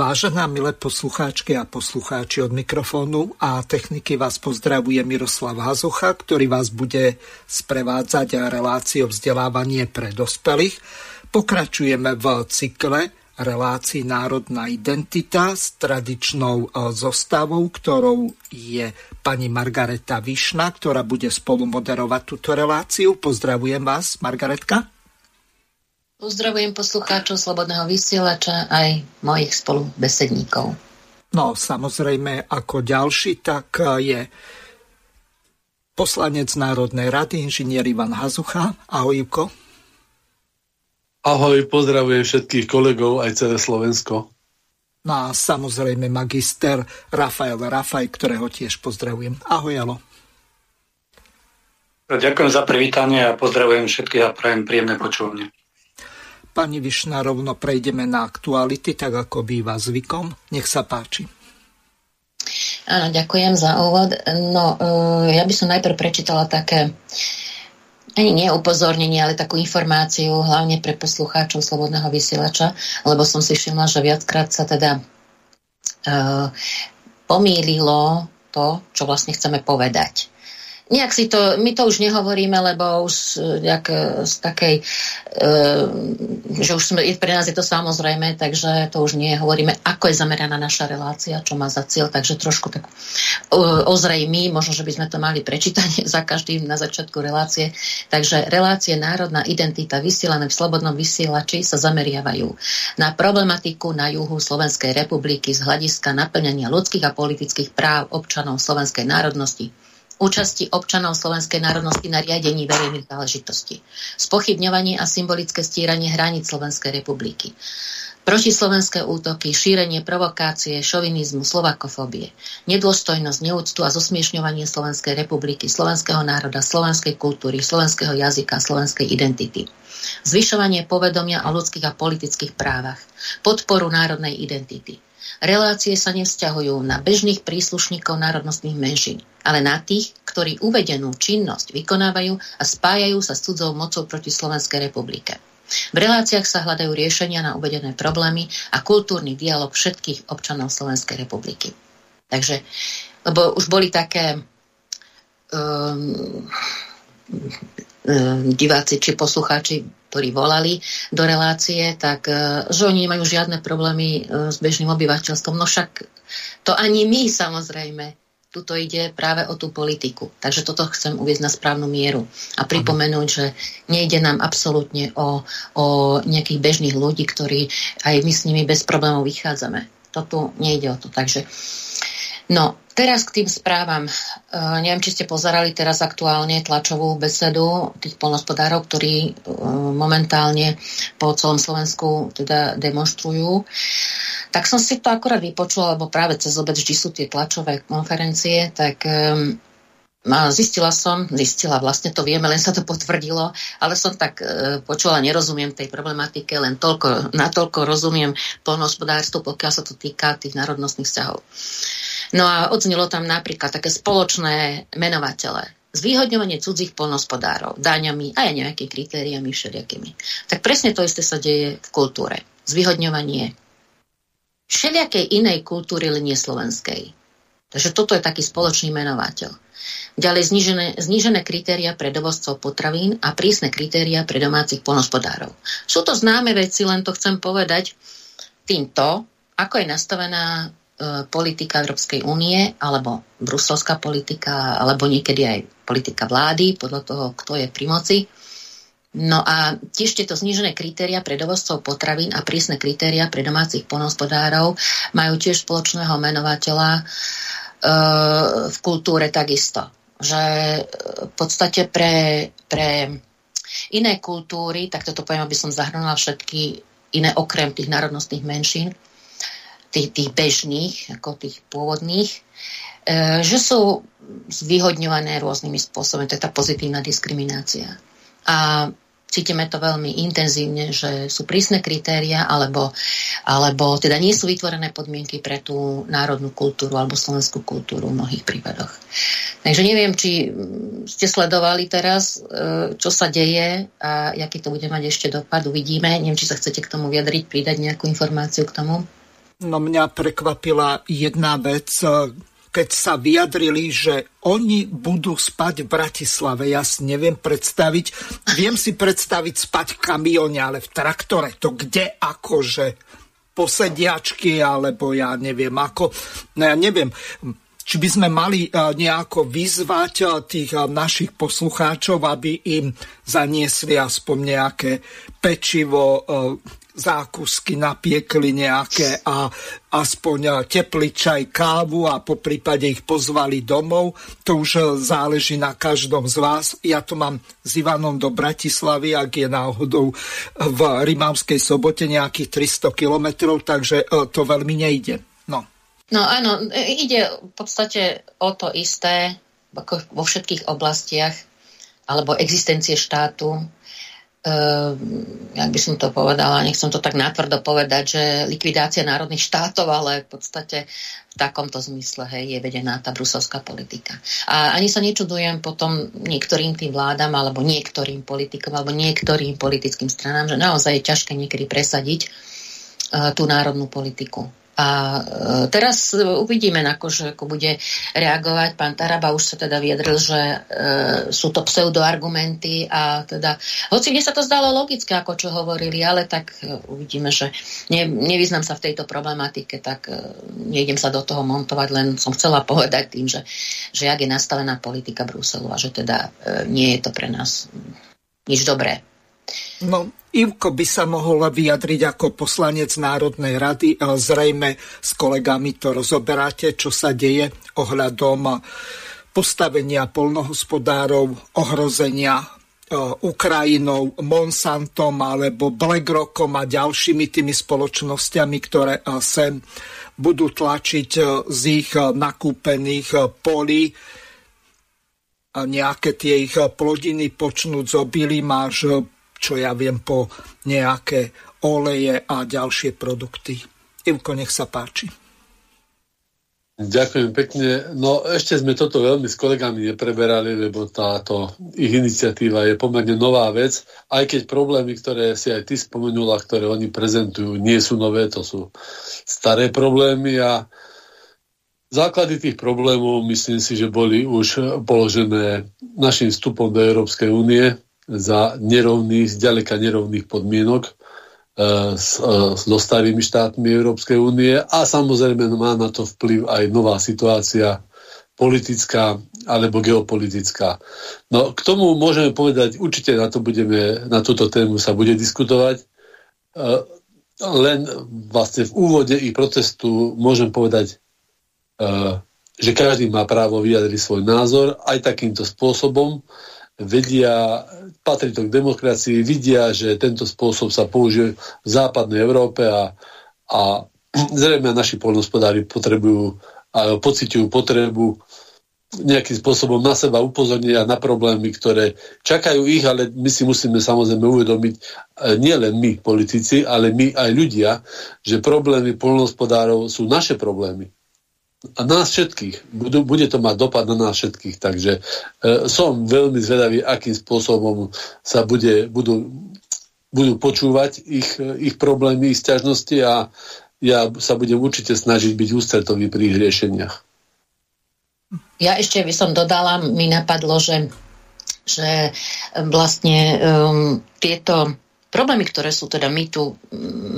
Vážená milé poslucháčky a poslucháči od mikrofónu a techniky vás pozdravuje Miroslav Hazucha, ktorý vás bude sprevádzať reláciou vzdelávanie pre dospelých. Pokračujeme v cykle relácii Národná identita s tradičnou e, zostavou, ktorou je pani Margareta Višna, ktorá bude spolu moderovať túto reláciu. Pozdravujem vás, Margaretka. Pozdravujem poslucháčov Slobodného vysielača aj mojich spolubesedníkov. No, samozrejme, ako ďalší, tak je poslanec Národnej rady, inžinier Ivan Hazucha. Ahoj, Ivko. Ahoj, pozdravujem všetkých kolegov, aj celé Slovensko. No a samozrejme magister Rafael Rafaj, ktorého tiež pozdravujem. Ahoj, Alo. Ďakujem za privítanie a pozdravujem všetkých a prajem príjemné počúvanie. Pani Višna, rovno prejdeme na aktuality, tak ako býva zvykom. Nech sa páči. Áno, ďakujem za úvod. No, e, ja by som najprv prečítala také ani nie upozornenie, ale takú informáciu, hlavne pre poslucháčov Slobodného vysielača, lebo som si všimla, že viackrát sa teda uh, pomýlilo to, čo vlastne chceme povedať. Nejak si to, my to už nehovoríme, lebo už nejak e, z takej, e, že už sme, pre nás je to samozrejme, takže to už nie hovoríme, ako je zameraná naša relácia, čo má za cieľ, takže trošku tak ozrejmy, možno, že by sme to mali prečítať za každým na začiatku relácie. Takže relácie Národná identita vysielané v Slobodnom vysielači sa zameriavajú na problematiku na juhu Slovenskej republiky z hľadiska naplňania ľudských a politických práv občanov slovenskej národnosti účasti občanov slovenskej národnosti na riadení verejných záležitostí, spochybňovanie a symbolické stíranie hraníc Slovenskej republiky, protislovenské útoky, šírenie provokácie, šovinizmu, slovakofóbie, nedôstojnosť, neúctu a zosmiešňovanie Slovenskej republiky, slovenského národa, slovenskej kultúry, slovenského jazyka, slovenskej identity, zvyšovanie povedomia o ľudských a politických právach, podporu národnej identity, Relácie sa nevzťahujú na bežných príslušníkov národnostných menšín, ale na tých, ktorí uvedenú činnosť vykonávajú a spájajú sa s cudzou mocou proti Slovenskej republike. V reláciách sa hľadajú riešenia na uvedené problémy a kultúrny dialog všetkých občanov Slovenskej republiky. Takže, lebo už boli také um, diváci či poslucháči ktorí volali do relácie, tak e, že oni nemajú žiadne problémy e, s bežným obyvateľstvom. No však to ani my samozrejme. Tuto ide práve o tú politiku. Takže toto chcem uvieť na správnu mieru. A pripomenúť, že nejde nám absolútne o, o nejakých bežných ľudí, ktorí aj my s nimi bez problémov vychádzame. To tu nejde o to. Takže No, teraz k tým správam. Uh, neviem, či ste pozerali teraz aktuálne tlačovú besedu tých polnospodárov, ktorí uh, momentálne po celom Slovensku teda demonstrujú. Tak som si to akorát vypočula, lebo práve cez obec vždy sú tie tlačové konferencie, tak um, Zistila som, zistila, vlastne to vieme, len sa to potvrdilo, ale som tak e, počula, nerozumiem tej problematike, len toľko, natoľko rozumiem polnohospodárstvu, pokiaľ sa to týka tých národnostných vzťahov. No a odznelo tam napríklad také spoločné menovatele. Zvýhodňovanie cudzích polnospodárov, daňami a aj nejakými kritériami všelijakými. Tak presne to isté sa deje v kultúre. Zvýhodňovanie všelijakej inej kultúry, len nie slovenskej. Takže toto je taký spoločný menovateľ. Ďalej znížené, znížené kritéria pre dovozcov potravín a prísne kritéria pre domácich polnospodárov. Sú to známe veci, len to chcem povedať týmto, ako je nastavená politika Európskej únie alebo bruselská politika alebo niekedy aj politika vlády podľa toho, kto je pri moci. No a tiež tieto znížené kritéria pre dovozcov potravín a prísne kritéria pre domácich polnospodárov majú tiež spoločného menovateľa e, v kultúre takisto. Že v podstate pre, pre iné kultúry, tak toto poviem, aby som zahrnula všetky iné okrem tých národnostných menšín, tých, tých bežných, ako tých pôvodných, e, že sú zvýhodňované rôznymi spôsobmi. To je tá pozitívna diskriminácia. A cítime to veľmi intenzívne, že sú prísne kritéria alebo, alebo teda nie sú vytvorené podmienky pre tú národnú kultúru alebo slovenskú kultúru v mnohých prípadoch. Takže neviem, či ste sledovali teraz, e, čo sa deje a aký to bude mať ešte dopad. Uvidíme. Neviem, či sa chcete k tomu vyjadriť, pridať nejakú informáciu k tomu. No mňa prekvapila jedna vec, keď sa vyjadrili, že oni budú spať v Bratislave. Ja si neviem predstaviť, viem si predstaviť spať v kamióne, ale v traktore, to kde akože posediačky, alebo ja neviem ako, no ja neviem, či by sme mali nejako vyzvať tých našich poslucháčov, aby im zaniesli aspoň nejaké pečivo, zákusky napiekli nejaké a aspoň teplý čaj, kávu a po prípade ich pozvali domov. To už záleží na každom z vás. Ja to mám s Ivanom do Bratislavy, ak je náhodou v Rimavskej sobote nejakých 300 kilometrov, takže e, to veľmi nejde. No. No áno, ide v podstate o to isté ako vo všetkých oblastiach alebo existencie štátu uh, jak by som to povedala, nechcem to tak natvrdo povedať, že likvidácia národných štátov, ale v podstate v takomto zmysle hej, je vedená tá bruselská politika. A ani sa nečudujem potom niektorým tým vládam, alebo niektorým politikom, alebo niektorým politickým stranám, že naozaj je ťažké niekedy presadiť uh, tú národnú politiku. A e, teraz uvidíme, ako, že ako bude reagovať. Pán Taraba už sa teda vyjadril, že e, sú to pseudoargumenty a teda, hoci mne sa to zdalo logické, ako čo hovorili, ale tak e, uvidíme, že ne, nevyznam sa v tejto problematike, tak e, nejdem sa do toho montovať, len som chcela povedať tým, že, že jak je nastavená politika Bruselu a že teda e, nie je to pre nás nič dobré. No, Ivko by sa mohol vyjadriť ako poslanec Národnej rady. Zrejme s kolegami to rozoberáte, čo sa deje ohľadom postavenia polnohospodárov, ohrozenia Ukrajinou, Monsantom alebo BlackRockom a ďalšími tými spoločnosťami, ktoré sem budú tlačiť z ich nakúpených polí nejaké tie ich plodiny počnúť z obilím až čo ja viem, po nejaké oleje a ďalšie produkty. Ivko, nech sa páči. Ďakujem pekne. No ešte sme toto veľmi s kolegami nepreberali, lebo táto ich iniciatíva je pomerne nová vec, aj keď problémy, ktoré si aj ty spomenula, ktoré oni prezentujú, nie sú nové, to sú staré problémy a základy tých problémov myslím si, že boli už položené našim vstupom do Európskej únie, za nerovných, zďaleka nerovných podmienok e, s, e, so starými štátmi Európskej únie a samozrejme má na to vplyv aj nová situácia politická alebo geopolitická. No k tomu môžeme povedať, určite na to budeme, na túto tému sa bude diskutovať. E, len vlastne v úvode i protestu môžem povedať, že každý má právo vyjadriť svoj názor aj takýmto spôsobom vedia, patrí to k demokracii, vidia, že tento spôsob sa použije v západnej Európe a, a zrejme naši poľnohospodári potrebujú a pociťujú potrebu nejakým spôsobom na seba upozorniť a na problémy, ktoré čakajú ich, ale my si musíme samozrejme uvedomiť, e, nielen my, politici, ale my aj ľudia, že problémy poľnohospodárov sú naše problémy a nás všetkých. Budú, bude to mať dopad na nás všetkých. Takže e, som veľmi zvedavý, akým spôsobom sa bude, budú, budú počúvať ich, ich problémy, ich sťažnosti a ja sa budem určite snažiť byť ústretový pri ich riešeniach. Ja ešte by som dodala, mi napadlo, že, že vlastne um, tieto Problémy, ktoré sú teda my tu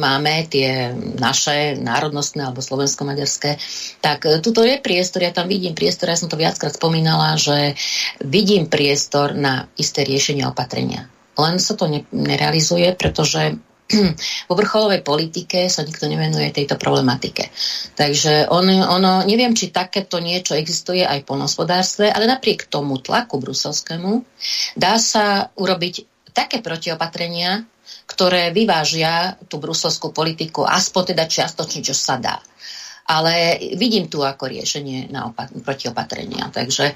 máme, tie naše národnostné alebo slovensko-maďarské, tak e, tuto je priestor, ja tam vidím priestor, ja som to viackrát spomínala, že vidím priestor na isté riešenie opatrenia. Len sa to ne, nerealizuje, pretože vo vrcholovej politike sa nikto nevenuje tejto problematike. Takže on, ono, neviem, či takéto niečo existuje aj v polnospodárstve, ale napriek tomu tlaku bruselskému dá sa urobiť také protiopatrenia, ktoré vyvážia tú brusovskú politiku, aspoň teda čiastočne, čo sa dá. Ale vidím tu ako riešenie na opak- protiopatrenia. Takže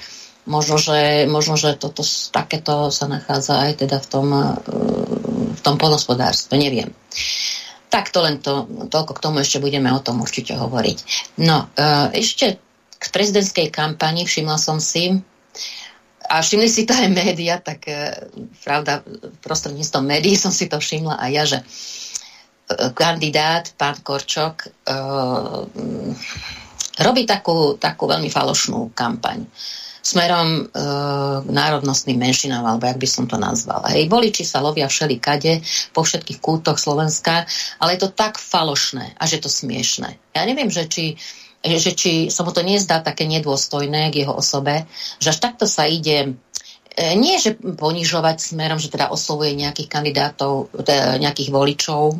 možno, že, možno, že toto, takéto sa nachádza aj teda v tom, e, v tom polnospodárstve. Neviem. Tak to len to, toľko k tomu ešte budeme o tom určite hovoriť. No, e, ešte k prezidentskej kampani všimla som si, a všimli si to aj média, tak e, pravda, prostredníctvom médií som si to všimla aj ja, že e, kandidát, pán Korčok, e, robí takú, takú veľmi falošnú kampaň smerom e, k národnostným menšinám, alebo jak by som to nazvala. Hej, voliči sa lovia všeli kade, po všetkých kútoch Slovenska, ale je to tak falošné a že to smiešné. Ja neviem, že či že či sa mu to nezdá také nedôstojné k jeho osobe, že až takto sa ide e, nie, že ponižovať smerom, že teda oslovuje nejakých kandidátov, teda nejakých voličov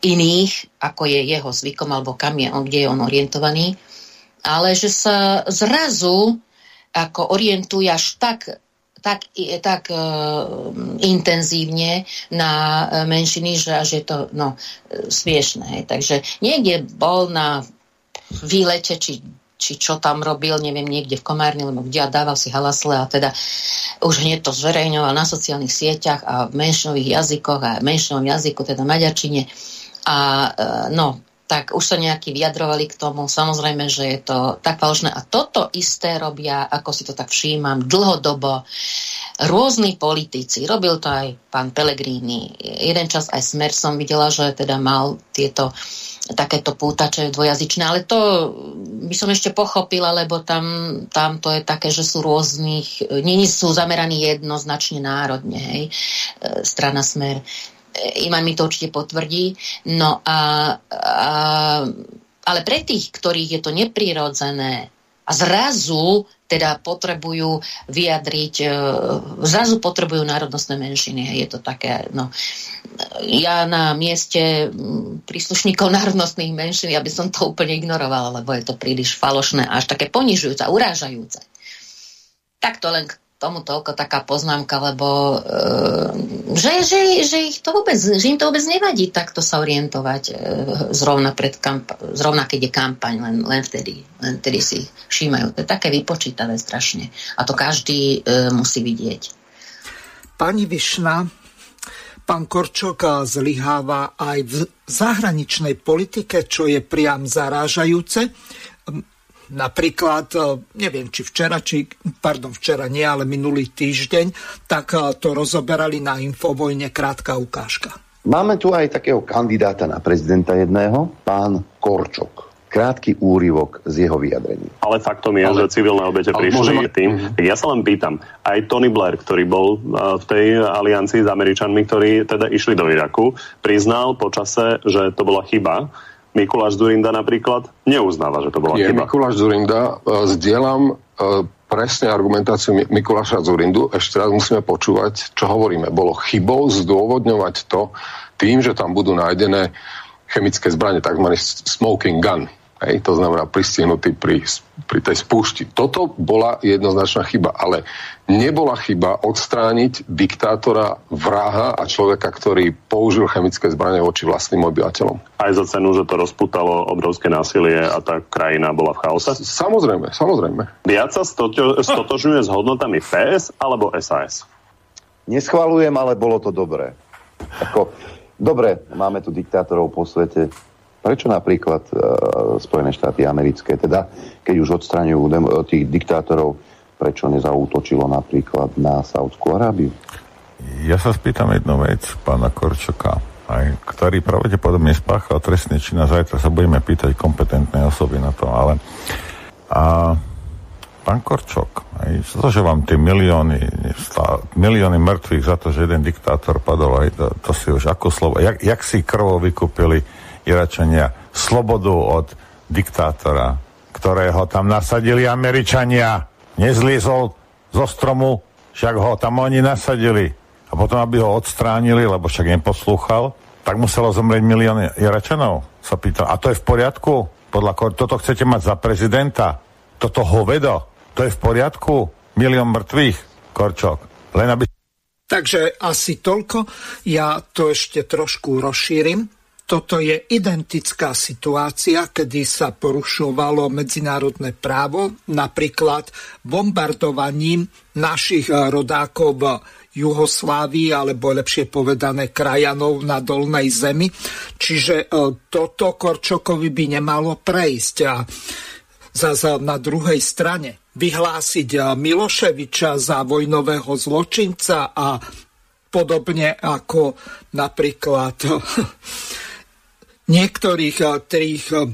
iných, ako je jeho zvykom, alebo kam je on, kde je on orientovaný, ale že sa zrazu ako orientuje až tak tak, tak uh, intenzívne na menšiny, že až je to no, smiešné. Takže niekde bol na výlete, či, či čo tam robil, neviem, niekde v Komárni, lebo kde a dával si halasle a teda už hneď to zverejňoval na sociálnych sieťach a v menšinových jazykoch a v menšinovom jazyku, teda maďarčine. A e, no, tak už sa nejakí vyjadrovali k tomu. Samozrejme, že je to tak falošné. A toto isté robia, ako si to tak všímam, dlhodobo rôzni politici. Robil to aj pán Pellegrini. Jeden čas aj Smer som videla, že teda mal tieto takéto pútače dvojazyčné, ale to by som ešte pochopila, lebo tam, tam to je také, že sú rôznych, nie sú zameraní jednoznačne národne, hej, e, strana Smer. E, Iman mi to určite potvrdí. No a, a ale pre tých, ktorých je to neprirodzené a zrazu teda potrebujú vyjadriť, e, zrazu potrebujú národnostné menšiny. Je to také, no, ja na mieste príslušníkov národnostných menšín, ja by som to úplne ignorovala, lebo je to príliš falošné, až také ponižujúce, urážajúce. Tak to len tomu toľko taká poznámka, lebo e, že, že, že, ich to vôbec, že im to vôbec nevadí takto sa orientovať e, zrovna, pred kampa- zrovna keď je kampaň, len, len, vtedy, len vtedy si všímajú. To je také vypočítavé strašne. A to každý e, musí vidieť. Pani Višna, pán Korčok zlyháva aj v zahraničnej politike, čo je priam zarážajúce. Napríklad, e, neviem, či včera, či, pardon, včera nie, ale minulý týždeň, tak e, to rozoberali na Infovojne krátka ukážka. Máme tu aj takého kandidáta na prezidenta jedného, pán Korčok krátky úryvok z jeho vyjadrení. Ale faktom je, ale, že civilné obete prišli môžem... tým. Mm-hmm. Ja sa len pýtam, aj Tony Blair, ktorý bol v tej aliancii s Američanmi, ktorí teda išli do Iraku, priznal počase, že to bola chyba Mikuláš Zurinda napríklad neuznáva, že to bola Nie, chyba. Mikuláš Zurinda, uh, zdieľam uh, presne argumentáciu Mikuláša Zurindu. Ešte raz musíme počúvať, čo hovoríme. Bolo chybou zdôvodňovať to tým, že tam budú nájdené chemické zbranie, tzv. smoking gun. Hej, to znamená pristihnutý pri, pri tej spúšti. Toto bola jednoznačná chyba, ale nebola chyba odstrániť diktátora, vraha a človeka, ktorý použil chemické zbranie voči vlastným obyvateľom. Aj za cenu, že to rozputalo obrovské násilie a tá krajina bola v chaose? Samozrejme, samozrejme. Viac sa stoto, stotožňuje s hodnotami PS alebo SAS? Neschvalujem, ale bolo to dobré. Ako, dobre, máme tu diktátorov po svete, Prečo napríklad uh, Spojené štáty americké, teda keď už odstraňujú dem- tých diktátorov, prečo nezautočilo napríklad na Saudskú Arábiu? Ja sa spýtam jednu vec pána Korčoka, aj, ktorý pravdepodobne spáchal trestný čin zajtra sa budeme pýtať kompetentné osoby na to, ale a pán Korčok, aj, to, že vám tie milióny, milióny mŕtvych za to, že jeden diktátor padol, aj, to, to si už ako slovo, jak, jak si krvo vykúpili Iračania slobodu od diktátora, ktorého tam nasadili Američania. Nezliezol zo stromu, však ho tam oni nasadili. A potom, aby ho odstránili, lebo však neposlúchal, tak muselo zomrieť milión Iračanov. Sa pýtal, a to je v poriadku? Podľa toto chcete mať za prezidenta? Toto hovedo? To je v poriadku? Milión mŕtvych, Korčok. Len aby Takže asi toľko. Ja to ešte trošku rozšírim. Toto je identická situácia, kedy sa porušovalo medzinárodné právo, napríklad bombardovaním našich rodákov v Juhoslávii, alebo lepšie povedané krajanov na dolnej zemi. Čiže e, toto Korčokovi by nemalo prejsť. A zase na druhej strane vyhlásiť eh, Miloševiča za vojnového zločinca a podobne ako napríklad niektorých eh, tých eh,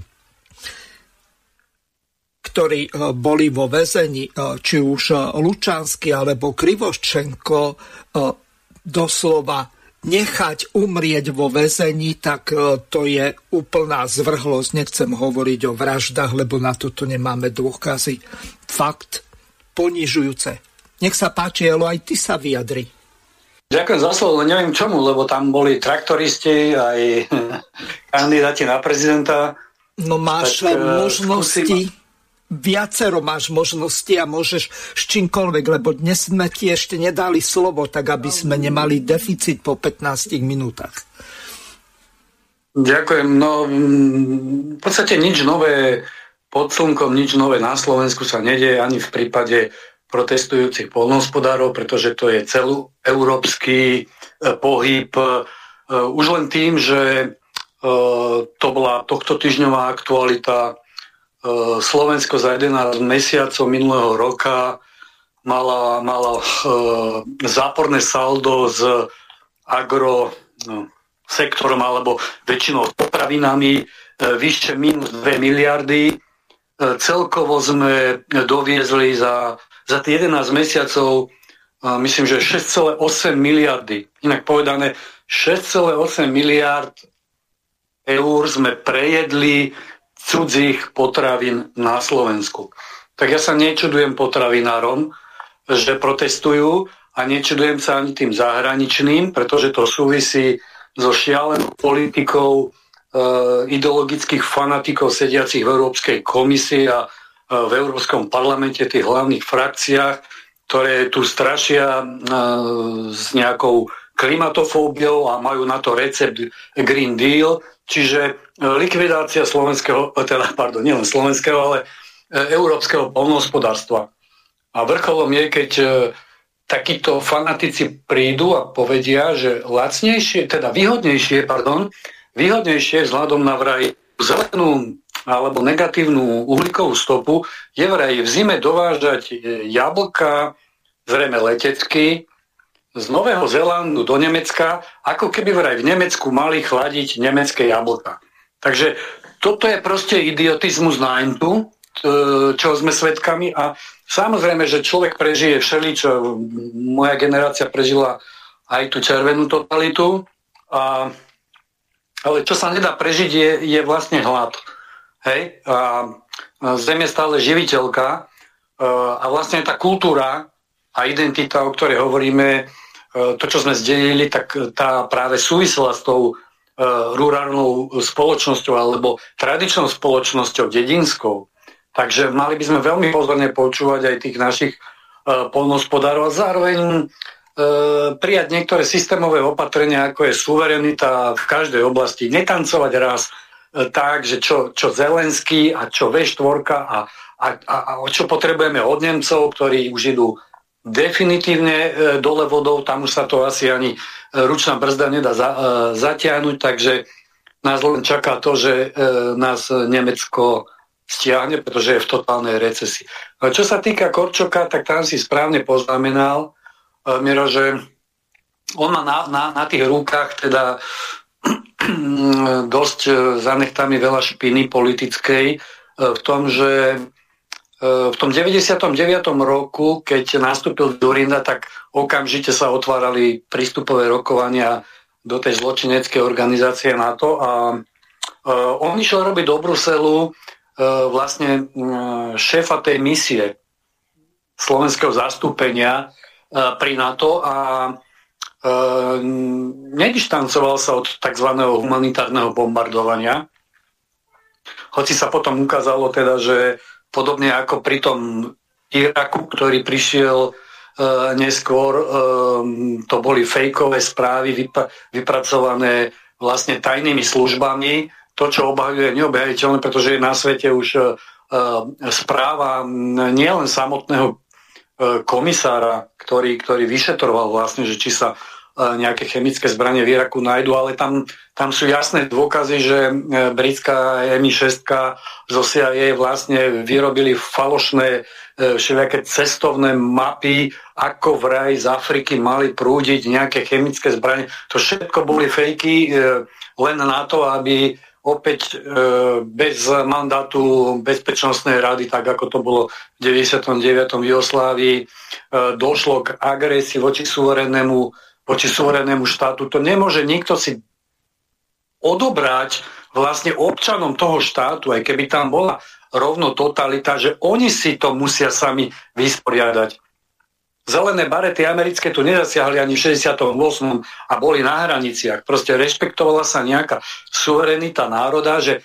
ktorí boli vo väzení, či už Lučansky alebo Krivoščenko, doslova nechať umrieť vo väzení, tak to je úplná zvrhlosť. Nechcem hovoriť o vraždách, lebo na toto nemáme dôkazy. Fakt ponižujúce. Nech sa páči, Elo, aj ty sa vyjadri. Ďakujem za slovo, neviem čomu, lebo tam boli traktoristi, aj kandidáti na prezidenta. No máš tak, možnosti... Skúsim viacero máš možnosti a môžeš s čímkoľvek, lebo dnes sme ti ešte nedali slovo, tak aby sme nemali deficit po 15 minútach. Ďakujem. No, v podstate nič nové pod slnkom, nič nové na Slovensku sa nedieje ani v prípade protestujúcich polnohospodárov, pretože to je celú európsky e, pohyb. E, už len tým, že e, to bola tohto týždňová aktualita Slovensko za 11 mesiacov minulého roka mala, mala záporné saldo s agro no, sektorom alebo väčšinou potravinami vyššie minus 2 miliardy. Celkovo sme doviezli za, za tie 11 mesiacov myslím, že 6,8 miliardy. Inak povedané, 6,8 miliard eur sme prejedli cudzích potravín na Slovensku. Tak ja sa nečudujem potravinárom, že protestujú a nečudujem sa ani tým zahraničným, pretože to súvisí so šialenou politikou e, ideologických fanatikov sediacich v Európskej komisii a v Európskom parlamente, tých hlavných frakciách, ktoré tu strašia e, s nejakou klimatofóbiou a majú na to recept Green Deal, čiže likvidácia slovenského, teda, pardon, nielen slovenského, ale e, európskeho polnohospodárstva. A vrcholom je, keď e, takíto fanatici prídu a povedia, že lacnejšie, teda výhodnejšie, pardon, výhodnejšie vzhľadom na vraj zelenú alebo negatívnu uhlíkovú stopu je vraj v zime dovážať e, jablka, zrejme letecky, z Nového Zelandu do Nemecka, ako keby vraj v Nemecku mali chladiť nemecké jablka. Takže toto je proste idiotizmus na entu, čo sme svedkami a samozrejme, že človek prežije všeličo. Moja generácia prežila aj tú červenú totalitu, a, ale čo sa nedá prežiť je, je vlastne hlad. Hej? A, zem je stále živiteľka e, a vlastne tá kultúra a identita, o ktorej hovoríme, e, to, čo sme zdelili, tak tá práve súvisela s tou E, rurálnou spoločnosťou alebo tradičnou spoločnosťou, dedinskou. Takže mali by sme veľmi pozorne počúvať aj tých našich uh, polnospodárov a zároveň prijať niektoré systémové opatrenia, ako je suverenita v každej oblasti. Netancovať raz tak, že čo, čo Zelenský a čo V4 a, a, a, a čo potrebujeme od Nemcov, ktorí už idú definitívne e, dole vodou, tam už sa to asi ani e, ručná brzda nedá za, e, zatiahnuť, takže nás len čaká to, že nás Nemecko stiahne, pretože je v totálnej recesii. No, čo sa týka Korčoka, tak tam si správne poznamenal, Miro, že on má na, na, na tých rukách teda dosť zanechtami veľa špiny politickej v tom, že v tom 99. roku, keď nastúpil Durinda, tak okamžite sa otvárali prístupové rokovania do tej zločineckej organizácie NATO a on išiel robiť do Bruselu vlastne šéfa tej misie slovenského zastúpenia pri NATO a nedištancoval sa od tzv. humanitárneho bombardovania. Hoci sa potom ukázalo teda, že podobne ako pri tom Iraku, ktorý prišiel neskôr to boli fejkové správy vypracované vlastne tajnými službami. To, čo obhajuje, neobhajiteľné, pretože je na svete už správa nielen samotného komisára, ktorý, ktorý vyšetroval vlastne, že či sa nejaké chemické zbranie v Iraku nájdu, ale tam, tam sú jasné dôkazy, že e, britská MI6 zo CIA vlastne vyrobili falošné e, všelijaké cestovné mapy, ako vraj z Afriky mali prúdiť nejaké chemické zbranie. To všetko boli fejky e, len na to, aby opäť bez mandátu Bezpečnostnej rady, tak ako to bolo v 99. v Jugoslávii, došlo k agresii voči suverénnemu voči suverenému štátu. To nemôže nikto si odobrať vlastne občanom toho štátu, aj keby tam bola rovno totalita, že oni si to musia sami vysporiadať. Zelené barety americké tu nezasiahli ani v 68. a boli na hraniciach. Proste rešpektovala sa nejaká suverenita národa, že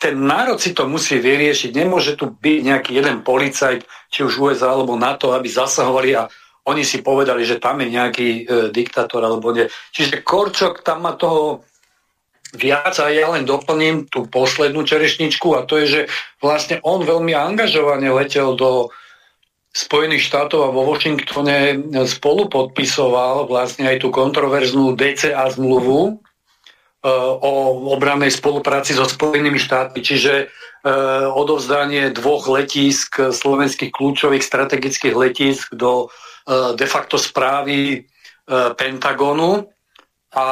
ten národ si to musí vyriešiť. Nemôže tu byť nejaký jeden policajt, či už USA alebo NATO, aby zasahovali a oni si povedali, že tam je nejaký e, diktátor alebo nie. Čiže Korčok tam má toho viac a ja len doplním tú poslednú čerešničku a to je, že vlastne on veľmi angažovane letel do Spojených štátov a vo Washingtone spolu podpisoval vlastne aj tú kontroverznú DCA zmluvu e, o obrannej spolupráci so Spojenými štátmi, čiže e, odovzdanie dvoch letísk, slovenských kľúčových strategických letísk do E, de facto správy Pentagonu a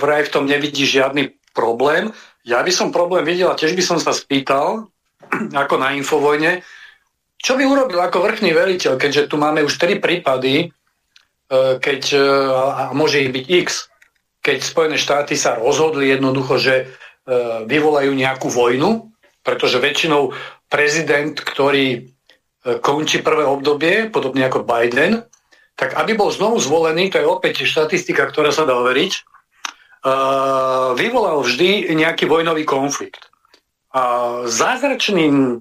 vraj v tom nevidí žiadny problém. Ja by som problém videl a tiež by som sa spýtal, ako na Infovojne, čo by urobil ako vrchný veliteľ, keďže tu máme už 4 prípady, keď, a môže ich byť x, keď Spojené štáty sa rozhodli jednoducho, že vyvolajú nejakú vojnu, pretože väčšinou prezident, ktorý končí prvé obdobie, podobne ako Biden, tak aby bol znovu zvolený, to je opäť štatistika, ktorá sa dá overiť, vyvolal vždy nejaký vojnový konflikt. A zázračným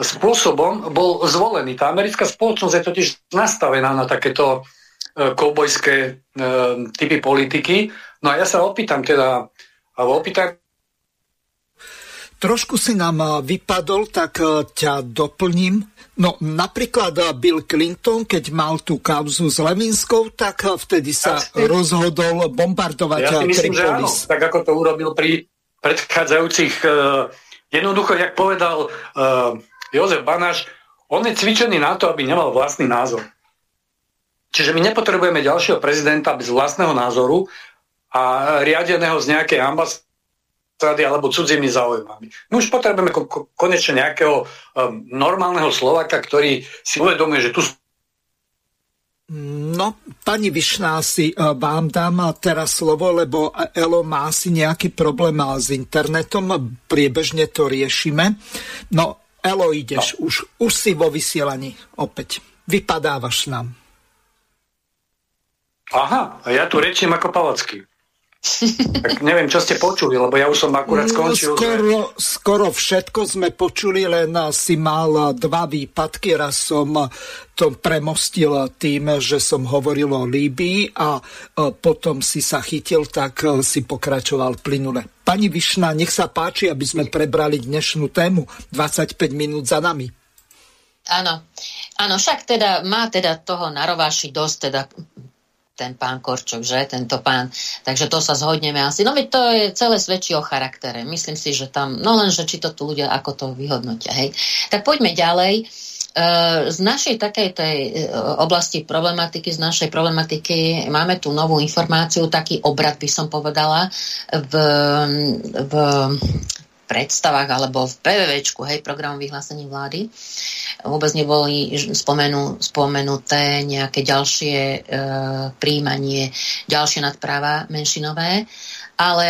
spôsobom bol zvolený. Tá americká spoločnosť je totiž nastavená na takéto uh, koubojské uh, typy politiky. No a ja sa opýtam teda, alebo opýtam Trošku si nám vypadol, tak ťa doplním. No napríklad Bill Clinton, keď mal tú kauzu s Levinskou, tak vtedy sa ja rozhodol bombardovať ja si myslím, Tripolis. Že áno, tak ako to urobil pri predchádzajúcich, uh, jednoducho, jak povedal uh, Jozef Banáš, on je cvičený na to, aby nemal vlastný názor. Čiže my nepotrebujeme ďalšieho prezidenta bez vlastného názoru a riadeného z nejakej ambasády alebo cudzími záujmami. My už potrebujeme ko- konečne nejakého um, normálneho Slovaka, ktorý si uvedomuje, že tu No, pani Vyšná, si uh, vám dám teraz slovo, lebo Elo má si nejaký problém s internetom, priebežne to riešime. No, Elo, ideš, no. už, už si vo vysielaní opäť. Vypadávaš nám. Aha, a ja tu rečím ako Palacký. Tak neviem, čo ste počuli, lebo ja už som akurát no, skončil. No, skoro, že... skoro všetko sme počuli, len si mal dva výpadky. Raz som to premostil tým, že som hovoril o Líbii a potom si sa chytil, tak si pokračoval plynule. Pani Višna, nech sa páči, aby sme prebrali dnešnú tému. 25 minút za nami. Áno, áno, však teda má teda toho na rováši dosť, teda ten pán Korčok, že, tento pán. Takže to sa zhodneme asi. No to je celé svedčí o charaktere. Myslím si, že tam, no len, že či to tu ľudia ako to vyhodnotia, hej. Tak poďme ďalej. E, z našej takej tej e, oblasti problematiky, z našej problematiky máme tu novú informáciu, taký obrad by som povedala v, v predstavách alebo v PVVčku, hej, programu vyhlásení vlády. Vôbec neboli spomenú, spomenuté nejaké ďalšie e, príjmanie, ďalšie nadpráva menšinové, ale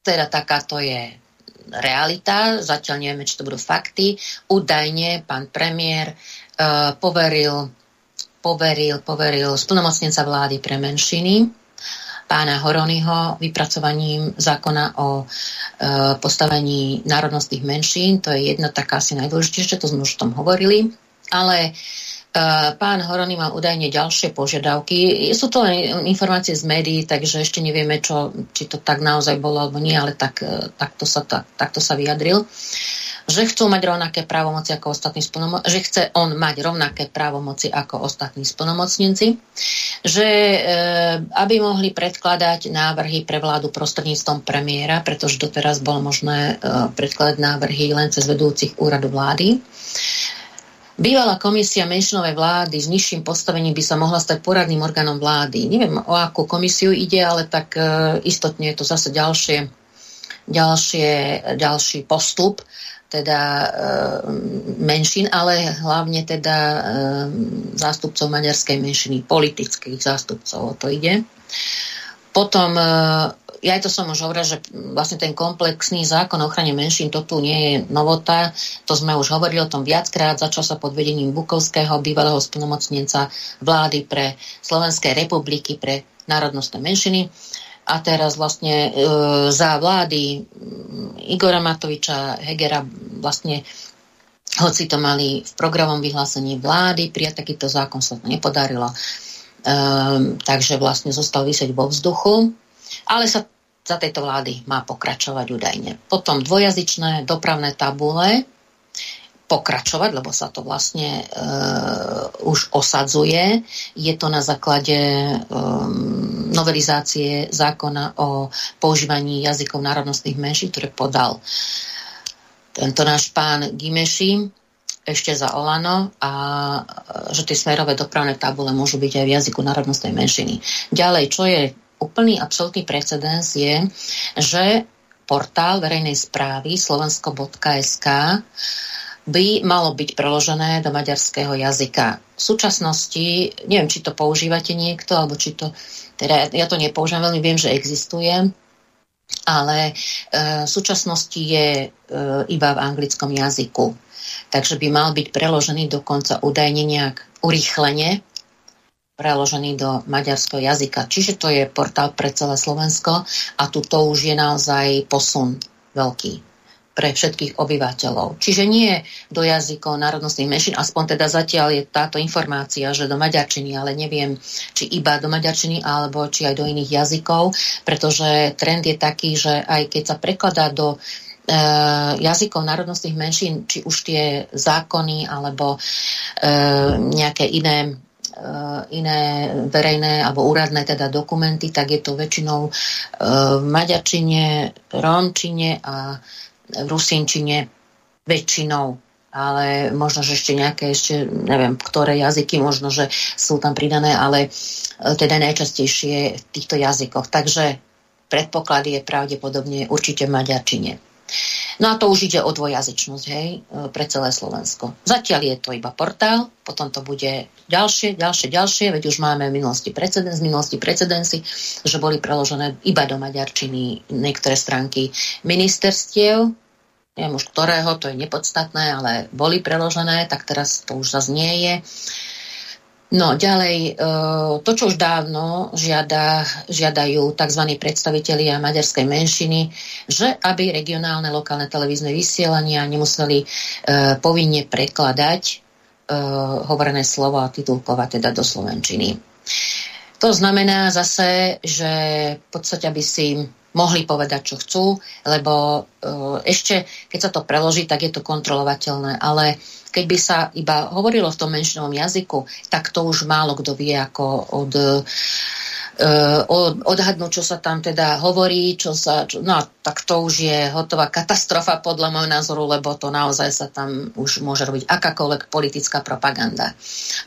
teda takáto je realita, zatiaľ nevieme, či to budú fakty. Údajne pán premiér e, poveril, poveril, poveril splnomocnenca vlády pre menšiny pána Horonyho vypracovaním zákona o e, postavení národnostných menšín. To je jedna taká asi najdôležitejšia, to sme už o tom hovorili. Ale Pán Horony mal údajne ďalšie požiadavky. Sú to informácie z médií, takže ešte nevieme, čo, či to tak naozaj bolo alebo nie, ale tak, e, takto, sa, tak, takto sa vyjadril. Že chcú mať rovnaké právomoci ako ostatní splnomocníci, že chce on mať rovnaké právomoci ako ostatní splnomocníci, že e, aby mohli predkladať návrhy pre vládu prostredníctvom premiéra, pretože doteraz bolo možné e, predkladať návrhy len cez vedúcich úradu vlády Bývalá komisia menšinovej vlády s nižším postavením by sa mohla stať poradným orgánom vlády. Neviem, o akú komisiu ide, ale tak e, istotne je to zase ďalšie, ďalšie, ďalší postup teda e, menšín, ale hlavne teda e, zástupcov maďarskej menšiny, politických zástupcov, o to ide. Potom e, ja to som už hovorila, že vlastne ten komplexný zákon o ochrane menšín, to tu nie je novota, to sme už hovorili o tom viackrát, začal sa pod vedením Bukovského, bývalého splnomocnenca vlády pre Slovenskej republiky pre národnostné menšiny. A teraz vlastne e, za vlády Igora Matoviča, Hegera vlastne hoci to mali v programom vyhlásení vlády, prijať takýto zákon sa to nepodarilo. Um, takže vlastne zostal vysieť vo vzduchu ale sa za tejto vlády má pokračovať údajne. Potom dvojazyčné dopravné tabule, pokračovať, lebo sa to vlastne e, už osadzuje. Je to na základe e, novelizácie zákona o používaní jazykov národnostných menší, ktoré podal tento náš pán Gimeši ešte za Olano a e, že tie smerové dopravné tabule môžu byť aj v jazyku národnostnej menšiny. Ďalej, čo je úplný absolútny precedens je, že portál verejnej správy slovensko.sk by malo byť preložené do maďarského jazyka. V súčasnosti, neviem, či to používate niekto, alebo či to, teda ja to nepoužívam, veľmi viem, že existuje, ale e, v súčasnosti je e, iba v anglickom jazyku. Takže by mal byť preložený dokonca údajne nejak urýchlene preložený do maďarského jazyka. Čiže to je portál pre celé Slovensko a tu to už je naozaj posun veľký pre všetkých obyvateľov. Čiže nie do jazykov národnostných menšín, aspoň teda zatiaľ je táto informácia, že do maďarčiny, ale neviem, či iba do maďarčiny, alebo či aj do iných jazykov, pretože trend je taký, že aj keď sa prekladá do e, jazykov národnostných menšín, či už tie zákony alebo e, nejaké iné Eh, iné verejné alebo úradné teda dokumenty, tak je to väčšinou eh, v maďarčine, romčine a v rusinčine väčšinou ale možno, že ešte nejaké, ešte neviem, ktoré jazyky, možno, že sú tam pridané, ale eh, teda najčastejšie v týchto jazykoch. Takže predpoklad je pravdepodobne určite v maďarčine. No a to už ide o dvojazyčnosť, hej, e, pre celé Slovensko. Zatiaľ je to iba portál, potom to bude ďalšie, ďalšie, ďalšie, veď už máme v minulosti precedens, v minulosti precedensy, že boli preložené iba do maďarčiny niektoré stránky ministerstiev, neviem už ktorého, to je nepodstatné, ale boli preložené, tak teraz to už zase nie je. No ďalej, e, to, čo už dávno žiada, žiadajú tzv. predstavitelia maďarskej menšiny, že aby regionálne lokálne televízne vysielania nemuseli e, povinne prekladať e, hovorené slovo a titulkovať teda do slovenčiny. To znamená zase, že v podstate by si mohli povedať, čo chcú, lebo ešte, keď sa to preloží, tak je to kontrolovateľné, ale keď by sa iba hovorilo v tom menšinovom jazyku, tak to už málo kto vie ako od uh, odhadnúť, čo sa tam teda hovorí, čo sa, čo, no tak to už je hotová katastrofa podľa môjho názoru, lebo to naozaj sa tam už môže robiť akákoľvek politická propaganda.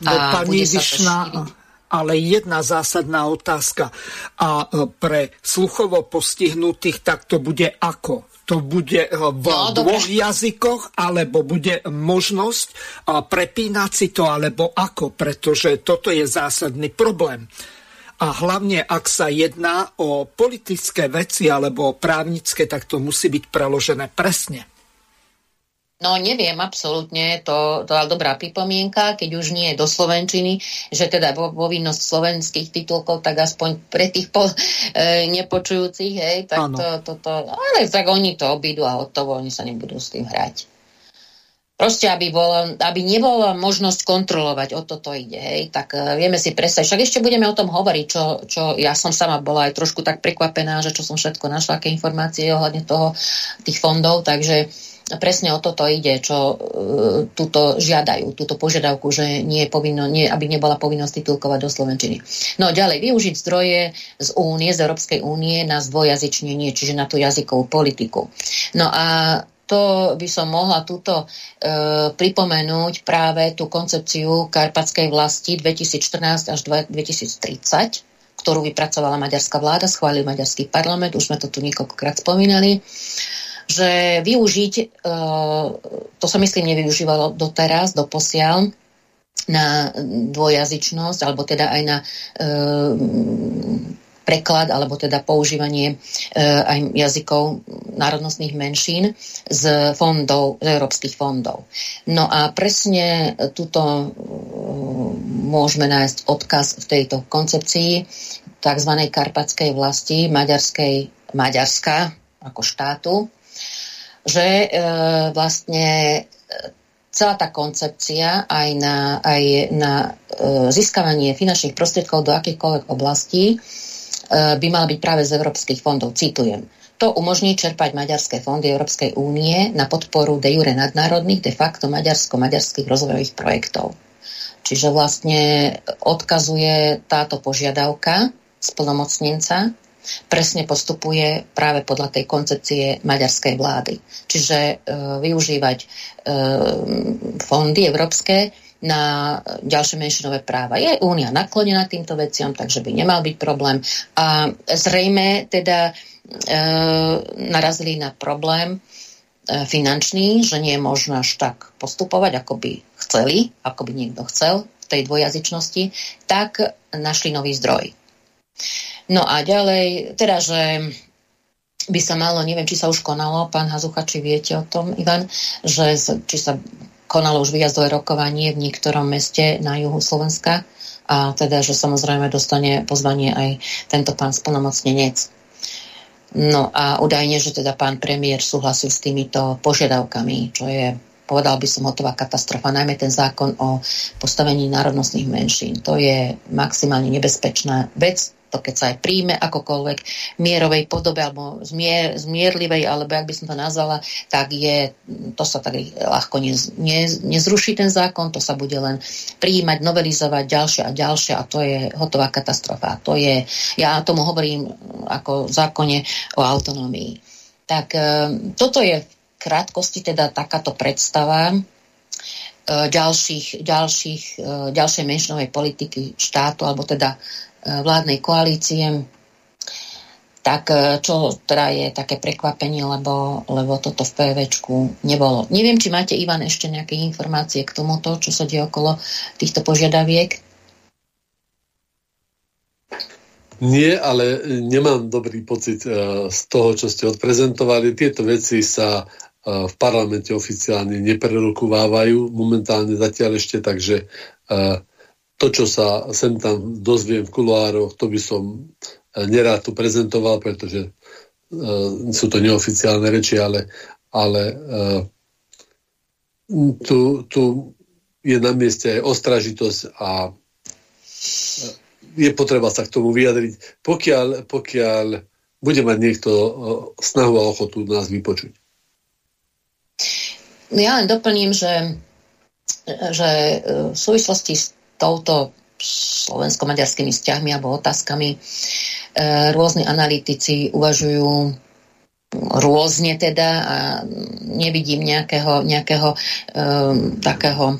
No, a pani Vyšná, ale jedna zásadná otázka. A e, pre sluchovo postihnutých tak to bude ako? To bude eh, v no, dvoch dobre. jazykoch, alebo bude možnosť eh, prepínať si to, alebo ako, pretože toto je zásadný problém. A hlavne, ak sa jedná o politické veci alebo právnické, tak to musí byť preložené presne. No neviem, absolútne, to, to je dobrá pripomienka, keď už nie do Slovenčiny, že teda povinnosť slovenských titulkov, tak aspoň pre tých po, e, nepočujúcich, hej, tak to, to, to, ale tak oni to obídu a hotovo, oni sa nebudú s tým hrať. Proste, aby, bol, aby nebola možnosť kontrolovať, o toto ide, hej, tak uh, vieme si predstaviť. Však ešte budeme o tom hovoriť, čo, čo ja som sama bola aj trošku tak prekvapená, že čo som všetko našla, aké informácie ohľadne toho, tých fondov, takže presne o toto ide, čo uh, túto žiadajú, túto požiadavku, že nie je povinno, nie, aby nebola povinnosť titulkovať do Slovenčiny. No ďalej, využiť zdroje z únie, z Európskej únie na zdvojazyčnenie, čiže na tú jazykovú politiku. No a to by som mohla túto e, pripomenúť práve tú koncepciu karpatskej vlasti 2014 až 2030, ktorú vypracovala maďarská vláda, schválil maďarský parlament, už sme to tu niekoľkokrát spomínali, že využiť, e, to sa myslím nevyužívalo doteraz, doposiaľ, na dvojazyčnosť, alebo teda aj na e, preklad alebo teda používanie e, aj jazykov národnostných menšín z fondov, z európskych fondov. No a presne túto môžeme nájsť odkaz v tejto koncepcii tzv. karpatskej vlasti Maďarskej, Maďarska ako štátu, že e, vlastne celá tá koncepcia aj na, aj na e, získavanie finančných prostriedkov do akýchkoľvek oblastí E, by mal byť práve z európskych fondov. Citujem. To umožní čerpať maďarské fondy Európskej únie na podporu de jure nadnárodných, de facto maďarsko-maďarských rozvojových projektov. Čiže vlastne odkazuje táto požiadavka splnomocnenca, presne postupuje práve podľa tej koncepcie maďarskej vlády. Čiže e, využívať e, fondy európske na ďalšie menšinové práva. Je Únia naklonená týmto veciam, takže by nemal byť problém. A zrejme teda e, narazili na problém e, finančný, že nie je možno až tak postupovať, ako by chceli, ako by niekto chcel v tej dvojazyčnosti, tak našli nový zdroj. No a ďalej, teda, že by sa malo, neviem, či sa už konalo, pán Hazucha, či viete o tom, Ivan, že či sa konalo už výjazdové rokovanie v niektorom meste na juhu Slovenska a teda, že samozrejme dostane pozvanie aj tento pán splnomocnenec. No a údajne, že teda pán premiér súhlasil s týmito požiadavkami, čo je povedal by som hotová katastrofa, najmä ten zákon o postavení národnostných menšín. To je maximálne nebezpečná vec, to keď sa aj príjme akokoľvek mierovej podobe alebo zmier, zmierlivej, alebo jak by som to nazvala, tak je, to sa tak ľahko nez, nez, nezruší ten zákon, to sa bude len príjmať, novelizovať ďalšie a ďalšie a to je hotová katastrofa. To je, ja tomu hovorím ako zákone o autonómii. Tak e, toto je v krátkosti teda takáto predstava e, ďalších, ďalších, e, ďalšej menšinovej politiky štátu, alebo teda vládnej koalície, tak e, čo teda je také prekvapenie, lebo, lebo toto v PVčku nebolo. Neviem, či máte, Ivan, ešte nejaké informácie k tomuto, čo sa deje okolo týchto požiadaviek? Nie, ale nemám dobrý pocit uh, z toho, čo ste odprezentovali. Tieto veci sa v parlamente oficiálne neprerokovávajú momentálne zatiaľ ešte, takže uh, to, čo sa sem tam dozviem v kuloároch, to by som e, nerád tu prezentoval, pretože uh, sú to neoficiálne reči, ale, ale uh, tu, tu je na mieste aj ostražitosť a je potreba sa k tomu vyjadriť, pokiaľ, pokiaľ bude mať niekto snahu a ochotu nás vypočuť. Ja len doplním, že, že v súvislosti s touto slovensko-maďarskými vzťahmi alebo otázkami e, rôzni analytici uvažujú rôzne teda a nevidím nejakého, nejakého um, takého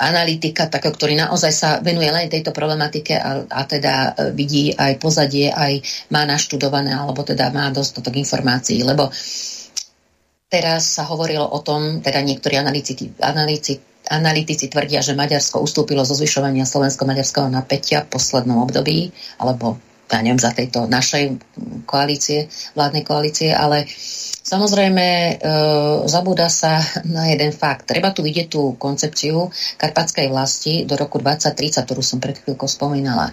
analytika, takého, ktorý naozaj sa venuje len tejto problematike a, a teda vidí aj pozadie, aj má naštudované, alebo teda má dostatok informácií, lebo teraz sa hovorilo o tom, teda niektorí analytici, analytici Analytici tvrdia, že Maďarsko ustúpilo zo zvyšovania slovensko-maďarského napätia v poslednom období, alebo ja neviem, za tejto našej koalície, vládnej koalície, ale samozrejme e, zabúda sa na jeden fakt. Treba tu vidieť tú koncepciu karpatskej vlasti do roku 2030, ktorú som pred chvíľkou spomínala.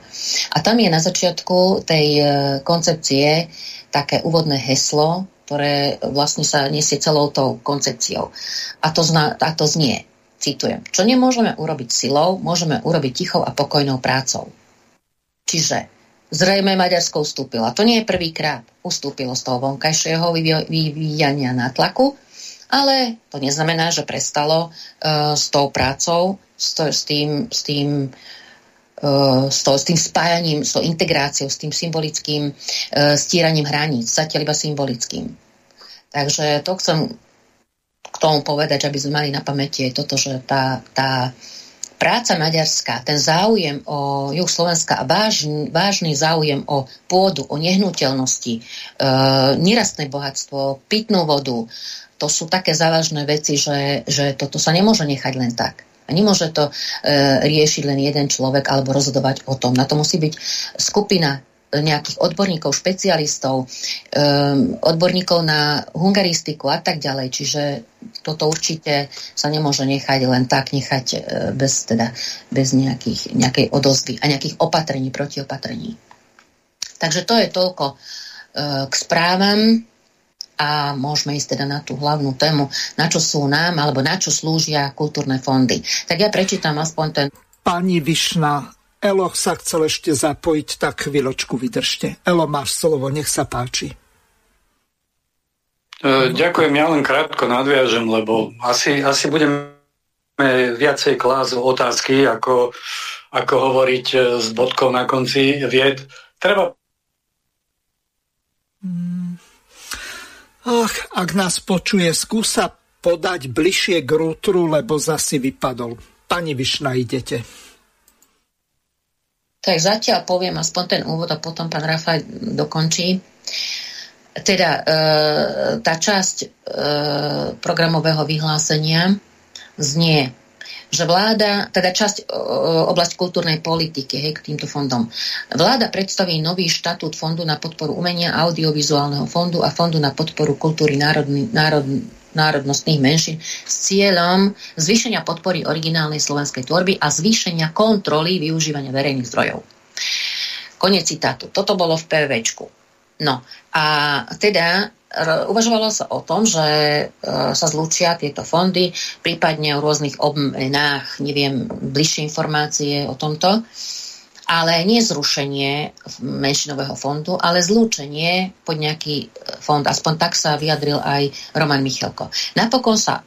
A tam je na začiatku tej e, koncepcie také úvodné heslo, ktoré vlastne sa nesie celou tou koncepciou. A to, zna, a to znie, citujem, čo nemôžeme urobiť silou, môžeme urobiť tichou a pokojnou prácou. Čiže zrejme Maďarsko ustúpilo. To nie je prvýkrát. Ustúpilo z toho vonkajšieho vyvíjania nátlaku, ale to neznamená, že prestalo uh, s tou prácou, s, to, s tým, s tým Eh, s, to, s tým spájaním, s tou integráciou, s tým symbolickým uh, stíraním hraníc, zatiaľ iba symbolickým. Takže to chcem k tomu povedať, aby sme mali na pamäti aj toto, že tá, tá práca maďarská, ten záujem o juh Slovenska a vážny, vážny záujem o pôdu, o nehnuteľnosti, e, nerastné bohatstvo, pitnú vodu, to sú také závažné veci, že, že toto sa nemôže nechať len tak. A nemôže to e, riešiť len jeden človek alebo rozhodovať o tom. Na to musí byť skupina nejakých odborníkov, špecialistov, um, odborníkov na hungaristiku a tak ďalej. Čiže toto určite sa nemôže nechať len tak nechať uh, bez, teda, bez nejakých, nejakej odozvy a nejakých opatrení, protiopatrení. Takže to je toľko uh, k správam a môžeme ísť teda na tú hlavnú tému, na čo sú nám alebo na čo slúžia kultúrne fondy. Tak ja prečítam aspoň ten... Pani Višna, Elo sa chcel ešte zapojiť, tak chvíľočku vydržte. Elo, máš slovo, nech sa páči. E, ďakujem, ja len krátko nadviažem, lebo asi, asi budeme viacej klásť otázky, ako, ako hovoriť e, s bodkou na konci vied. Treba Ach, ak nás počuje, skúsa podať bližšie k rútru, lebo zasi vypadol. Pani Višna, idete. Tak zatiaľ poviem aspoň ten úvod a potom pán Rafaj dokončí. Teda e, tá časť e, programového vyhlásenia znie že vláda, teda časť oblasť kultúrnej politiky hej, k týmto fondom. Vláda predstaví nový štatút Fondu na podporu umenia, audiovizuálneho fondu a Fondu na podporu kultúry národný, národ, národnostných menšín s cieľom zvýšenia podpory originálnej slovenskej tvorby a zvýšenia kontroly využívania verejných zdrojov. Konec citátu. Toto bolo v PVčku. No a teda uvažovalo sa o tom, že e, sa zlúčia tieto fondy, prípadne o rôznych obmenách, neviem, bližšie informácie o tomto ale nie zrušenie menšinového fondu, ale zlúčenie pod nejaký fond. Aspoň tak sa vyjadril aj Roman Michalko. Napokon sa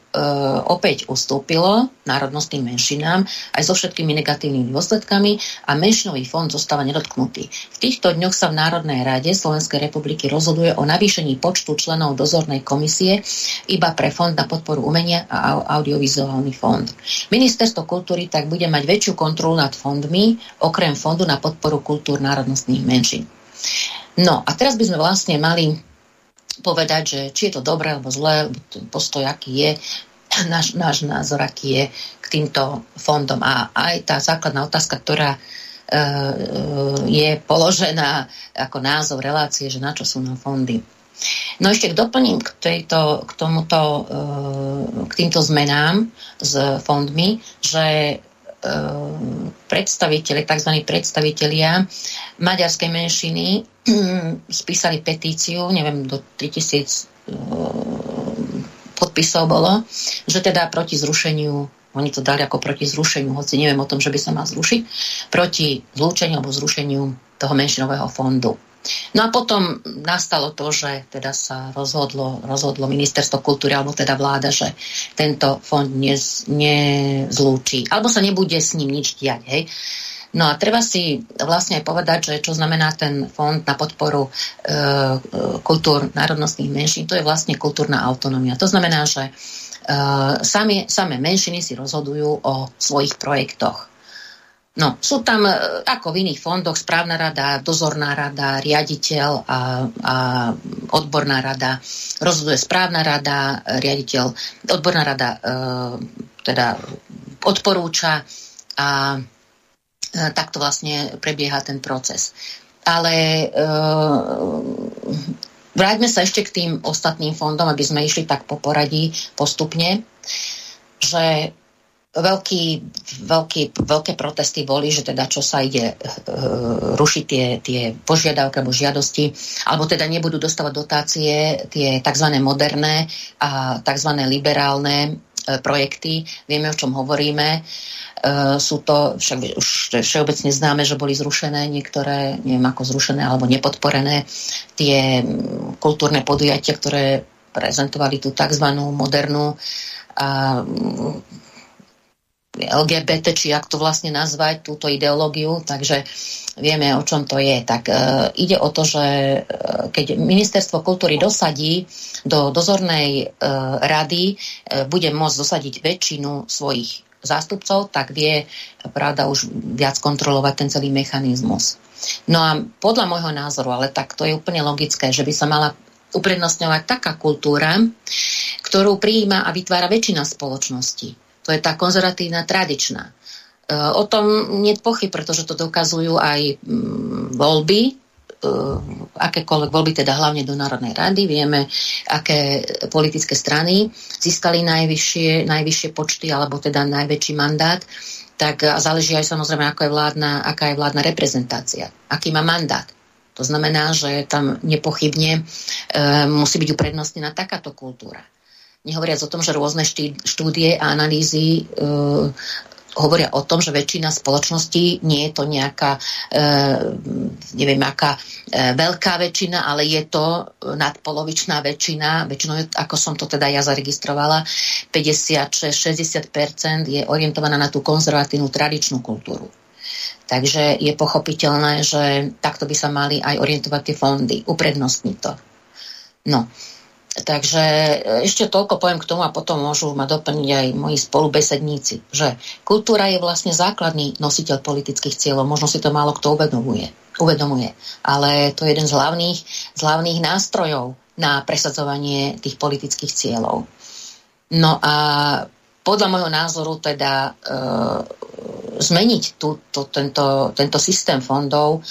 opäť ustúpilo národnostným menšinám aj so všetkými negatívnymi dôsledkami a menšinový fond zostáva nedotknutý. V týchto dňoch sa v Národnej rade Slovenskej republiky rozhoduje o navýšení počtu členov dozornej komisie iba pre fond na podporu umenia a audiovizuálny fond. Ministerstvo kultúry tak bude mať väčšiu kontrolu nad fondmi, okrem fond Fondu na podporu kultúr národnostných menšín. No a teraz by sme vlastne mali povedať, že či je to dobré alebo zlé, postoj aký je, náš, náš názor aký je k týmto fondom. A aj tá základná otázka, ktorá e, e, je položená ako názov relácie, že na čo sú nám fondy. No ešte doplním k, tejto, k tomuto, e, k týmto zmenám s fondmi, že predstaviteľi, tzv. predstavitelia maďarskej menšiny spísali petíciu, neviem, do 3000 ehm, podpisov bolo, že teda proti zrušeniu, oni to dali ako proti zrušeniu, hoci neviem o tom, že by sa mal zrušiť, proti zlúčeniu alebo zrušeniu toho menšinového fondu. No a potom nastalo to, že teda sa rozhodlo, rozhodlo ministerstvo kultúry, alebo teda vláda, že tento fond nez, nezlúči, alebo sa nebude s ním nič diať. Hej. No a treba si vlastne aj povedať, že čo znamená ten fond na podporu e, e kultúr národnostných menšín, to je vlastne kultúrna autonómia. To znamená, že e, sami, samé menšiny si rozhodujú o svojich projektoch. No, sú tam, e, ako v iných fondoch, správna rada, dozorná rada, riaditeľ a, a odborná rada. Rozhoduje správna rada, riaditeľ, odborná rada e, teda odporúča a e, takto vlastne prebieha ten proces. Ale e, vráťme sa ešte k tým ostatným fondom, aby sme išli tak po poradí postupne, že veľký, veľký, veľké protesty boli, že teda čo sa ide uh, rušiť tie, tie požiadavky alebo žiadosti, alebo teda nebudú dostávať dotácie tie tzv. moderné a tzv. liberálne uh, projekty. Vieme, o čom hovoríme. Uh, sú to, však už všeobecne známe, že boli zrušené niektoré, neviem ako zrušené alebo nepodporené tie kultúrne podujatia, ktoré prezentovali tú tzv. modernú a LGBT, či ak to vlastne nazvať, túto ideológiu, takže vieme, o čom to je. Tak e, ide o to, že e, keď Ministerstvo kultúry dosadí do dozornej e, rady, e, bude môcť dosadiť väčšinu svojich zástupcov, tak vie, pravda, už viac kontrolovať ten celý mechanizmus. No a podľa môjho názoru, ale tak to je úplne logické, že by sa mala uprednostňovať taká kultúra, ktorú prijíma a vytvára väčšina spoločnosti to je tá konzervatívna tradičná. E, o tom nie je pochyb, pretože to dokazujú aj mm, voľby, e, akékoľvek voľby, teda hlavne do Národnej rady. Vieme, aké politické strany získali najvyššie, najvyššie počty, alebo teda najväčší mandát. Tak záleží aj samozrejme, ako je vládna, aká je vládna reprezentácia, aký má mandát. To znamená, že tam nepochybne e, musí byť uprednostnená takáto kultúra. Nehovoriac o tom, že rôzne štúdie a analýzy e, hovoria o tom, že väčšina spoločností nie je to nejaká, e, neviem, aká e, veľká väčšina, ale je to nadpolovičná väčšina, väčšinou, ako som to teda ja zaregistrovala, 56-60% je orientovaná na tú konzervatívnu tradičnú kultúru. Takže je pochopiteľné, že takto by sa mali aj orientovať tie fondy, uprednostniť to. No, Takže e, ešte toľko poviem k tomu a potom môžu ma doplniť aj moji spolubesedníci, že kultúra je vlastne základný nositeľ politických cieľov. Možno si to málo kto uvedomuje, uvedomuje. Ale to je jeden z hlavných, z hlavných nástrojov na presadzovanie tých politických cieľov. No a podľa môjho názoru teda e, zmeniť tú, tú, tento, tento systém fondov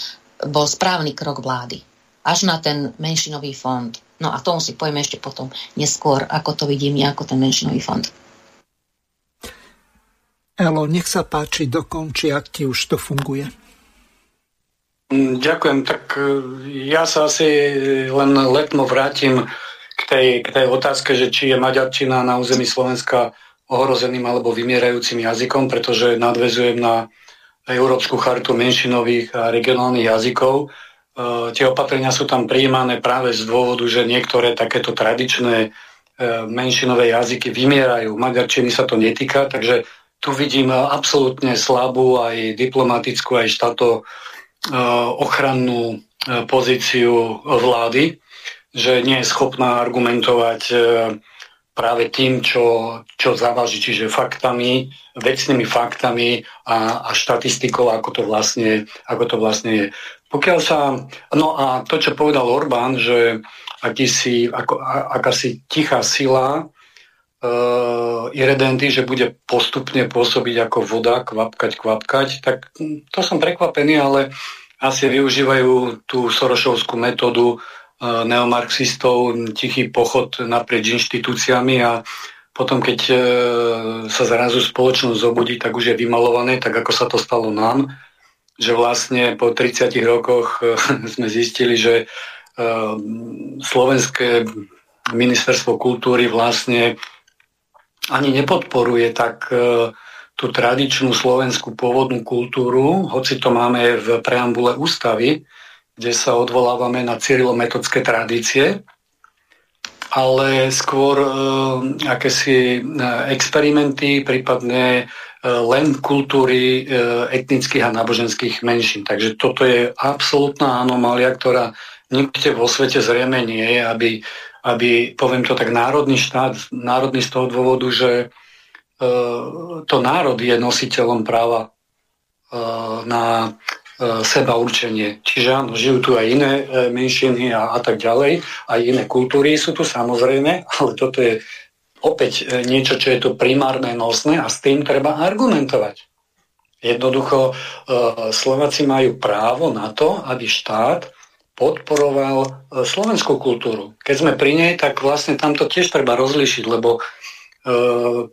bol správny krok vlády. Až na ten menšinový fond No a tomu si povieme ešte potom neskôr, ako to vidím ja, ako ten menšinový fond. Elo, nech sa páči, dokonči, ak ti už to funguje. Mm, ďakujem. Tak e, ja sa asi len letmo vrátim k tej, k tej otázke, že či je maďarčina na území Slovenska ohrozeným alebo vymierajúcim jazykom, pretože nadvezujem na Európsku chartu menšinových a regionálnych jazykov, tie opatrenia sú tam prijímané práve z dôvodu, že niektoré takéto tradičné e, menšinové jazyky vymierajú. Maďarčiny sa to netýka, takže tu vidím absolútne slabú aj diplomatickú, aj štáto e, ochrannú pozíciu vlády, že nie je schopná argumentovať práve tým, čo, čo závaží, čiže faktami, vecnými faktami a, a štatistikou, ako to vlastne, ako to vlastne je. Pokiaľ sa, no a to, čo povedal Orbán, že akýsi, ako, akási tichá sila uh, irredenty, že bude postupne pôsobiť ako voda, kvapkať, kvapkať, tak to som prekvapený, ale asi využívajú tú sorošovskú metódu uh, neomarxistov, tichý pochod naprieč inštitúciami a potom, keď uh, sa zrazu spoločnosť zobudí, tak už je vymalované, tak ako sa to stalo nám, že vlastne po 30 rokoch sme zistili, že eh, slovenské ministerstvo kultúry vlastne ani nepodporuje tak eh, tú tradičnú slovenskú pôvodnú kultúru, hoci to máme v preambule ústavy, kde sa odvolávame na cyrilometodské tradície, ale skôr akési experimenty, prípadne len kultúry e, etnických a náboženských menšín. Takže toto je absolútna anomália, ktorá nikde vo svete zrejme nie je, aby, aby, poviem to tak, národný štát, národný z toho dôvodu, že e, to národ je nositeľom práva na seba určenie. Čiže áno, žijú tu aj iné menšiny a, a tak ďalej, aj iné kultúry sú tu samozrejme, ale toto je opäť e, niečo, čo je to primárne nosné a s tým treba argumentovať. Jednoducho e, Slováci majú právo na to, aby štát podporoval e, slovenskú kultúru. Keď sme pri nej, tak vlastne tam to tiež treba rozlišiť, lebo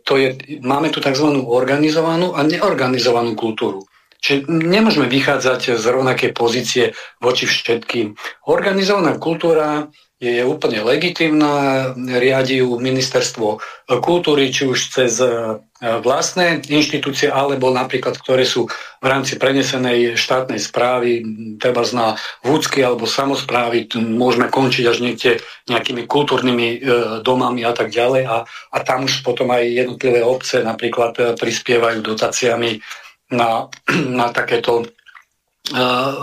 to je, máme tu tzv. organizovanú a neorganizovanú kultúru. Čiže nemôžeme vychádzať z rovnakej pozície voči všetkým. Organizovaná kultúra je úplne legitimná, riadi ju ministerstvo kultúry, či už cez e, vlastné inštitúcie, alebo napríklad, ktoré sú v rámci prenesenej štátnej správy, treba na vúcky alebo samozprávy, môžeme končiť až niekde nejakými kultúrnymi e, domami a tak ďalej. A, a tam už potom aj jednotlivé obce napríklad e, prispievajú dotáciami na, na takéto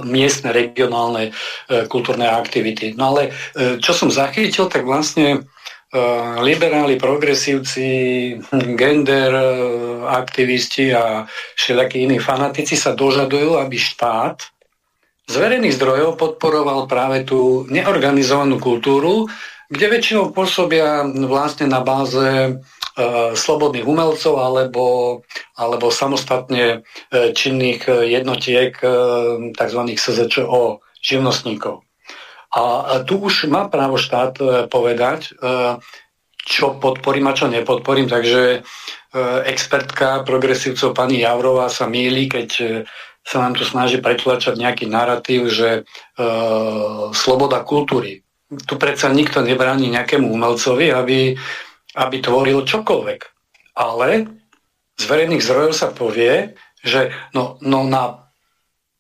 miestne, regionálne kultúrne aktivity. No ale čo som zachytil, tak vlastne liberáli, progresívci, gender aktivisti a všelijakí iní fanatici sa dožadujú, aby štát z verejných zdrojov podporoval práve tú neorganizovanú kultúru, kde väčšinou pôsobia vlastne na báze E, slobodných umelcov alebo, alebo samostatne e, činných e, jednotiek tzv. SZČO, živnostníkov. A tu už má právo štát povedať, čo podporím a čo nepodporím, takže expertka progresívcov pani Javrová sa míli, keď sa nám tu snaží pretlačať nejaký narratív, že sloboda kultúry. Tu predsa nikto nebráni nejakému umelcovi, aby aby tvoril čokoľvek. Ale z verejných zdrojov sa povie, že no, no na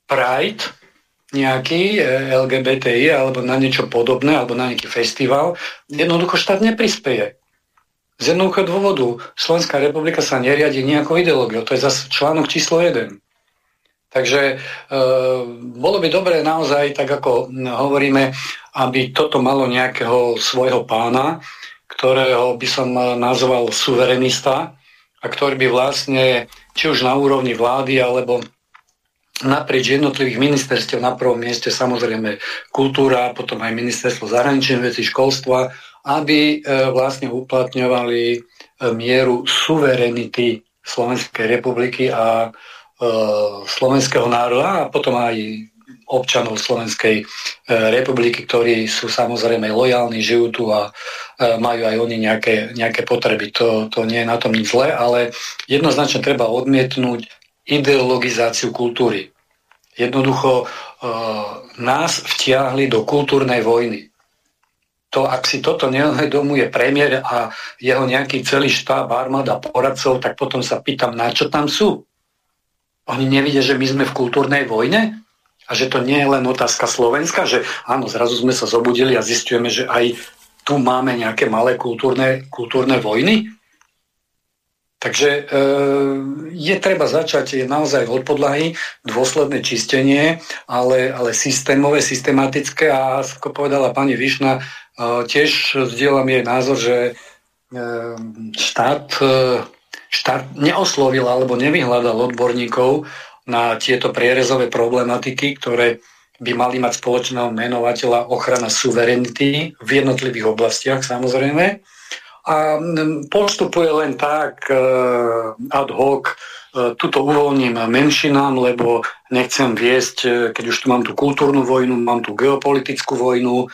Pride nejaký e, LGBTI alebo na niečo podobné, alebo na nejaký festival, jednoducho štát neprispieje. Z jednoduchého dôvodu Slovenská republika sa neriadi nejakou ideológiou. To je zase článok číslo 1. Takže e, bolo by dobré naozaj, tak ako hovoríme, aby toto malo nejakého svojho pána, ktorého by som eh, nazval suverenista a ktorý by vlastne, či už na úrovni vlády, alebo naprieč jednotlivých ministerstiev, na prvom mieste samozrejme kultúra, potom aj ministerstvo zahraničných vecí, školstva, aby eh, vlastne uplatňovali eh, mieru suverenity Slovenskej republiky a slovenského národa a potom aj občanov Slovenskej e, republiky, ktorí sú samozrejme lojálni, žijú tu a e, majú aj oni nejaké, nejaké potreby. To, to nie je na tom nič zlé, ale jednoznačne treba odmietnúť ideologizáciu kultúry. Jednoducho e, nás vtiahli do kultúrnej vojny. To, ak si toto neuvedomuje premiér a jeho nejaký celý štáb armáda poradcov, tak potom sa pýtam, na čo tam sú. Oni nevidia, že my sme v kultúrnej vojne? A že to nie je len otázka Slovenska, že áno, zrazu sme sa zobudili a zistujeme, že aj tu máme nejaké malé kultúrne, kultúrne vojny. Takže e, je treba začať je naozaj od podlahy, dôsledné čistenie, ale, ale systémové, systematické a ako povedala pani Višna, e, tiež zdieľam jej názor, že e, štát, e, štát neoslovil alebo nevyhľadal odborníkov na tieto prierezové problematiky, ktoré by mali mať spoločného menovateľa ochrana suverenity v jednotlivých oblastiach samozrejme. A postupuje len tak e, ad hoc, e, tuto uvoľním menšinám, lebo nechcem viesť, e, keď už tu mám tú kultúrnu vojnu, mám tú geopolitickú vojnu,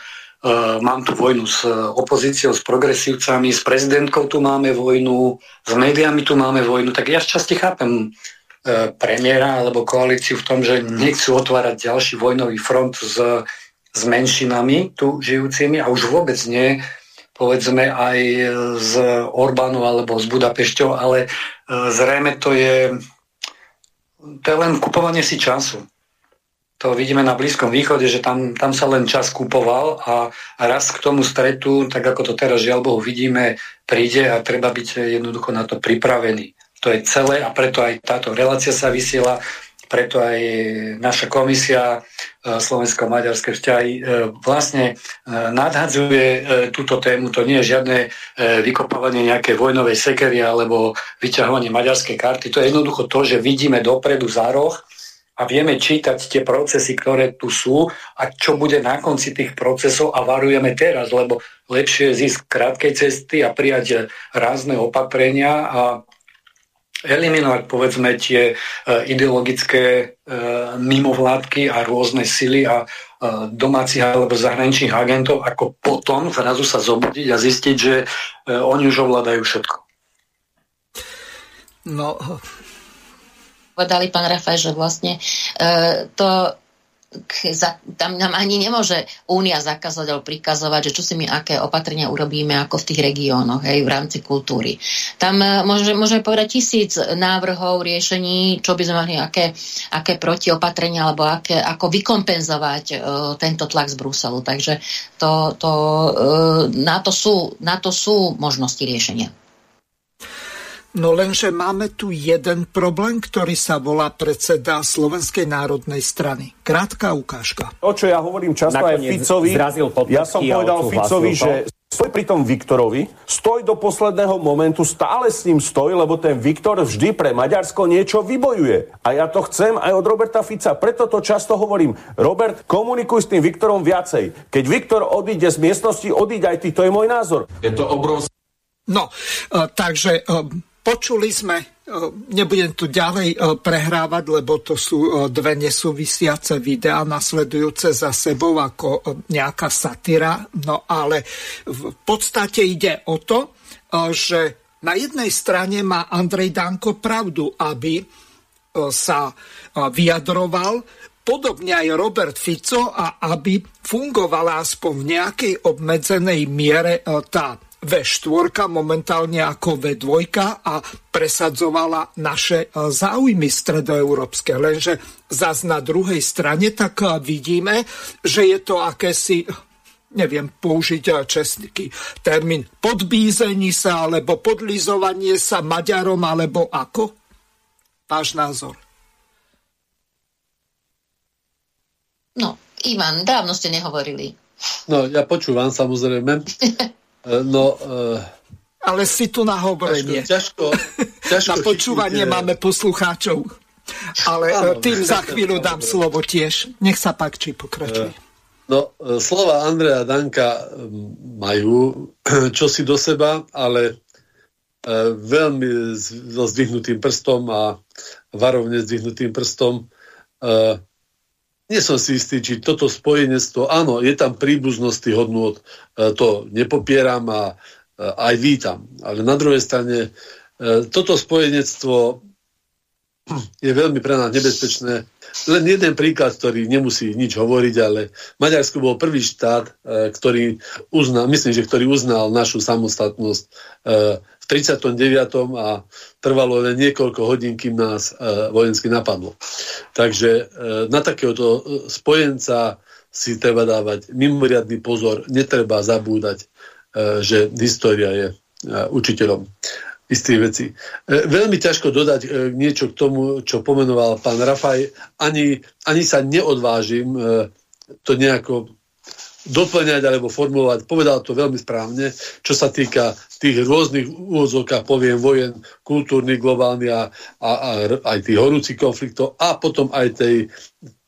mám tu vojnu s opozíciou, s progresívcami, s prezidentkou tu máme vojnu, s médiami tu máme vojnu, tak ja časti chápem E, premiéra alebo koalíciu v tom, že nechcú otvárať ďalší vojnový front s, s menšinami tu žijúcimi a už vôbec nie povedzme aj z Orbánu alebo z Budapešťou, ale zrejme to je, to je len kupovanie si času. To vidíme na Blízkom východe, že tam, tam sa len čas kupoval a raz k tomu stretu, tak ako to teraz žiaľ Bohu vidíme, príde a treba byť jednoducho na to pripravený. To je celé a preto aj táto relácia sa vysiela, preto aj naša komisia e, slovensko-maďarské vzťahy e, vlastne e, nadhadzuje túto tému. To nie je žiadne vykopávanie nejakej vojnovej sekery alebo vyťahovanie maďarskej karty. To je jednoducho to, že vidíme dopredu za roh a vieme čítať tie procesy, ktoré tu sú a čo bude na konci tých procesov a varujeme teraz, lebo lepšie je zísť krátkej cesty a prijať rázne opatrenia a eliminovať povedzme tie e, ideologické e, mimovládky a rôzne sily a e, domácich alebo zahraničných agentov, ako potom zrazu sa zobudiť a zistiť, že oni už ovládajú všetko. No, povedali pán Rafaj, že vlastne e, to tam nám ani nemôže Únia zakázať alebo prikazovať, že čo si my aké opatrenia urobíme ako v tých regiónoch, hej, v rámci kultúry. Tam e, môže, môžeme povedať tisíc návrhov, riešení, čo by sme mali, aké, aké protiopatrenia alebo aké, ako vykompenzovať uh, tento tlak z Bruselu. Takže to, to, uh, na, to sú, na to sú možnosti riešenia. No lenže máme tu jeden problém, ktorý sa volá predseda Slovenskej národnej strany. Krátka ukážka. O čo ja hovorím často aj Ficovi. Ja som povedal Ficovi, že stoj pri tom Viktorovi, stoj do posledného momentu, stále s ním stoj, lebo ten Viktor vždy pre Maďarsko niečo vybojuje. A ja to chcem aj od Roberta Fica. Preto to často hovorím. Robert, komunikuj s tým Viktorom viacej. Keď Viktor odíde z miestnosti, odíde aj ty. To je môj názor. Je to obrovské. No, uh, takže uh, Počuli sme, e, nebudem tu ďalej e, prehrávať, lebo to sú e, dve nesúvisiace videá nasledujúce za sebou ako nejaká satyra, no ale v podstate ide o to, že na jednej strane má Andrej Danko pravdu, aby sa vyjadroval, podobne aj Robert Fico a aby fungovala aspoň v nejakej obmedzenej miere tá v4 momentálne ako V2 a presadzovala naše e, záujmy stredoeurópske. Lenže zas na druhej strane tak e, vidíme, že je to akési neviem použiť e, český termín, podbízení sa, alebo podlizovanie sa Maďarom, alebo ako? Váš názor. No, Ivan, dávno ste nehovorili. No, ja počúvam samozrejme. E, no, uh, ale si tu na hovorenie. Ťažko, ťažko na počúvanie máme poslucháčov. Ale e, áno, tým za chvíľu dám slovo tiež. Nech sa páči, pokračuj. No, slova Andreja Danka majú čosi do seba, ale veľmi so zdvihnutým prstom a varovne zdvihnutým prstom nie som si istý, či toto spojenectvo, áno, je tam príbuznosť tých hodnôt, e, to nepopieram a e, aj vítam. Ale na druhej strane, e, toto spojenectvo je veľmi pre nás nebezpečné. Len jeden príklad, ktorý nemusí nič hovoriť, ale Maďarsko bol prvý štát, ktorý uznal, myslím, že ktorý uznal našu samostatnosť v 39. a trvalo len niekoľko hodín, kým nás e, vojensky napadlo. Takže e, na takéhoto e, spojenca si treba dávať mimoriadný pozor, netreba zabúdať, že história je učiteľom istých vecí. Veľmi ťažko dodať niečo k tomu, čo pomenoval pán Rafaj. Ani, ani sa neodvážim to nejako doplňať alebo formulovať. Povedal to veľmi správne, čo sa týka tých rôznych úvodzovkách, poviem, vojen, kultúrny, globálny a, a, a aj tých horúcich konfliktov a potom aj tej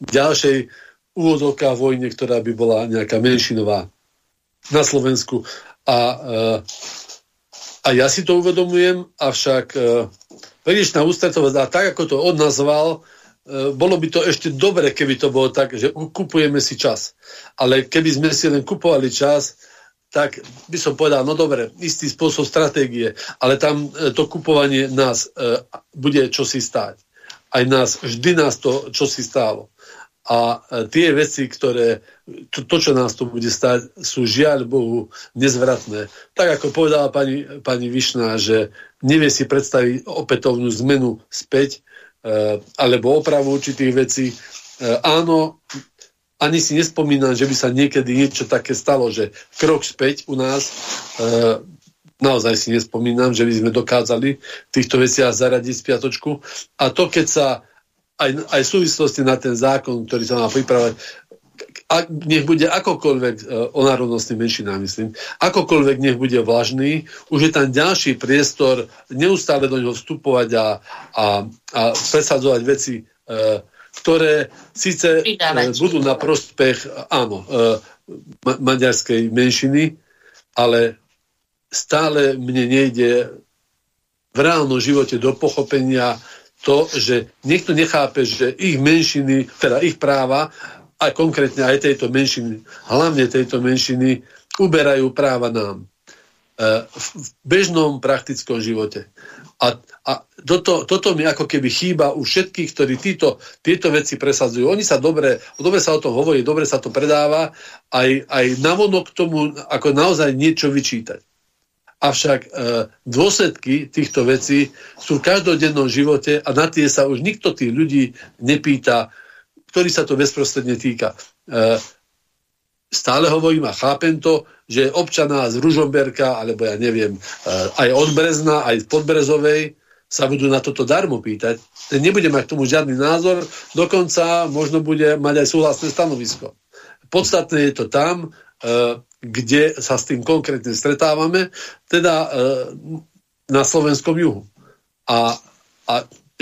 ďalšej úvodzovka vojne, ktorá by bola nejaká menšinová na Slovensku. A, e, a ja si to uvedomujem, avšak prílišná e, ústretovosť, a tak ako to odnazval, bolo by to ešte dobre, keby to bolo tak, že kupujeme si čas. Ale keby sme si len kupovali čas, tak by som povedal, no dobre, istý spôsob stratégie, ale tam e, to kupovanie nás e, bude čosi stáť. Aj nás, vždy nás to čosi stálo. A tie veci, ktoré, to, to, čo nás to bude stať, sú žiaľ Bohu nezvratné. Tak ako povedala pani, pani Višná, že nevie si predstaviť opätovnú zmenu späť, alebo opravu určitých vecí. Eh, áno, ani si nespomínam, že by sa niekedy niečo také stalo, že krok späť u nás, eh, naozaj si nespomínam, že by sme dokázali v týchto veciach zaradiť spiatočku. A to, keď sa aj, aj v súvislosti na ten zákon, ktorý sa má pripravať, a nech bude akokoľvek e, o národnostných menšinách, myslím, akokoľvek nech bude vlažný, už je tam ďalší priestor neustále do neho vstupovať a, a, a presadzovať veci, e, ktoré síce e, budú na prospech, áno, ma- maďarskej menšiny, ale stále mne nejde v reálnom živote do pochopenia to, že niekto nechápe, že ich menšiny, teda ich práva a konkrétne aj tejto menšiny, hlavne tejto menšiny, uberajú práva nám. v bežnom praktickom živote. A, a toto, toto mi ako keby chýba u všetkých, ktorí títo, tieto veci presadzujú. Oni sa dobre, dobre sa o tom hovorí, dobre sa to predáva, aj, aj navonok k tomu ako naozaj niečo vyčítať. Avšak e, dôsledky týchto vecí sú v každodennom živote a na tie sa už nikto tých ľudí nepýta, ktorý sa to bezprostredne týka. E, stále hovorím a chápem to, že občaná z Ružomberka, alebo ja neviem, eh, aj od Brezna, aj z Podbrezovej, sa budú na toto darmo pýtať. Ten nebude mať k tomu žiadny názor, dokonca možno bude mať aj súhlasné stanovisko. Podstatné je to tam, eh, kde sa s tým konkrétne stretávame, teda na slovenskom juhu. A, a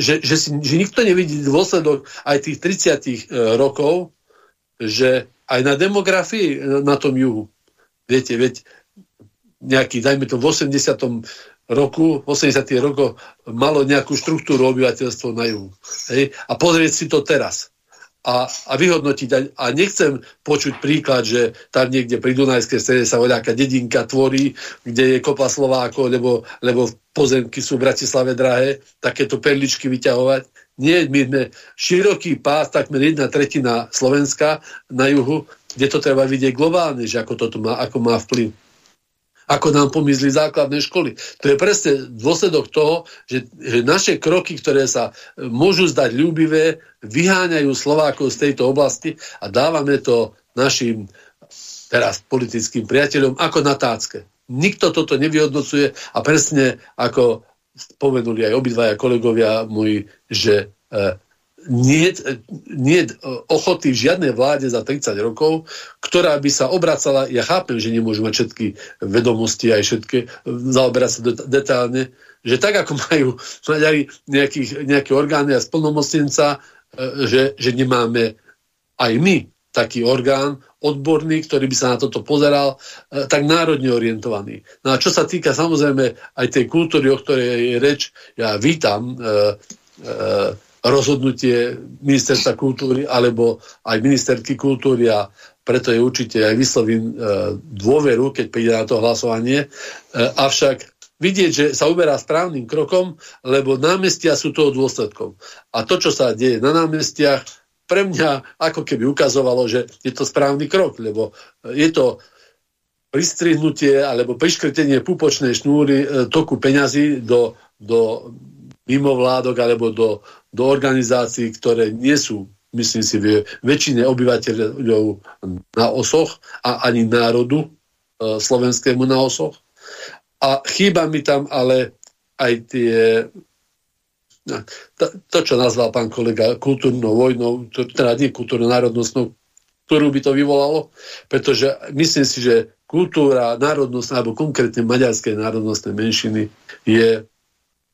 že, že, si, že nikto nevidí dôsledok aj tých 30 rokov, že aj na demografii na tom juhu Viete, veď nejaký, dajme to v 80. roku, v 80. rokoch malo nejakú štruktúru obyvateľstva na juhu. Hej? A pozrieť si to teraz. A, a vyhodnotiť. A, a nechcem počuť príklad, že tam niekde pri Dunajskej strede sa voľaká dedinka tvorí, kde je kopa Slovákov, lebo, lebo pozemky sú v Bratislave drahé, takéto perličky vyťahovať. Nie, my sme široký pás, takmer jedna tretina Slovenska na juhu, kde to treba vidieť globálne, že ako, toto má, ako má vplyv. Ako nám pomizli základné školy. To je presne dôsledok toho, že, že naše kroky, ktoré sa e, môžu zdať ľúbivé, vyháňajú Slovákov z tejto oblasti a dávame to našim teraz politickým priateľom ako na tácke. Nikto toto nevyhodnocuje a presne ako spomenuli aj obidvaja kolegovia moji, že e, nie, nie ochoty v žiadnej vláde za 30 rokov, ktorá by sa obracala, ja chápem, že nemôžu mať všetky vedomosti aj všetky, zaoberať sa detálne, že tak ako majú nejakých, nejaké orgány a splnomocnenca, e, že, že nemáme aj my taký orgán odborný, ktorý by sa na toto pozeral, e, tak národne orientovaný. No a čo sa týka samozrejme aj tej kultúry, o ktorej je reč, ja vítam e, e, rozhodnutie ministerstva kultúry alebo aj ministerky kultúry a preto je určite aj vyslovím e, dôveru, keď príde na to hlasovanie. E, avšak vidieť, že sa uberá správnym krokom, lebo námestia sú toho dôsledkom. A to, čo sa deje na námestiach, pre mňa ako keby ukazovalo, že je to správny krok, lebo je to pristrihnutie alebo priškrtenie pupočnej šnúry e, toku peňazí do, do mimovládok alebo do, do organizácií, ktoré nie sú, myslím si, väčšine obyvateľov na osoch a ani národu e, slovenskému na osoch. A chýba mi tam ale aj tie no, to, to, čo nazval pán kolega kultúrnou vojnou, teda nie kultúrno-národnostnou, ktorú by to vyvolalo, pretože myslím si, že kultúra národnostná, alebo konkrétne maďarské národnostné menšiny je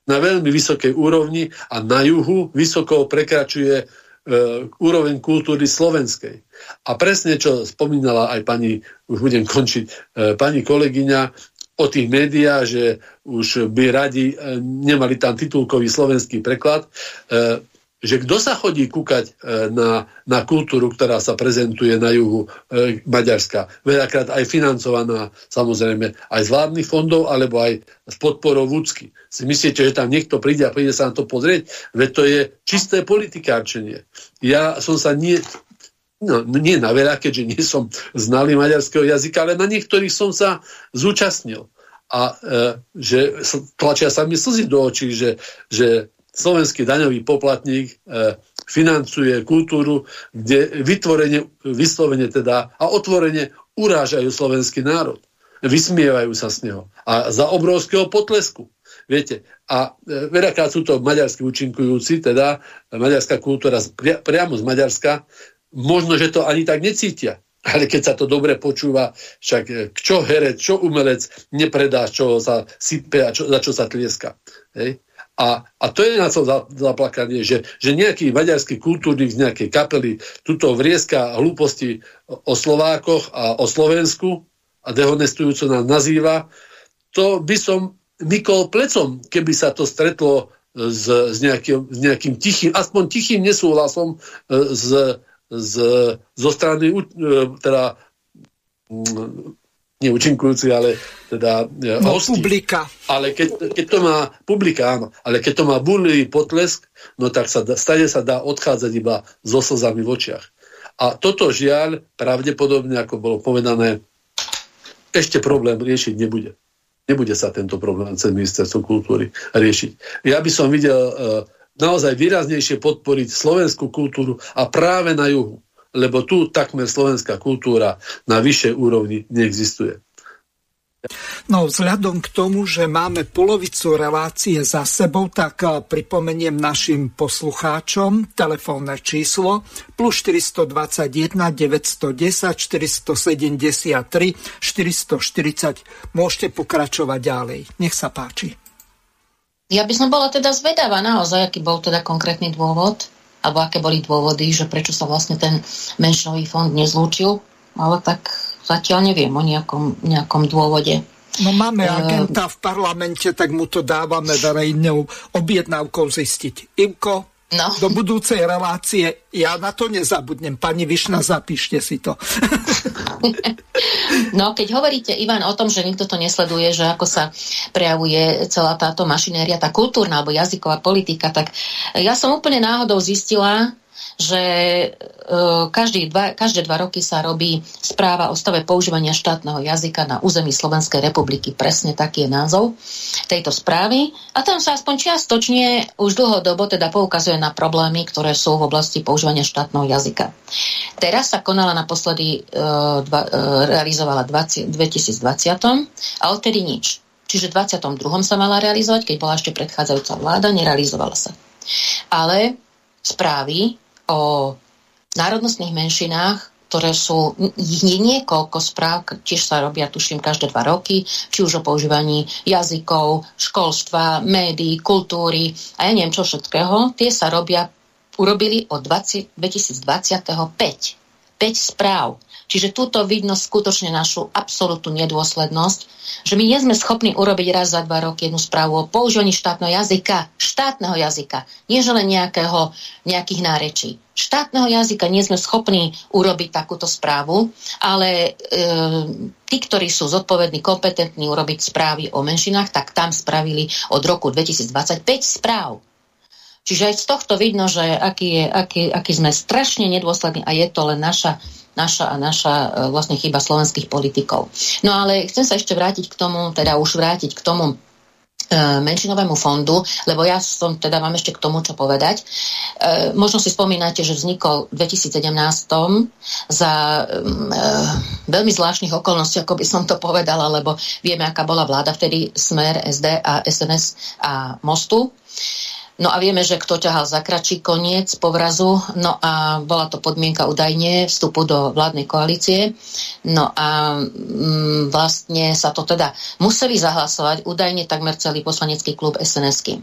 na veľmi vysokej úrovni a na juhu vysoko prekračuje e, úroveň kultúry slovenskej. A presne, čo spomínala aj pani, už budem končiť, e, pani kolegyňa o tých médiách, že už by radi e, nemali tam titulkový slovenský preklad. E, že kto sa chodí kúkať e, na, na kultúru, ktorá sa prezentuje na juhu e, Maďarska, veľakrát aj financovaná samozrejme aj z vládnych fondov, alebo aj s podporou Vúcky. Si myslíte, že tam niekto príde a príde sa na to pozrieť? Veď to je čisté politikárčenie. Ja som sa nie, no, nie na veľa, keďže nie som znalý maďarského jazyka, ale na niektorých som sa zúčastnil. A e, že tlačia sa mi slzy do očí, že, že slovenský daňový poplatník e, financuje kultúru, kde vytvorenie, vyslovene teda a otvorene urážajú slovenský národ. Vysmievajú sa z neho. A za obrovského potlesku. Viete, a e, veľakrát sú to maďarskí účinkujúci, teda maďarská kultúra pria, priamo z Maďarska, možno, že to ani tak necítia. Ale keď sa to dobre počúva, však e, čo herec, čo umelec nepredá, čo sa sype a čo, za čo sa tlieska. Hej? A, a to je na to zaplakanie, že, že nejaký maďarský kultúrnik z nejakej kapely tuto vrieska hlúposti o Slovákoch a o Slovensku a dehonestujúco nás nazýva, to by som mykol plecom, keby sa to stretlo s, s, nejakým, s nejakým tichým, aspoň tichým nesúhlasom e, z, z, zo strany e, teda nie účinkujúci, ale teda e, no, hosti. publika. Ale keď, keď to má, publika áno, ale keď to má burlivý potlesk, no tak sa, stane sa dá odchádzať iba so slzami v očiach. A toto žiaľ, pravdepodobne, ako bolo povedané, ešte problém riešiť nebude. Nebude sa tento problém cez ministerstvo kultúry riešiť. Ja by som videl e, naozaj výraznejšie podporiť slovenskú kultúru a práve na juhu lebo tu takmer slovenská kultúra na vyššej úrovni neexistuje. No vzhľadom k tomu, že máme polovicu relácie za sebou, tak eh, pripomeniem našim poslucháčom telefónne číslo plus 421 910 473 440. Môžete pokračovať ďalej. Nech sa páči. Ja by som bola teda zvedavá naozaj, aký bol teda konkrétny dôvod alebo aké boli dôvody, že prečo sa vlastne ten menšinový fond nezlúčil, ale tak zatiaľ neviem o nejakom, nejakom dôvode. No máme ehm, agenta v parlamente, tak mu to dávame verejnou objednávkou zistiť. Imko, No. Do budúcej relácie ja na to nezabudnem. Pani Višna, zapíšte si to. no, keď hovoríte, Ivan, o tom, že nikto to nesleduje, že ako sa prejavuje celá táto mašinéria, tá kultúrna alebo jazyková politika, tak ja som úplne náhodou zistila, že e, každý dva, každé dva roky sa robí správa o stave používania štátneho jazyka na území Slovenskej republiky. Presne taký je názov tejto správy. A tam sa aspoň čiastočne už dlhodobo teda poukazuje na problémy, ktoré sú v oblasti používania štátneho jazyka. Teraz sa konala naposledy, e, dva, e, realizovala 20, 2020 a odtedy nič. Čiže v 22. sa mala realizovať, keď bola ešte predchádzajúca vláda, nerealizovala sa. Ale správy o národnostných menšinách, ktoré sú nie niekoľko správ, tiež sa robia, tuším, každé dva roky, či už o používaní jazykov, školstva, médií, kultúry a ja neviem čo všetkého, tie sa robia, urobili od 20, 2025. 5 správ. Čiže túto vidno skutočne našu absolútnu nedôslednosť, že my nie sme schopní urobiť raz za dva roky jednu správu o používaní štátneho jazyka, štátneho jazyka, nie že len nejakého, nejakých nárečí. Štátneho jazyka nie sme schopní urobiť takúto správu, ale e, tí, ktorí sú zodpovední, kompetentní urobiť správy o menšinách, tak tam spravili od roku 2025 správ. Čiže aj z tohto vidno, že aký, je, aký, aký sme strašne nedôslední a je to len naša naša a naša e, vlastne chyba slovenských politikov. No ale chcem sa ešte vrátiť k tomu, teda už vrátiť k tomu e, menšinovému fondu, lebo ja som teda mám ešte k tomu, čo povedať. E, možno si spomínate, že vznikol v 2017 za e, veľmi zvláštnych okolností, ako by som to povedala, lebo vieme, aká bola vláda vtedy Smer, SD a SNS a Mostu. No a vieme, že kto ťahal za kračí koniec povrazu, no a bola to podmienka údajne vstupu do vládnej koalície. No a mm, vlastne sa to teda museli zahlasovať údajne takmer celý poslanecký klub sns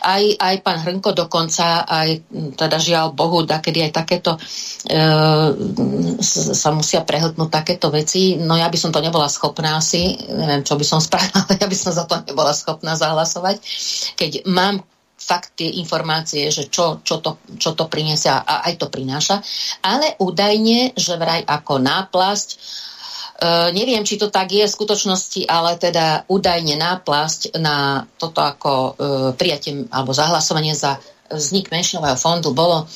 Aj, aj pán Hrnko dokonca, aj teda žiaľ Bohu, da, kedy aj takéto e, sa musia prehltnúť takéto veci. No ja by som to nebola schopná asi, neviem, čo by som spravila, ja by som za to nebola schopná zahlasovať. Keď mám fakt tie informácie, že čo, čo, to, čo to priniesie a aj to prináša, ale údajne, že vraj ako náplasť, e, neviem, či to tak je v skutočnosti, ale teda údajne náplasť na toto ako e, prijatie alebo zahlasovanie za vznik menšinového fondu bolo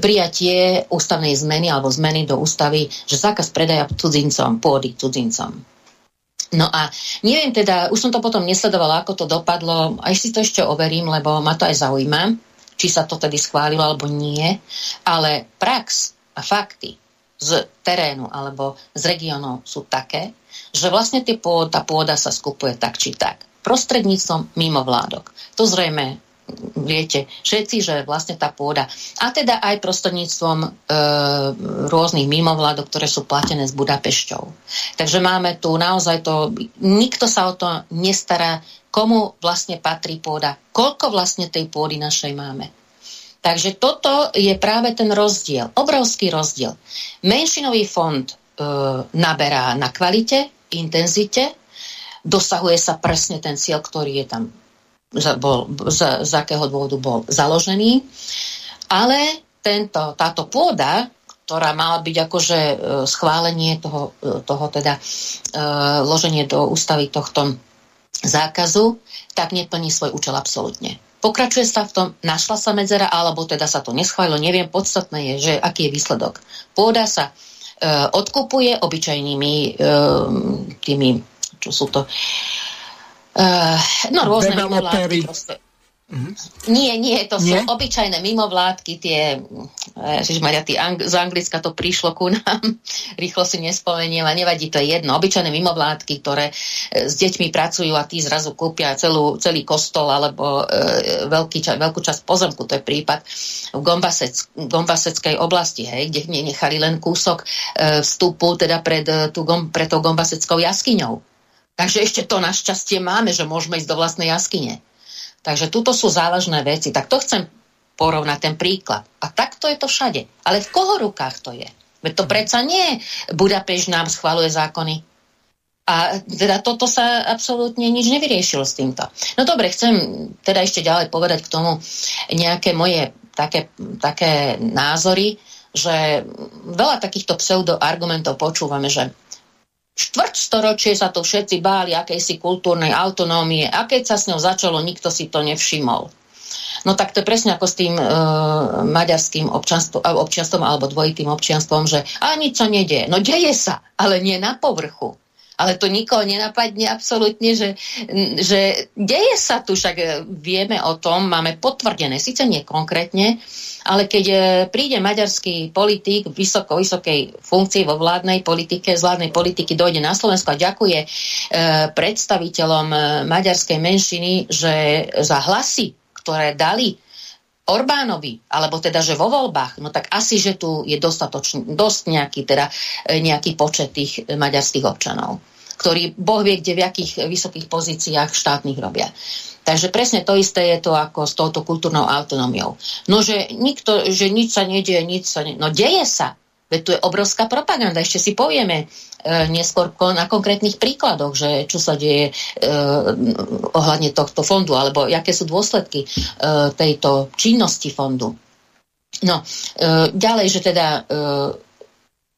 prijatie ústavnej zmeny alebo zmeny do ústavy, že zákaz predaja cudzincom, pôdy cudzincom. No a neviem teda, už som to potom nesledovala, ako to dopadlo, aj si to ešte overím, lebo ma to aj zaujíma, či sa to tedy schválilo alebo nie, ale prax a fakty z terénu alebo z regiónov sú také, že vlastne tie pôda, tá pôda sa skupuje tak či tak prostredníctvom mimovládok. To zrejme viete všetci, že vlastne tá pôda. A teda aj prostredníctvom e, rôznych mimovládok, ktoré sú platené s Budapešťou. Takže máme tu naozaj to, nikto sa o to nestará, komu vlastne patrí pôda, koľko vlastne tej pôdy našej máme. Takže toto je práve ten rozdiel, obrovský rozdiel. Menšinový fond e, naberá na kvalite, intenzite, dosahuje sa presne ten cieľ, ktorý je tam bol, z, z akého dôvodu bol založený. Ale tento, táto pôda, ktorá mala byť akože e, schválenie toho, e, toho teda loženie do ústavy tohto zákazu, tak neplní svoj účel absolútne. Pokračuje sa v tom, našla sa medzera, alebo teda sa to neschválilo, neviem, podstatné je, že aký je výsledok. Pôda sa e, odkupuje obyčajnými e, tými, čo sú to, e, no rôzne mimovládky proste Mm-hmm. Nie, nie, to nie? sú obyčajné mimovládky, tie, Maria, tí ang- z Anglicka to prišlo ku nám, rýchlo si nespomeniem a nevadí, to je jedno, obyčajné mimovládky, ktoré e, s deťmi pracujú a tí zrazu kúpia celú, celý kostol alebo e, veľký ča- veľkú časť pozemku, to je prípad v Gombasec, Gombaseckej oblasti, hej, kde nechali len kúsok e, vstupu teda pred, tú, pred tou Gombaseckou jaskyňou. Takže ešte to našťastie máme, že môžeme ísť do vlastnej jaskyne. Takže tuto sú závažné veci. Tak to chcem porovnať ten príklad. A takto je to všade. Ale v koho rukách to je? Veď to predsa nie Budapešť nám schvaluje zákony. A teda toto sa absolútne nič nevyriešilo s týmto. No dobre, chcem teda ešte ďalej povedať k tomu nejaké moje také, také názory, že veľa takýchto pseudoargumentov počúvame, že štvrť storočie sa tu všetci báli akejsi kultúrnej autonómie a keď sa s ňou začalo, nikto si to nevšimol. No tak to je presne ako s tým e, maďarským občianstvom alebo dvojitým občianstvom, že a nič sa nedieje. No deje sa, ale nie na povrchu. Ale to nikoho nenapadne absolútne, že, že deje sa tu, však vieme o tom, máme potvrdené, síce nie konkrétne, ale keď e, príde maďarský politik vysoko, vysokej funkcii vo vládnej politike, z vládnej politiky dojde na Slovensko a ďakuje e, predstaviteľom e, maďarskej menšiny, že za hlasy, ktoré dali Orbánovi, alebo teda, že vo voľbách, no tak asi, že tu je dostatočný, dosť nejaký, teda, nejaký počet tých maďarských občanov, ktorí boh vie, kde v akých vysokých pozíciách štátnych robia. Takže presne to isté je to ako s touto kultúrnou autonómiou. No, že, nikto, že nič sa nedieje, nič sa nedieje. No, deje sa. Veď tu je obrovská propaganda. Ešte si povieme e, neskôr na konkrétnych príkladoch, že čo sa deje e, ohľadne tohto fondu, alebo aké sú dôsledky e, tejto činnosti fondu. No, ďalej, že teda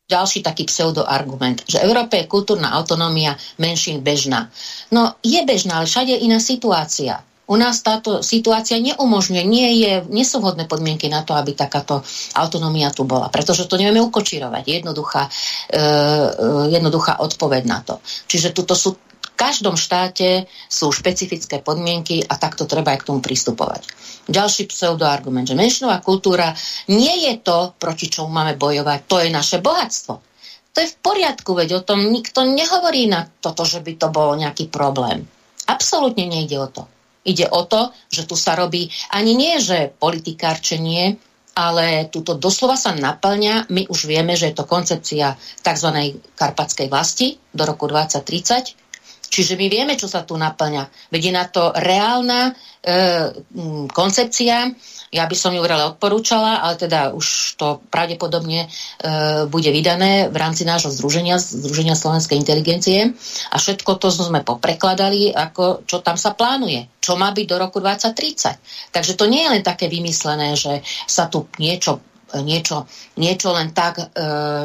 ďalší taký pseudoargument, že Európe je kultúrna autonómia menšín bežná. No je bežná, ale všade iná situácia. U nás táto situácia neumožňuje, nie, je, nie sú vhodné podmienky na to, aby takáto autonómia tu bola, pretože to nevieme ukočírovať. Jednoduchá, e, e, jednoduchá odpoveď na to. Čiže tuto sú každom štáte sú špecifické podmienky a takto treba aj k tomu pristupovať. Ďalší pseudoargument, že menšinová kultúra nie je to, proti čomu máme bojovať, to je naše bohatstvo. To je v poriadku, veď o tom nikto nehovorí na toto, že by to bol nejaký problém. Absolútne nejde o to. Ide o to, že tu sa robí ani nie, že politikárčenie, ale túto doslova sa naplňa. My už vieme, že je to koncepcia tzv. karpatskej vlasti do roku 2030 Čiže my vieme, čo sa tu naplňa. Veď je na to reálna e, koncepcia. Ja by som ju veľa odporúčala, ale teda už to pravdepodobne e, bude vydané v rámci nášho združenia, Združenia slovenskej inteligencie. A všetko to sme poprekladali, ako, čo tam sa plánuje. Čo má byť do roku 2030. Takže to nie je len také vymyslené, že sa tu niečo niečo, niečo len tak e,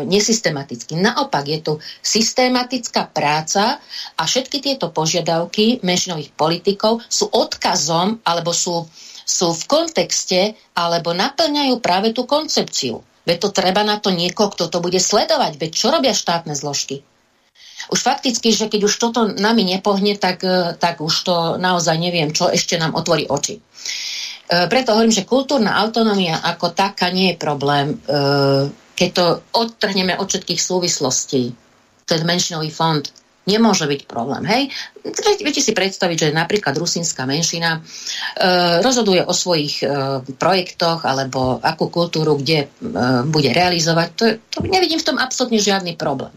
nesystematicky. Naopak je tu systematická práca a všetky tieto požiadavky menšinových politikov sú odkazom alebo sú, sú v kontexte alebo naplňajú práve tú koncepciu. Veď to treba na to niekoho, kto to bude sledovať. Veď čo robia štátne zložky? Už fakticky, že keď už toto nami nepohne, tak, e, tak už to naozaj neviem, čo ešte nám otvorí oči. E, preto hovorím, že kultúrna autonómia ako taká nie je problém, e, keď to odtrhneme od všetkých súvislostí. Ten menšinový fond nemôže byť problém. Hej? Viete si predstaviť, že napríklad rusínska menšina e, rozhoduje o svojich e, projektoch alebo akú kultúru kde e, bude realizovať. To, to nevidím v tom absolútne žiadny problém.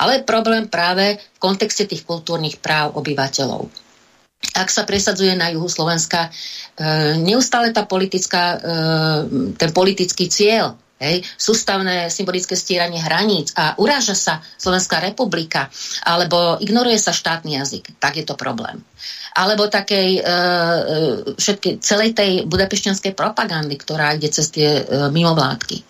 Ale problém práve v kontexte tých kultúrnych práv obyvateľov ak sa presadzuje na juhu Slovenska, e, neustále tá politická, e, ten politický cieľ, hej, sústavné symbolické stieranie hraníc a uráža sa Slovenská republika, alebo ignoruje sa štátny jazyk, tak je to problém. Alebo takej e, e všetky, celej tej budapešťanskej propagandy, ktorá ide cez tie e, mimovládky.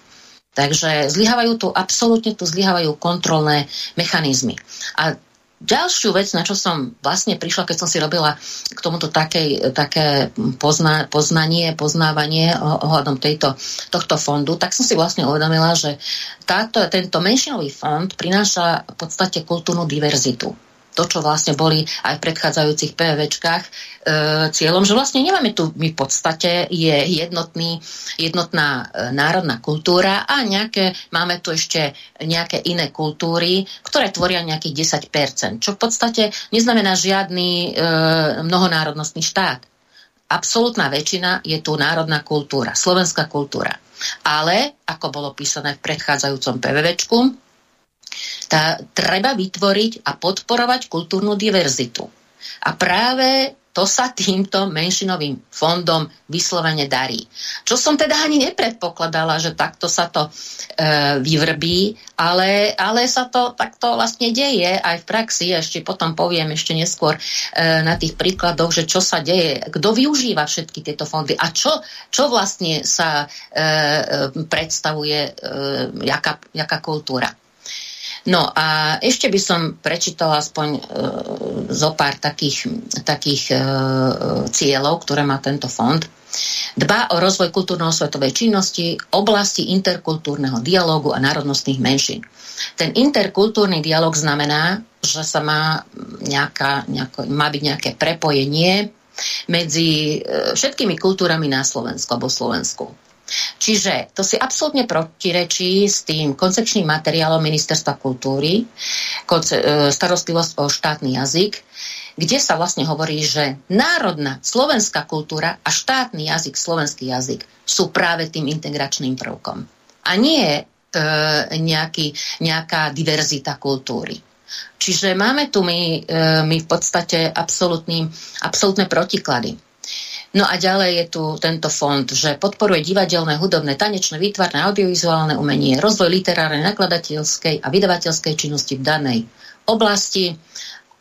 Takže zlyhávajú tu, absolútne tu zlyhávajú kontrolné mechanizmy. A Ďalšiu vec, na čo som vlastne prišla, keď som si robila k tomuto také, také pozna, poznanie, poznávanie ohľadom tejto, tohto fondu, tak som si vlastne uvedomila, že táto, tento menšinový fond prináša v podstate kultúrnu diverzitu to, čo vlastne boli aj v predchádzajúcich PVčkách e, cieľom, že vlastne nemáme tu, my v podstate je jednotný, jednotná e, národná kultúra a nejaké, máme tu ešte nejaké iné kultúry, ktoré tvoria nejakých 10%, čo v podstate neznamená žiadny e, mnohonárodnostný štát. Absolutná väčšina je tu národná kultúra, slovenská kultúra. Ale, ako bolo písané v predchádzajúcom PVVčku, tá, treba vytvoriť a podporovať kultúrnu diverzitu. A práve to sa týmto menšinovým fondom vyslovene darí. Čo som teda ani nepredpokladala, že takto sa to e, vyvrbí, ale, ale sa to takto vlastne deje aj v praxi. Ešte potom poviem ešte neskôr e, na tých príkladoch, že čo sa deje, kto využíva všetky tieto fondy a čo, čo vlastne sa e, e predstavuje, e, jaká, jaká kultúra. No a ešte by som prečítala aspoň e, zo pár takých, takých e, cieľov, ktoré má tento fond. Dba o rozvoj kultúrno-svetovej činnosti, oblasti interkultúrneho dialógu a národnostných menšín. Ten interkultúrny dialog znamená, že sa má, nejaká, nejako, má byť nejaké prepojenie medzi e, všetkými kultúrami na Slovensku alebo Slovensku. Čiže to si absolútne protirečí s tým koncepčným materiálom Ministerstva kultúry, e, starostlivosť o štátny jazyk, kde sa vlastne hovorí, že národná slovenská kultúra a štátny jazyk, slovenský jazyk sú práve tým integračným prvkom. A nie e, nejaký, nejaká diverzita kultúry. Čiže máme tu my, e, my v podstate absolútne protiklady. No a ďalej je tu tento fond, že podporuje divadelné, hudobné, tanečné, výtvarné, audiovizuálne umenie, rozvoj literárnej, nakladateľskej a vydavateľskej činnosti v danej oblasti.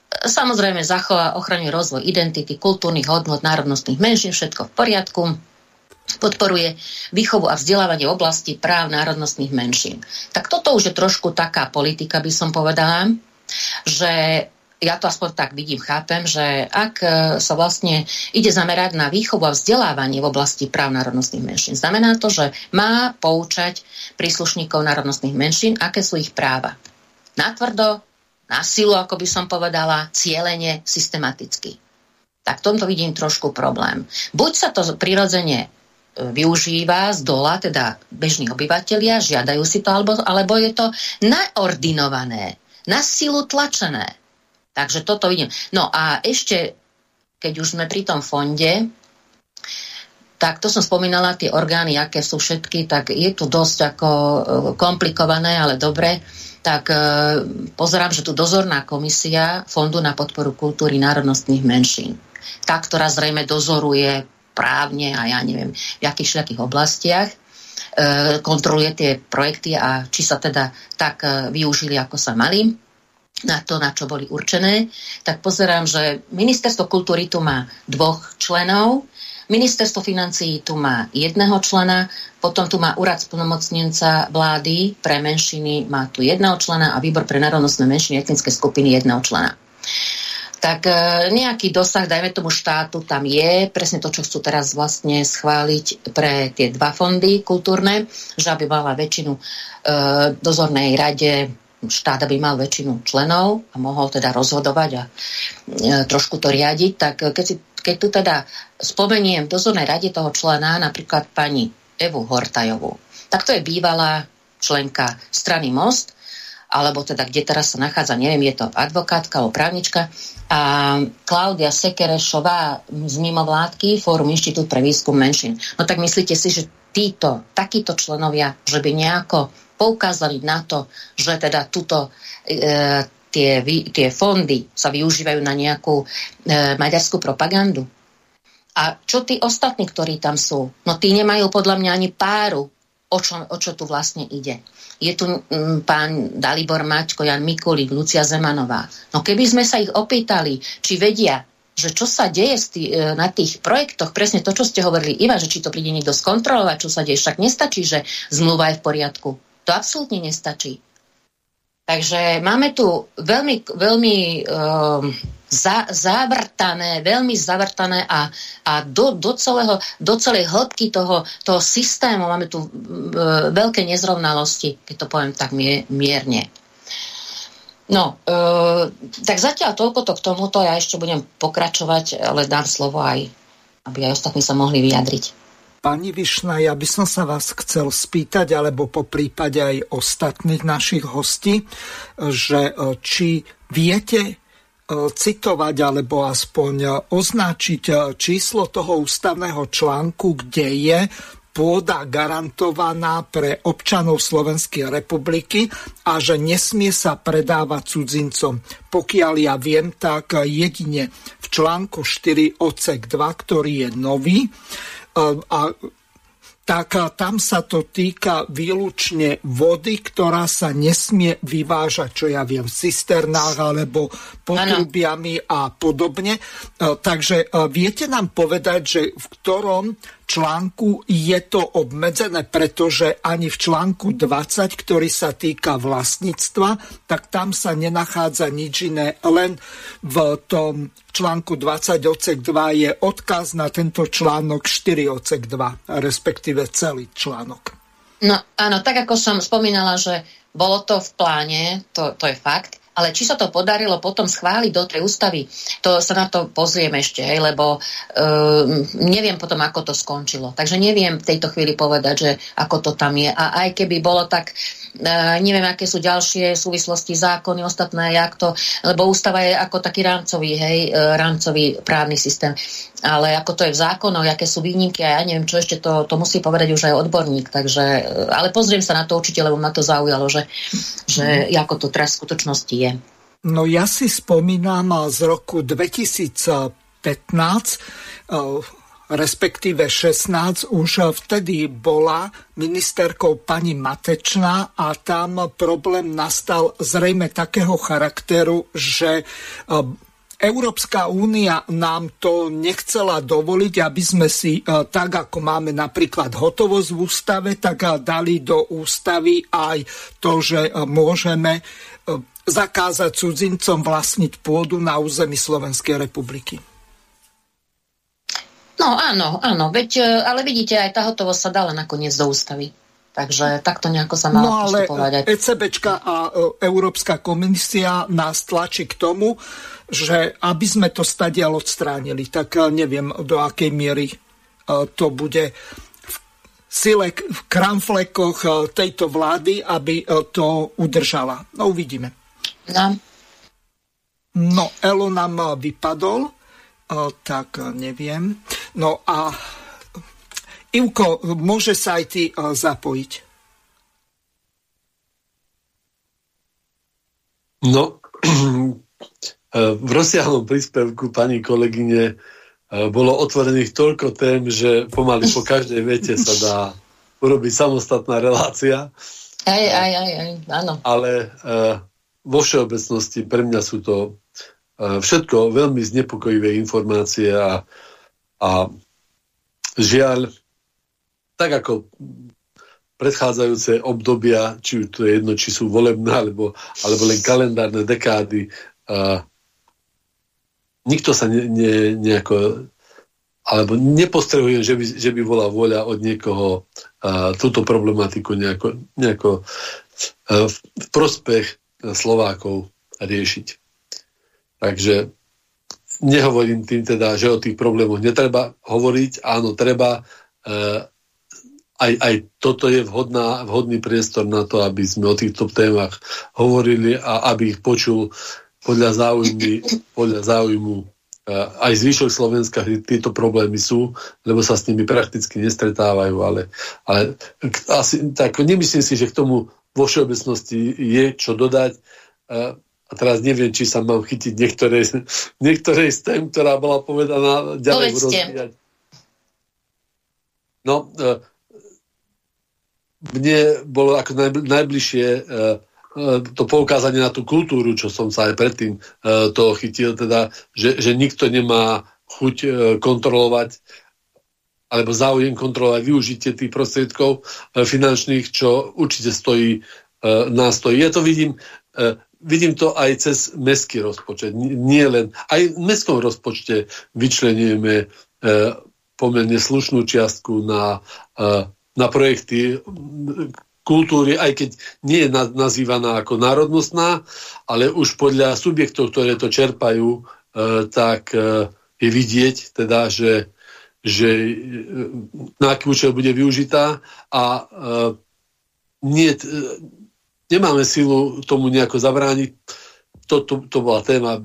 Samozrejme zachová ochrane rozvoj identity, kultúrnych hodnot, národnostných menšín, všetko v poriadku. Podporuje výchovu a vzdelávanie oblasti práv národnostných menšín. Tak toto už je trošku taká politika, by som povedala, že ja to aspoň tak vidím, chápem, že ak e, sa vlastne ide zamerať na výchovu a vzdelávanie v oblasti práv národnostných menšín, znamená to, že má poučať príslušníkov národnostných menšín, aké sú ich práva. Natvrdo, na silu, ako by som povedala, cieľenie, systematicky. Tak v tomto vidím trošku problém. Buď sa to prirodzene e, využíva z dola, teda bežní obyvateľia, žiadajú si to, alebo, alebo je to naordinované, na silu tlačené. Takže toto vidím. No a ešte, keď už sme pri tom fonde, tak to som spomínala, tie orgány, aké sú všetky, tak je tu dosť ako e, komplikované, ale dobre. Tak e, pozerám, že tu dozorná komisia Fondu na podporu kultúry národnostných menšín. Tá, ktorá zrejme dozoruje právne a ja neviem, v akých všetkých oblastiach e, kontroluje tie projekty a či sa teda tak využili, ako sa mali na to, na čo boli určené, tak pozerám, že Ministerstvo kultúry tu má dvoch členov, Ministerstvo financií tu má jedného člena, potom tu má úrad splnomocnenca vlády pre menšiny, má tu jedného člena a výbor pre národnostné menšiny etnické skupiny jedného člena. Tak e, nejaký dosah, dajme tomu štátu, tam je presne to, čo chcú teraz vlastne schváliť pre tie dva fondy kultúrne, že aby mala väčšinu e, dozornej rade štát, aby mal väčšinu členov a mohol teda rozhodovať a e, trošku to riadiť, tak keď, si, keď tu teda spomeniem v dozornej rade toho člena, napríklad pani Evu Hortajovú, tak to je bývalá členka strany Most, alebo teda kde teraz sa nachádza, neviem, je to advokátka alebo právnička, a Klaudia Sekerešová z mimovládky, Fórum Inštitút pre výskum menšín. No tak myslíte si, že títo, takíto členovia, že by nejako poukázali na to, že teda tuto e, tie, tie fondy sa využívajú na nejakú e, maďarskú propagandu. A čo tí ostatní, ktorí tam sú? No tí nemajú podľa mňa ani páru, o čo, o čo tu vlastne ide. Je tu m, pán Dalibor Mačko, Jan Mikulík, Lucia Zemanová. No keby sme sa ich opýtali, či vedia, že čo sa deje tý, e, na tých projektoch, presne to, čo ste hovorili, Iva, že či to príde niekto skontrolovať, čo sa deje, však nestačí, že zmluva je v poriadku To absolútne nestačí. Takže máme tu veľmi, veľmi um, za, zavrtané, veľmi zavrtané a, a do, do, celého, do celej hĺbky toho, toho systému máme tu uh, veľké nezrovnalosti, keď to poviem tak mierne. No, e, tak zatiaľ toľko to k tomuto, ja ešte budem pokračovať, ale dám slovo aj, aby aj ostatní sa mohli vyjadriť. Pani Višna, ja by som sa vás chcel spýtať, alebo po prípade aj ostatných našich hostí, že e, či viete e, citovať alebo aspoň označiť e, číslo toho ústavného článku, kde je pôda garantovaná pre občanov Slovenskej republiky a že nesmie sa predávať cudzincom. Pokiaľ ja viem, tak jedine v článku 4 odsek 2, ktorý je nový, a tak tam sa to týka výlučne vody, ktorá sa nesmie vyvážať, čo ja viem, v cisternách alebo potrubiami a podobne. E, takže e, viete nám povedať, že v ktorom článku je to obmedzené, pretože ani v článku 20, ktorý sa týka vlastníctva, tak tam sa nenachádza nič iné. Len v tom článku 20 odsek 2 je odkaz na tento článok 4 odsek 2, respektíve celý článok. No áno, tak ako som spomínala, že bolo to v pláne, to, to je fakt, ale či sa to podarilo potom schváliť do tej ústavy, to sa na to pozriem ešte, hej, lebo uh, neviem potom, ako to skončilo. Takže neviem v tejto chvíli povedať, že ako to tam je. A aj keby bolo tak, neviem, aké sú ďalšie súvislosti, zákony, ostatné, jak to, lebo ústava je ako taký rámcový, hej, uh, rámcový právny systém ale ako to je v zákonoch, aké sú výnimky a ja neviem, čo ešte to, to musí povedať už aj odborník, takže, e, ale pozriem sa na to určite, lebo ma to zaujalo, že, že ako to teraz v skutočnosti je. No ja si spomínam z roku 2015, e, respektíve 16, už vtedy bola ministerkou pani Matečná a tam problém nastal zrejme takého charakteru, že e, Európska únia nám to nechcela dovoliť, aby sme si e, tak, ako máme napríklad hotovosť v ústave, tak dali do ústavy aj to, že e, môžeme zakázať cudzincom vlastniť pôdu na území Slovenskej republiky. No áno, áno, veď, ale vidíte, aj tá hotovosť sa dala nakoniec do ústavy. Takže takto nejako sa malo no, ale postupovať. ECBčka a Európska komisia nás tlačí k tomu, že aby sme to stadiaľ odstránili, tak eh, neviem, do akej miery to bude v sile, v kramflekoch tejto vlády, aby to udržala. No uvidíme. No. No, Elo nám vypadol, tak neviem. No a Ivko, môže sa aj ty zapojiť? No, v rozsiahlom príspevku pani kolegyne e, bolo otvorených toľko tém, že pomaly po každej vete sa dá urobiť samostatná relácia. Aj, aj, aj, aj áno. Ale vo všeobecnosti pre mňa sú to všetko veľmi znepokojivé informácie a, a žiaľ, tak ako predchádzajúce obdobia, či to je jedno, či sú volebné, alebo, alebo len kalendárne dekády, uh, nikto sa ne, ne, nejako alebo nepostrehujem, že by, že by bola vôľa od niekoho a, túto problematiku nejako, nejako v, v prospech Slovákov riešiť. Takže nehovorím tým teda, že o tých problémoch netreba hovoriť, áno, treba. E, aj, aj toto je vhodná, vhodný priestor na to, aby sme o týchto témach hovorili a aby ich počul podľa záujmy, podľa záujmu aj zvyšok Slovenska tieto problémy sú, lebo sa s nimi prakticky nestretávajú, ale, ale asi, tak nemyslím si, že k tomu vo všeobecnosti je čo dodať. A teraz neviem, či sa mám chytiť niektoré, niektoré z tém, ktorá bola povedaná ďalej rozvíjať. No, e, mne bolo ako najbližšie e, E, to poukázanie na tú kultúru, čo som sa aj predtým uh, toho chytil, teda, že, že nikto nemá chuť kontrolovať alebo záujem kontrolovať využitie tých prostriedkov e, finančných, čo určite stojí, e, nás stojí. Ja to vidím, e, vidím to aj cez mestský rozpočet. Nie len, aj v mestskom rozpočte vyčlenujeme pomerne slušnú čiastku na, na projekty kultúry, aj keď nie je nazývaná ako národnostná, ale už podľa subjektov, ktoré to čerpajú, tak je vidieť teda, že že e, na aký účel bude využitá a e, nie, e, nemáme silu tomu nejako zabrániť. To, to, to bola téma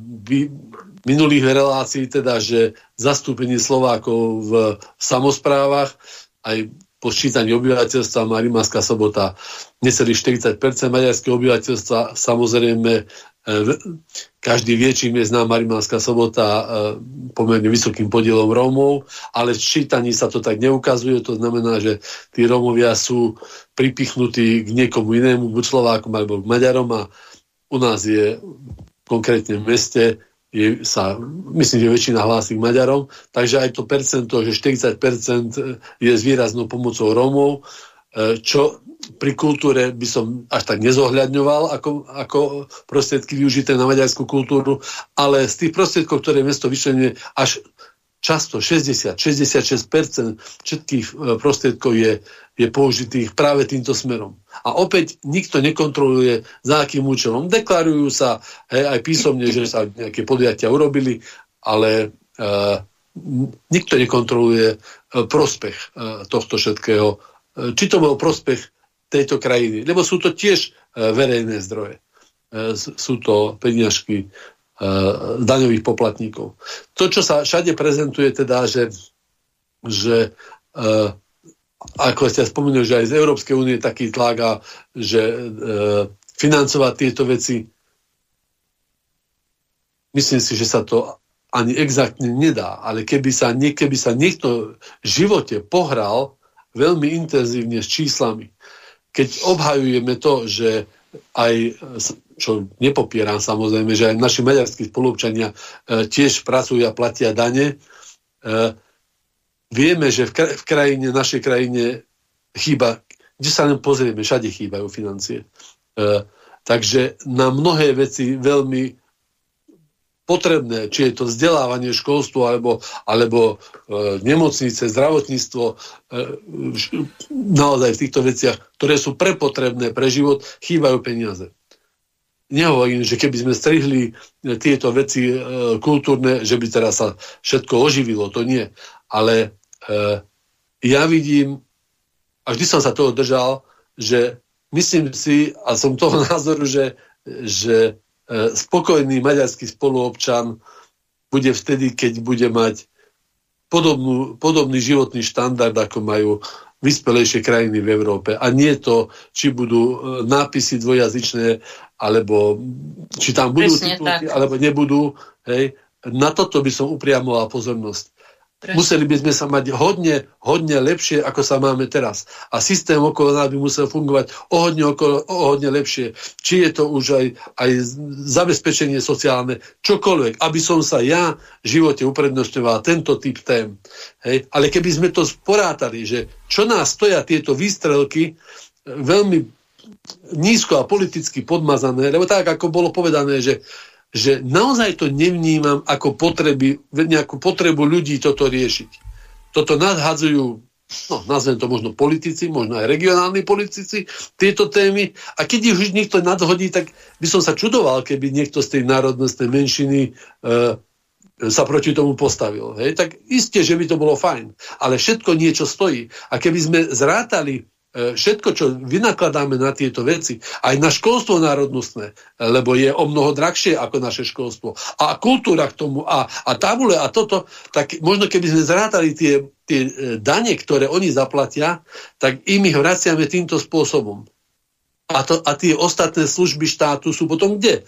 minulých relácií, teda, že zastúpenie Slovákov v samozprávach aj po sčítaní obyvateľstva Marimanská sobota necelých 40% maďarského obyvateľstva samozrejme každý vie, čím je známa Marimánska sobota e, pomerne vysokým podielom Rómov, ale v čítaní sa to tak neukazuje, to znamená, že tí Rómovia sú pripichnutí k niekomu inému, buď Slovákom alebo k Maďarom. A u nás je konkrétne v meste je, sa, myslím, že väčšina hlási k Maďarom, takže aj to percento, že 40% je s výraznou pomocou Rómov, e, čo pri kultúre by som až tak nezohľadňoval ako, ako prostriedky využité na maďarskú kultúru, ale z tých prostriedkov, ktoré mesto vyčlenuje, až často 60-66% všetkých e, prostriedkov je, je použitých práve týmto smerom. A opäť nikto nekontroluje za akým účelom. Deklarujú sa hej, aj písomne, že sa nejaké podujatia urobili, ale e, nikto nekontroluje e, prospech e, tohto všetkého. E, či to bol prospech tejto krajiny. Lebo sú to tiež e, verejné zdroje. E, sú to peniažky daňových poplatníkov. To, čo sa všade prezentuje, teda, že, že ako ste spomenuli, že aj z Európskej únie taký tlak a že financovať tieto veci myslím si, že sa to ani exaktne nedá, ale keby sa, keby sa niekto v živote pohral veľmi intenzívne s číslami, keď obhajujeme to, že aj, čo nepopieram samozrejme, že aj naši maďarskí spolupčania e, tiež pracujú a platia dane, e, vieme, že v, kraj, v krajine, našej krajine chýba, kde sa len pozrieme, všade chýbajú financie. E, takže na mnohé veci veľmi potrebné, či je to vzdelávanie, školstvo alebo, alebo e, nemocnice, zdravotníctvo, e, naozaj v týchto veciach, ktoré sú prepotrebné pre život, chýbajú peniaze. Nehovorím, že keby sme strihli e, tieto veci e, kultúrne, že by teraz sa všetko oživilo, to nie. Ale e, ja vidím, a vždy som sa toho držal, že myslím si, a som toho názoru, že, že spokojný maďarský spoluobčan bude vtedy, keď bude mať podobnú, podobný životný štandard, ako majú vyspelejšie krajiny v Európe. A nie to, či budú e, nápisy dvojazyčné, alebo či tam budú titulky, alebo nebudú. Hej. Na toto by som upriamoval pozornosť. Prečo? Museli by sme sa mať hodne, hodne lepšie, ako sa máme teraz. A systém okolo nás by musel fungovať o hodne, okolo, o hodne lepšie. Či je to už aj, aj zabezpečenie sociálne, čokoľvek. Aby som sa ja v živote uprednostňoval tento typ tém. Hej? Ale keby sme to sporátali, že čo nás stoja tieto výstrelky, veľmi nízko a politicky podmazané, lebo tak, ako bolo povedané, že že naozaj to nevnímam ako potreby, nejakú potrebu ľudí toto riešiť. Toto nadhadzujú, no nazvem to možno politici, možno aj regionálni politici, tieto témy. A keď ich už niekto nadhodí, tak by som sa čudoval, keby niekto z tej národnostnej menšiny e, sa proti tomu postavil. Hej? Tak isté, že by to bolo fajn. Ale všetko niečo stojí. A keby sme zrátali všetko, čo vynakladáme na tieto veci, aj na školstvo národnostné, lebo je o mnoho drahšie ako naše školstvo, a kultúra k tomu, a, a tabule a toto, tak možno keby sme zrátali tie, tie e, dane, ktoré oni zaplatia, tak im ich vraciame týmto spôsobom. A, to, a tie ostatné služby štátu sú potom kde?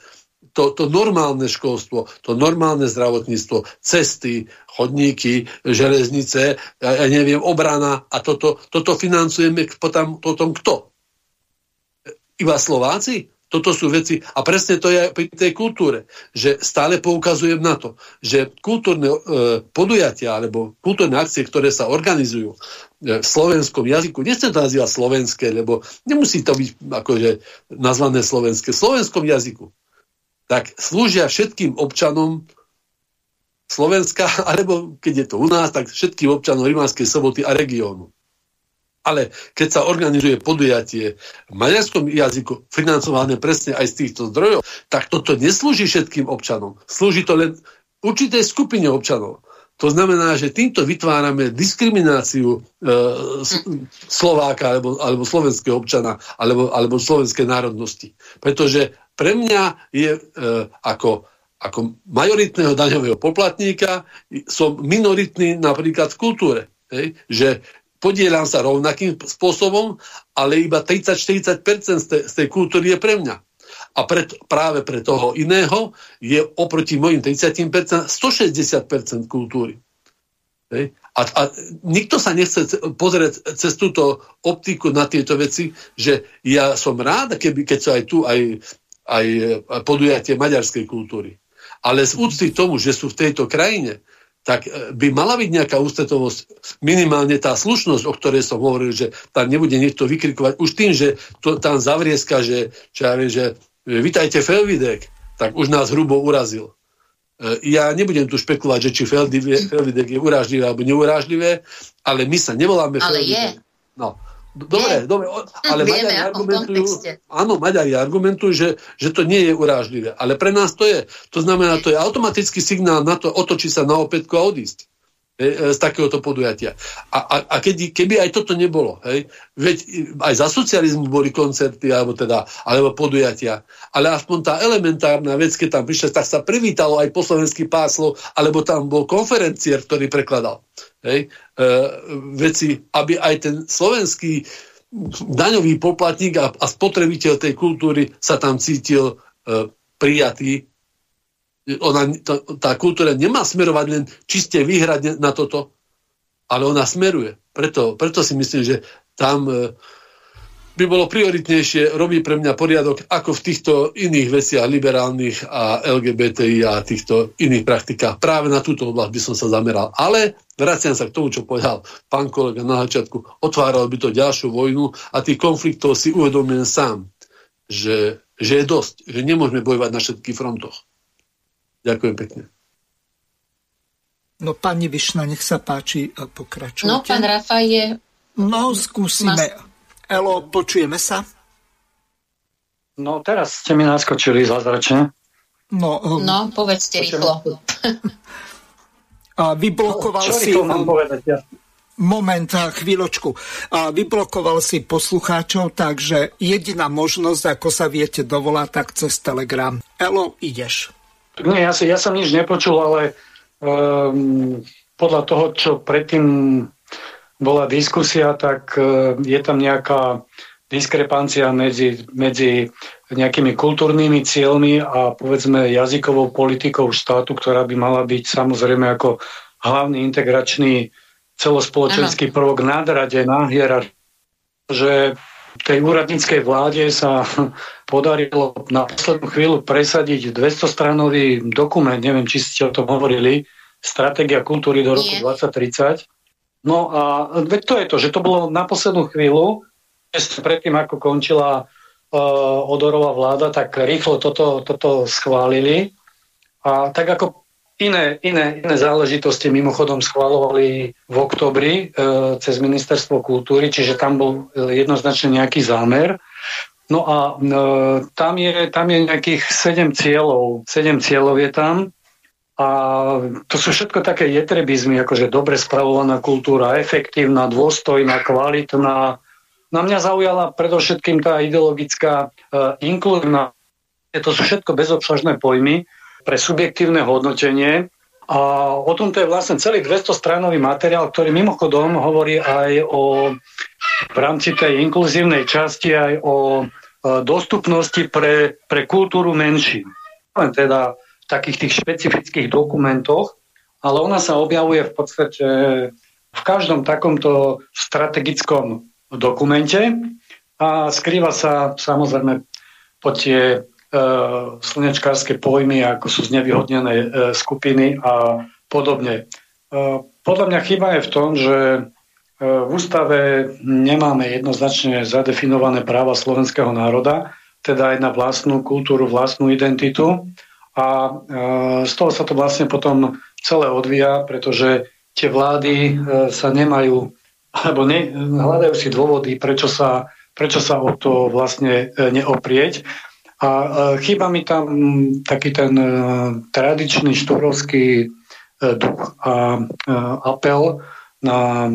To, to normálne školstvo, to normálne zdravotníctvo, cesty, chodníky, železnice, ja, ja neviem, obrana a toto, toto financujeme potom, potom kto? Iba Slováci? toto sú veci, a presne to je pri tej kultúre, že stále poukazujem na to, že kultúrne e, podujatia alebo kultúrne akcie, ktoré sa organizujú e, v slovenskom jazyku, nechcem to nazývať slovenské, lebo nemusí to byť akože nazvané slovenské, v slovenskom jazyku, tak slúžia všetkým občanom Slovenska, alebo keď je to u nás, tak všetkým občanom Rimánskej soboty a regiónu. Ale keď sa organizuje podujatie v maďarskom jazyku, financované presne aj z týchto zdrojov, tak toto neslúži všetkým občanom. Slúži to len určitej skupine občanov. To znamená, že týmto vytvárame diskrimináciu e, Slováka alebo, alebo slovenského občana alebo, alebo slovenskej národnosti. Pretože pre mňa je e, ako, ako majoritného daňového poplatníka som minoritný napríklad v kultúre. Hej? Že podielam sa rovnakým spôsobom, ale iba 30-40% z, tej, z tej kultúry je pre mňa. A pre, práve pre toho iného je oproti mojim 30% 160% kultúry. Hej. A, a nikto sa nechce pozrieť cez túto optiku na tieto veci, že ja som rád, keby, keď sú aj tu aj, aj podujatie maďarskej kultúry. Ale z úcty tomu, že sú v tejto krajine, tak e, by mala byť nejaká ústretovosť, minimálne tá slušnosť, o ktorej som hovoril, že tam nebude niekto vykrikovať. Už tým, že to tam zavrieska, že, viem, že e, vitajte Felvidek, tak už nás hrubo urazil. E, ja nebudem tu špekulovať, že či Felvidek je urážlivé alebo neurážlivé, ale my sa nevoláme Ale Felvidek. je. No, Dobre, dobre, ale Vieme, Maďari argumentujú, áno, Maďari argumentujú, že, že to nie je urážlivé, ale pre nás to je. To znamená, to je automatický signál na to, otočiť sa na opätku a odísť e, z takéhoto podujatia. A, a, a keby, keby aj toto nebolo, hej, veď aj za socializmu boli koncerty, alebo teda, alebo podujatia, ale aspoň tá elementárna vec, keď tam prišla, tak sa privítalo aj po slovenský páslo, alebo tam bol konferencier, ktorý prekladal hej, veci, aby aj ten slovenský daňový poplatník a, a spotrebiteľ tej kultúry sa tam cítil e, prijatý. Ona, tá, tá kultúra nemá smerovať len čiste výhradne na toto, ale ona smeruje. Preto, preto si myslím, že tam e, by bolo prioritnejšie robiť pre mňa poriadok ako v týchto iných veciach liberálnych a LGBTI a týchto iných praktikách. Práve na túto oblasť by som sa zameral. Ale vraciam sa k tomu, čo povedal pán kolega na začiatku. Otváral by to ďalšiu vojnu a tých konfliktov si uvedomujem sám, že, že je dosť, že nemôžeme bojovať na všetkých frontoch. Ďakujem pekne. No pani Višna, nech sa páči, pokračujte. No, pán Rafa je... No, skúsime. Mas Elo, počujeme sa? No, teraz ste mi naskočili zázračne. No, um, no povedzte rýchlo. A vyblokoval no, si... mám povedať, ja? Moment, chvíľočku. A vyblokoval si poslucháčov, takže jediná možnosť, ako sa viete dovolať, tak cez Telegram. Elo, ideš. Nie, ja, si, ja som nič nepočul, ale um, podľa toho, čo predtým bola diskusia, tak e, je tam nejaká diskrepancia medzi, medzi nejakými kultúrnymi cieľmi a povedzme jazykovou politikou štátu, ktorá by mala byť samozrejme ako hlavný integračný celospoločenský Aha. prvok nadradená hierarchia, že tej úradníckej vláde sa podarilo na poslednú chvíľu presadiť 200-stranový dokument, neviem, či ste o tom hovorili, Stratégia kultúry do roku Nie. 2030, No a veď to je to, že to bolo na poslednú chvíľu, predtým ako končila uh, Odorová vláda, tak rýchlo toto, toto schválili. A tak ako iné, iné, iné záležitosti mimochodom schválovali v oktobri uh, cez ministerstvo kultúry, čiže tam bol jednoznačne nejaký zámer. No a uh, tam, je, tam je nejakých 7 cieľov. 7 cieľov je tam. A to sú všetko také jetrebizmy, akože dobre spravovaná kultúra, efektívna, dôstojná, kvalitná. Na mňa zaujala predovšetkým tá ideologická uh, inkluzívna. To sú všetko bezobsažné pojmy pre subjektívne hodnotenie. A o tom to je vlastne celý 200-stranový materiál, ktorý mimochodom hovorí aj o v rámci tej inkluzívnej časti aj o uh, dostupnosti pre, pre kultúru menšín. Teda takých tých špecifických dokumentoch, ale ona sa objavuje v podstate v každom takomto strategickom dokumente a skrýva sa samozrejme pod tie slnečkárske pojmy, ako sú znevýhodnené skupiny a podobne. Podľa mňa chyba je v tom, že v ústave nemáme jednoznačne zadefinované práva slovenského národa, teda aj na vlastnú kultúru, vlastnú identitu. A z toho sa to vlastne potom celé odvíja, pretože tie vlády e, sa nemajú, alebo ne, hľadajú si dôvody, prečo sa, prečo sa o to vlastne e, neoprieť. A e, chýba mi tam taký ten tradičný štúrovský duch a apel na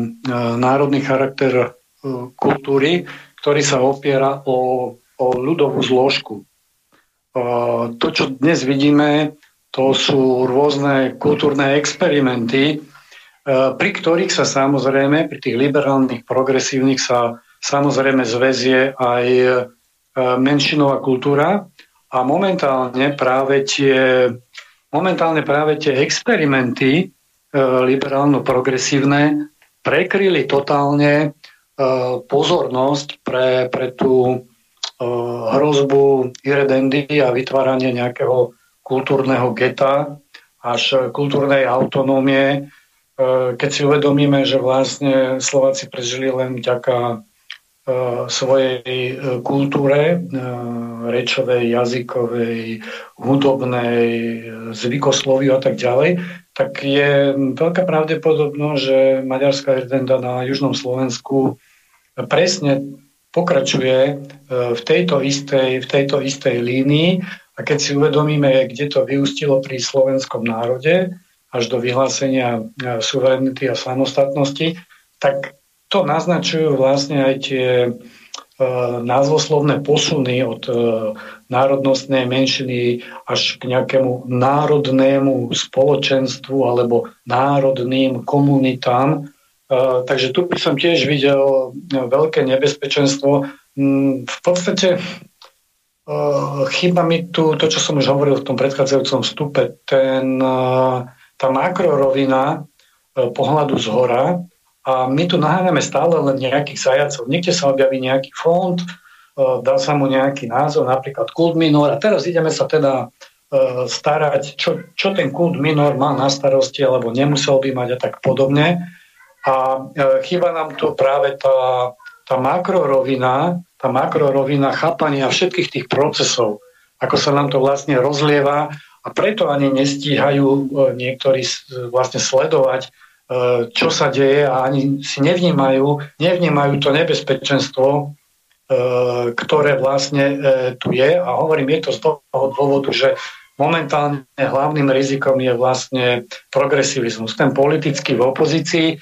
národný charakter kultúry, ktorý sa opiera o, o ľudovú zložku. To, čo dnes vidíme, to sú rôzne kultúrne experimenty, e, pri ktorých sa samozrejme, pri tých liberálnych, progresívnych sa samozrejme zväzie aj e, menšinová kultúra. A momentálne práve tie, momentálne práve tie experimenty e, liberálno-progresívne prekryli totálne pozornosť pre, pre tú hrozbu irredendy a vytváranie nejakého kultúrneho geta až kultúrnej autonómie, e, keď si uvedomíme, že vlastne Slováci prežili len vďaka e, svojej e, kultúre, rečovej, jazykovej, hudobnej, zvykosloviu a tak ďalej, tak je veľká pravdepodobnosť, že maďarská redenda na južnom Slovensku presne pokračuje v tejto istej, v tejto istej línii a keď si uvedomíme, kde to vyústilo pri slovenskom národe, až do vyhlásenia e, suverenity a samostatnosti, tak to naznačujú vlastne aj tie e, názvoslovné posuny od e, národnostnej menšiny až k nejakému národnému spoločenstvu alebo národným komunitám. Takže tu by som tiež videl veľké nebezpečenstvo. Mm, v podstate Uh, chýba mi tu to, čo som už hovoril v tom predchádzajúcom stupe, ten, tá makrorovina pohľadu z hora a my tu naháňame stále len nejakých zajacov. Niekde sa objaví nejaký fond, dá sa mu nejaký názov, napríklad kult minor a teraz ideme sa teda starať, čo, čo ten kult minor má na starosti alebo nemusel by mať a tak podobne. A chýba nám tu práve tá, tá makrorovina, tá makrorovina chápania všetkých tých procesov, ako sa nám to vlastne rozlieva a preto ani nestíhajú e, niektorí vlastne sledovať, e, čo sa deje a ani si nevnímajú, nevnímajú to nebezpečenstvo, e, ktoré vlastne tu je. A hovorím, je to z toho dôvodu, že momentálne hlavným rizikom je vlastne progresivizmus. Ten politický v opozícii,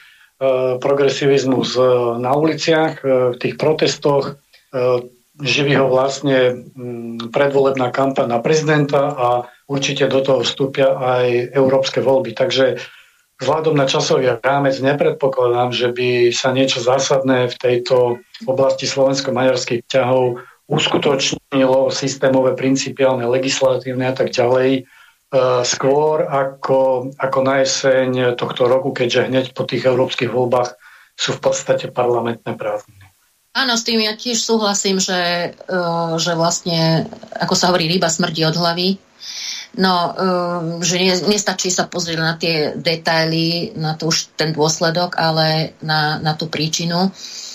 progresivizmus na uliciach, v tých protestoch, živí ho vlastne mm, predvolebná kampaň na prezidenta a určite do toho vstúpia aj európske voľby. Takže vzhľadom na časový rámec nepredpokladám, že by sa niečo zásadné v tejto oblasti slovensko-maďarských ťahov uskutočnilo systémové, principiálne, legislatívne a tak ďalej skôr ako, ako na jeseň tohto roku, keďže hneď po tých európskych voľbách sú v podstate parlamentné prázdniny. Áno, s tým ja tiež súhlasím, že, uh, že vlastne, ako sa hovorí, ryba smrdí od hlavy. No, uh, že ne, nestačí sa pozrieť na tie detaily, na to ten dôsledok, ale na, na tú príčinu. Uh,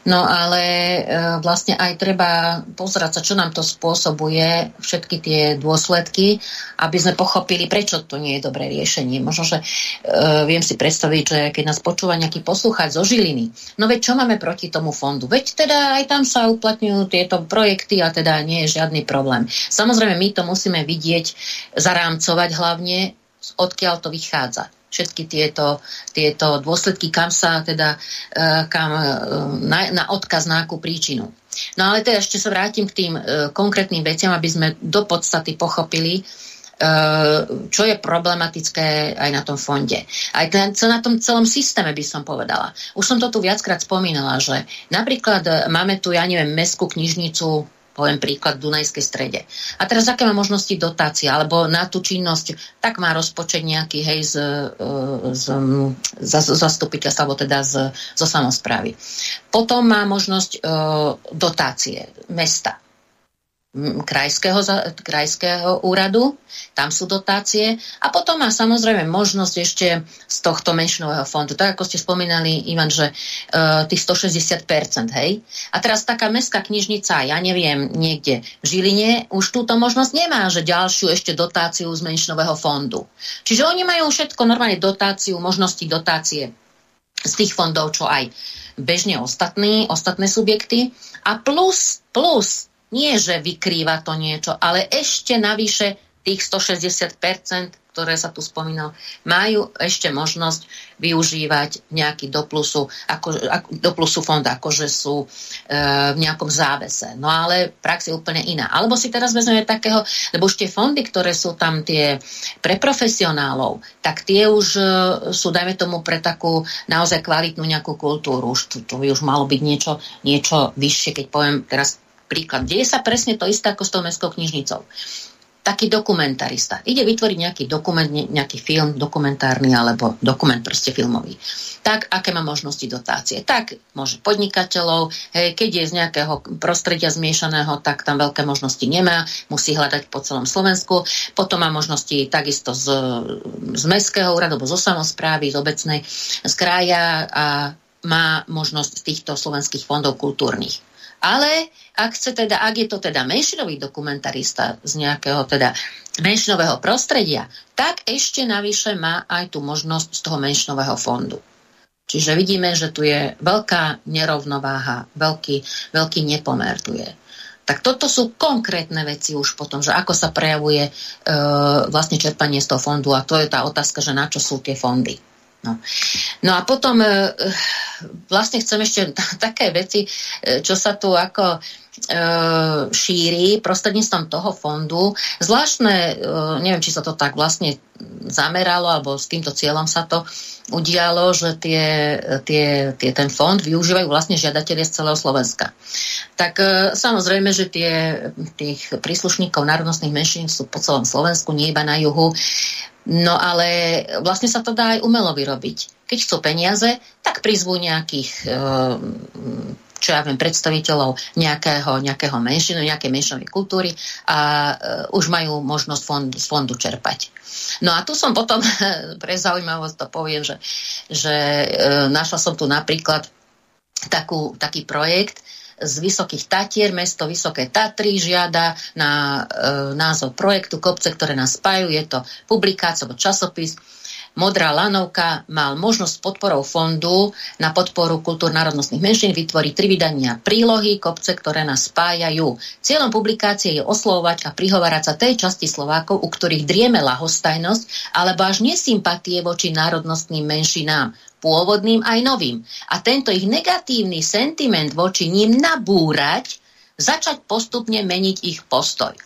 No ale e, vlastne aj treba pozerať sa, čo nám to spôsobuje, všetky tie dôsledky, aby sme pochopili, prečo to nie je dobré riešenie. Možno, že e, viem si predstaviť, že keď nás počúva nejaký poslúchať zo Žiliny, no veď čo máme proti tomu fondu? Veď teda aj tam sa uplatňujú tieto projekty a teda nie je žiadny problém. Samozrejme, my to musíme vidieť, zarámcovať hlavne, odkiaľ to vychádza všetky tieto, tieto dôsledky, kam sa teda, e, kam, e, na, na odkaz na akú príčinu. No ale teda ešte sa vrátim k tým e, konkrétnym veciam, aby sme do podstaty pochopili, čo je problematické aj na tom fonde. Aj na tom celom systéme by som povedala. Už som to tu viackrát spomínala, že napríklad máme tu, ja neviem, mestskú knižnicu poviem príklad v Dunajskej strede. A teraz aké má možnosti dotácie, alebo na tú činnosť, tak má rozpočet nejaký, hej, z, e, z, z, z zastupiteľstva, alebo teda z, zo samozprávy. Potom má možnosť uh, dotácie mesta. Krajského, krajského úradu, tam sú dotácie a potom má samozrejme možnosť ešte z tohto menšinového fondu. Tak ako ste spomínali, Ivan, že uh, tých 160%, hej? A teraz taká mestská knižnica, ja neviem, niekde v Žiline už túto možnosť nemá, že ďalšiu ešte dotáciu z menšinového fondu. Čiže oni majú všetko normálne dotáciu, možnosti dotácie z tých fondov, čo aj bežne ostatní, ostatné subjekty. A plus, plus nie, že vykrýva to niečo, ale ešte navyše tých 160%, ktoré sa tu spomínal, majú ešte možnosť využívať nejaký doplusu, ako, ako, doplusu fond, akože sú e, v nejakom závese. No ale prax je úplne iná. Alebo si teraz vezmeme takého, lebo už tie fondy, ktoré sú tam tie pre profesionálov, tak tie už e, sú, dajme tomu, pre takú naozaj kvalitnú nejakú kultúru. Už to, to by už malo byť niečo, niečo vyššie, keď poviem teraz príklad. Deje sa presne to isté ako s tou mestskou knižnicou. Taký dokumentarista. Ide vytvoriť nejaký dokument, nejaký film dokumentárny alebo dokument proste filmový. Tak, aké má možnosti dotácie? Tak, môže podnikateľov, hej, keď je z nejakého prostredia zmiešaného, tak tam veľké možnosti nemá, musí hľadať po celom Slovensku. Potom má možnosti takisto z, z mestského úradu, alebo zo samozprávy, z obecnej, z kraja a má možnosť z týchto slovenských fondov kultúrnych. Ale ak, chce teda, ak je to teda menšinový dokumentarista z nejakého teda menšinového prostredia, tak ešte navyše má aj tú možnosť z toho menšinového fondu. Čiže vidíme, že tu je veľká nerovnováha, veľký, veľký nepomer tu je. Tak toto sú konkrétne veci už potom, že ako sa prejavuje e, vlastne čerpanie z toho fondu a to je tá otázka, že na čo sú tie fondy. No. no a potom e, vlastne chcem ešte také veci, e, čo sa tu ako e, šíri prostredníctvom toho fondu. Zvláštne, neviem, či sa to tak vlastne zameralo, alebo s týmto cieľom sa to udialo, že tie, tie, tie, ten fond využívajú vlastne žiadatelia z celého Slovenska. Tak samozrejme, že tie, tých príslušníkov národnostných menšín sú po celom Slovensku, nie iba na juhu. No ale vlastne sa to dá aj umelo vyrobiť. Keď chcú peniaze, tak prizvú nejakých eh, čo ja viem, predstaviteľov nejakého, nejakého menšinu, nejakej menšinovej kultúry a uh, už majú možnosť fond, z fondu čerpať. No a tu som potom, pre zaujímavosť to poviem, že, že uh, našla som tu napríklad takú, taký projekt, z Vysokých Tatier, mesto Vysoké Tatry žiada na e, názov projektu Kopce, ktoré nás spájajú. Je to publikácia alebo časopis. Modrá lanovka mal možnosť podporou fondu na podporu kultúr národnostných menšín vytvoriť tri vydania prílohy kopce, ktoré nás spájajú. Cieľom publikácie je oslovovať a prihovárať sa tej časti Slovákov, u ktorých drieme lahostajnosť alebo až nesympatie voči národnostným menšinám pôvodným aj novým. A tento ich negatívny sentiment voči ním nabúrať, začať postupne meniť ich postoj.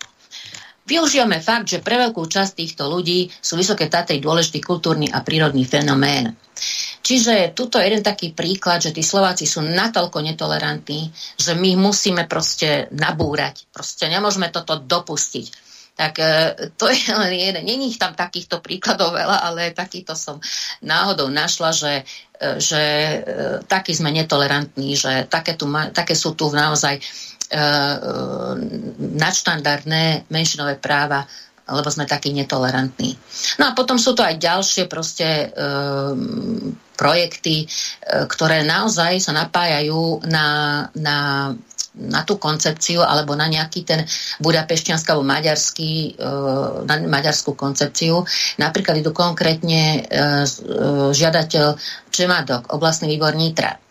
Využijeme fakt, že pre veľkú časť týchto ľudí sú Vysoké Tatry dôležitý kultúrny a prírodný fenomén. Čiže tuto je jeden taký príklad, že tí Slováci sú natoľko netolerantní, že my musíme proste nabúrať. Proste nemôžeme toto dopustiť tak e, to je len jeden. Není ich tam takýchto príkladov veľa, ale takýto som náhodou našla, že, e, že e, takí sme netolerantní, že také, tu, také sú tu naozaj nadštandardné menšinové práva lebo sme takí netolerantní. No a potom sú to aj ďalšie proste e, projekty, ktoré naozaj sa napájajú na, na na tú koncepciu alebo na nejaký ten budapešťanský alebo maďarský, e, na maďarskú koncepciu. Napríklad idú konkrétne e, e, žiadateľ Čemadok, oblastný výbor Nitra.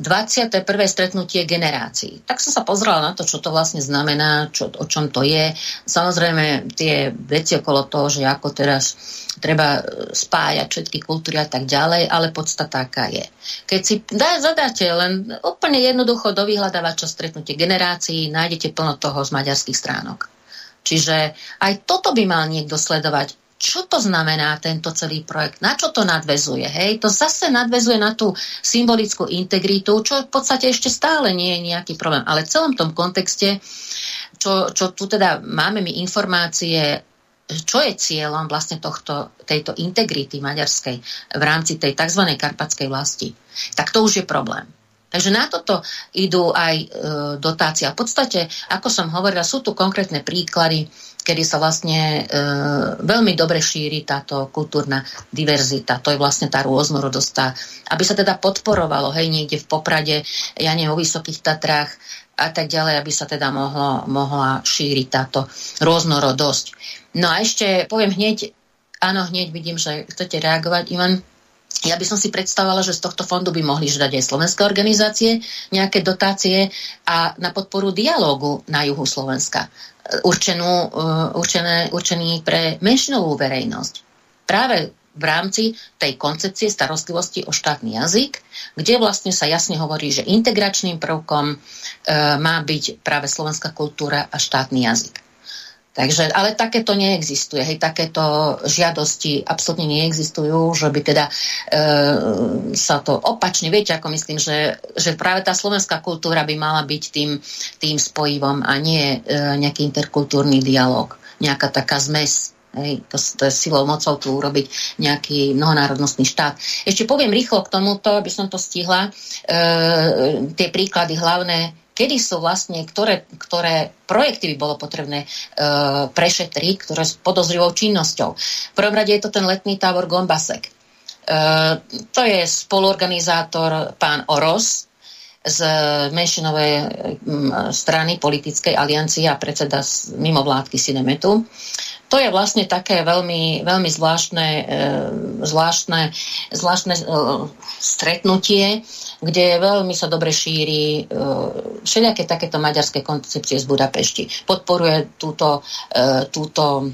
21. stretnutie generácií. Tak som sa pozrela na to, čo to vlastne znamená, čo, o čom to je. Samozrejme, tie veci okolo toho, že ako teraz treba spájať všetky kultúry a tak ďalej, ale podstata taká je. Keď si dá, zadáte len úplne jednoducho do vyhľadávača stretnutie generácií, nájdete plno toho z maďarských stránok. Čiže aj toto by mal niekto sledovať čo to znamená tento celý projekt, na čo to nadvezuje. Hej? To zase nadvezuje na tú symbolickú integritu, čo v podstate ešte stále nie je nejaký problém. Ale v celom tom kontexte, čo, čo tu teda máme my informácie, čo je cieľom vlastne tohto, tejto integrity maďarskej v rámci tej tzv. karpatskej vlasti, tak to už je problém. Takže na toto idú aj e, dotácia. V podstate, ako som hovorila, sú tu konkrétne príklady, kedy sa vlastne e, veľmi dobre šíri táto kultúrna diverzita. To je vlastne tá rôznorodosť. Tá, aby sa teda podporovalo, hej, niekde v Poprade, ja nie o Vysokých Tatrách a tak ďalej, aby sa teda mohlo, mohla šíriť táto rôznorodosť. No a ešte poviem hneď, áno, hneď vidím, že chcete reagovať, Ivan. Ja by som si predstavovala, že z tohto fondu by mohli ždať aj slovenské organizácie nejaké dotácie a na podporu dialógu na juhu Slovenska, určenú, uh, určené, určený pre menšinovú verejnosť. Práve v rámci tej koncepcie starostlivosti o štátny jazyk, kde vlastne sa jasne hovorí, že integračným prvkom e, má byť práve slovenská kultúra a štátny jazyk. Takže, ale takéto neexistuje, hej, takéto žiadosti absolútne neexistujú, že by teda e, sa to opačne, viete, ako myslím, že, že práve tá slovenská kultúra by mala byť tým, tým spojivom a nie e, nejaký interkultúrny dialog, nejaká taká zmes Hej, to, to je silou mocou tu urobiť nejaký mnohonárodnostný štát. Ešte poviem rýchlo k tomuto, aby som to stihla. E, tie príklady hlavné kedy sú vlastne, ktoré, ktoré projekty by bolo potrebné e, prešetriť, ktoré s podozrivou činnosťou. V prvom rade je to ten letný tábor Gombasek. E, to je spoluorganizátor pán Oros z menšinovej strany politickej aliancie a predseda mimovládky Sinemetu. To je vlastne také veľmi, veľmi zvláštne, e, zvláštne, zvláštne e, stretnutie, kde veľmi sa dobre šíri e, všelijaké takéto maďarské koncepcie z Budapešti. Podporuje túto, túto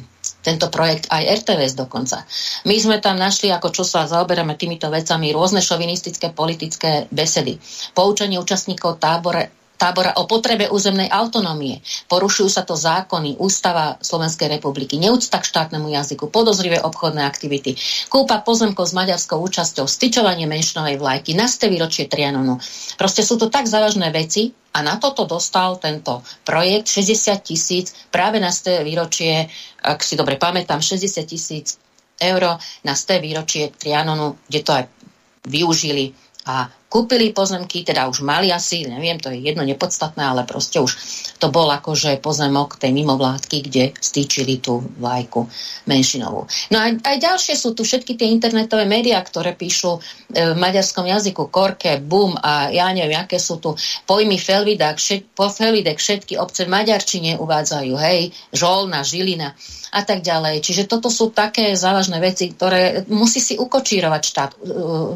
tento projekt aj RTVS dokonca. My sme tam našli, ako čo sa zaoberáme týmito vecami, rôzne šovinistické politické besedy. Poučenie účastníkov tábore tábora o potrebe územnej autonómie. Porušujú sa to zákony, ústava Slovenskej republiky, neúcta k štátnemu jazyku, podozrivé obchodné aktivity, kúpa pozemkov s maďarskou účasťou, styčovanie menšinovej vlajky, nasté výročie Trianonu. Proste sú to tak závažné veci a na toto dostal tento projekt 60 tisíc práve na sté výročie, ak si dobre pamätám, 60 tisíc eur na sté výročie Trianonu, kde to aj využili a kúpili pozemky, teda už mali asi, neviem, to je jedno nepodstatné, ale proste už to bol akože pozemok tej mimovládky, kde stýčili tú vlajku menšinovú. No a aj ďalšie sú tu všetky tie internetové médiá, ktoré píšu e, v maďarskom jazyku, Korke, Bum a ja neviem, aké sú tu pojmy Felvidek, všet, po Felvidek všetky obce v Maďarčine uvádzajú, hej, Žolna, Žilina a tak ďalej. Čiže toto sú také závažné veci, ktoré musí si ukočírovať štát uh,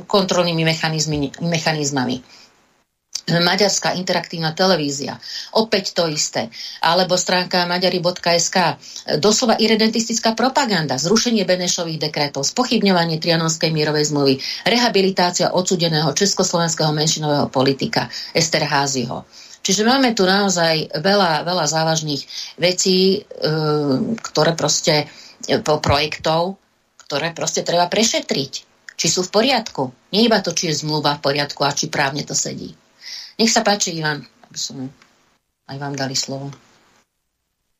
kontrolnými mechanizmami. Maďarská interaktívna televízia, opäť to isté, alebo stránka maďari.sk, doslova irredentistická propaganda, zrušenie Benešových dekretov, spochybňovanie Trianonskej mierovej zmluvy, rehabilitácia odsudeného československého menšinového politika Esterházyho. Čiže máme tu naozaj veľa, veľa závažných vecí, e, ktoré proste, e, po projektov, ktoré proste treba prešetriť. Či sú v poriadku. Nie iba to, či je zmluva v poriadku a či právne to sedí. Nech sa páči, Ivan, aby som aj vám dali slovo.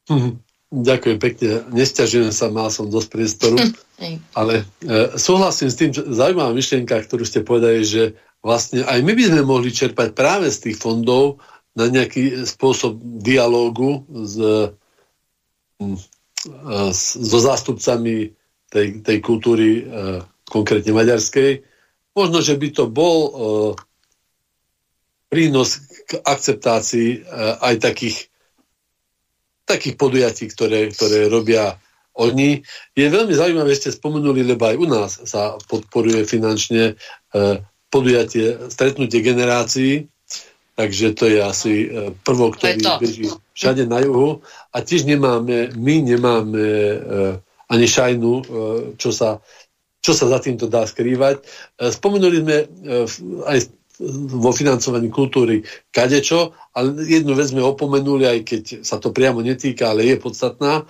Hm, ďakujem pekne. Nesťažujem sa, mal som dosť priestoru. Ale e, súhlasím s tým, že zaujímavá myšlienka, ktorú ste povedali, že vlastne aj my by sme mohli čerpať práve z tých fondov na nejaký spôsob dialógu s, hm, so zástupcami tej, tej kultúry, e, konkrétne maďarskej. Možno, že by to bol e, prínos k akceptácii e, aj takých, takých podujatí, ktoré, ktoré robia oni. Je veľmi zaujímavé, ste spomenuli, lebo aj u nás sa podporuje finančne podujatie stretnutie generácií, Takže to je asi e, prvok, ktorý beží všade na juhu. A tiež nemáme, my nemáme uh, ani šajnu, uh, čo, sa, čo sa za týmto dá skrývať. Spomenuli sme aj vo financovaní kultúry kadečo, ale jednu vec sme opomenuli, aj keď sa to priamo netýka, ale je podstatná.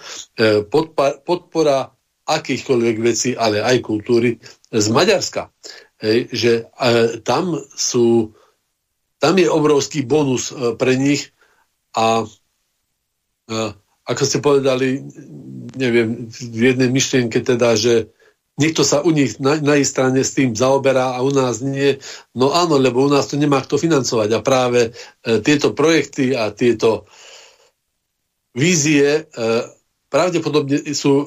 Podpora akýchkoľvek vecí, ale aj kultúry z Maďarska. Hej, že tam sú tam je obrovský bonus e, pre nich a e, ako ste povedali, neviem, v jednej myšlienke teda, že niekto sa u nich na, na ich strane s tým zaoberá a u nás nie. No áno, lebo u nás to nemá kto financovať a práve e, tieto projekty a tieto vízie pravdepodobne sú,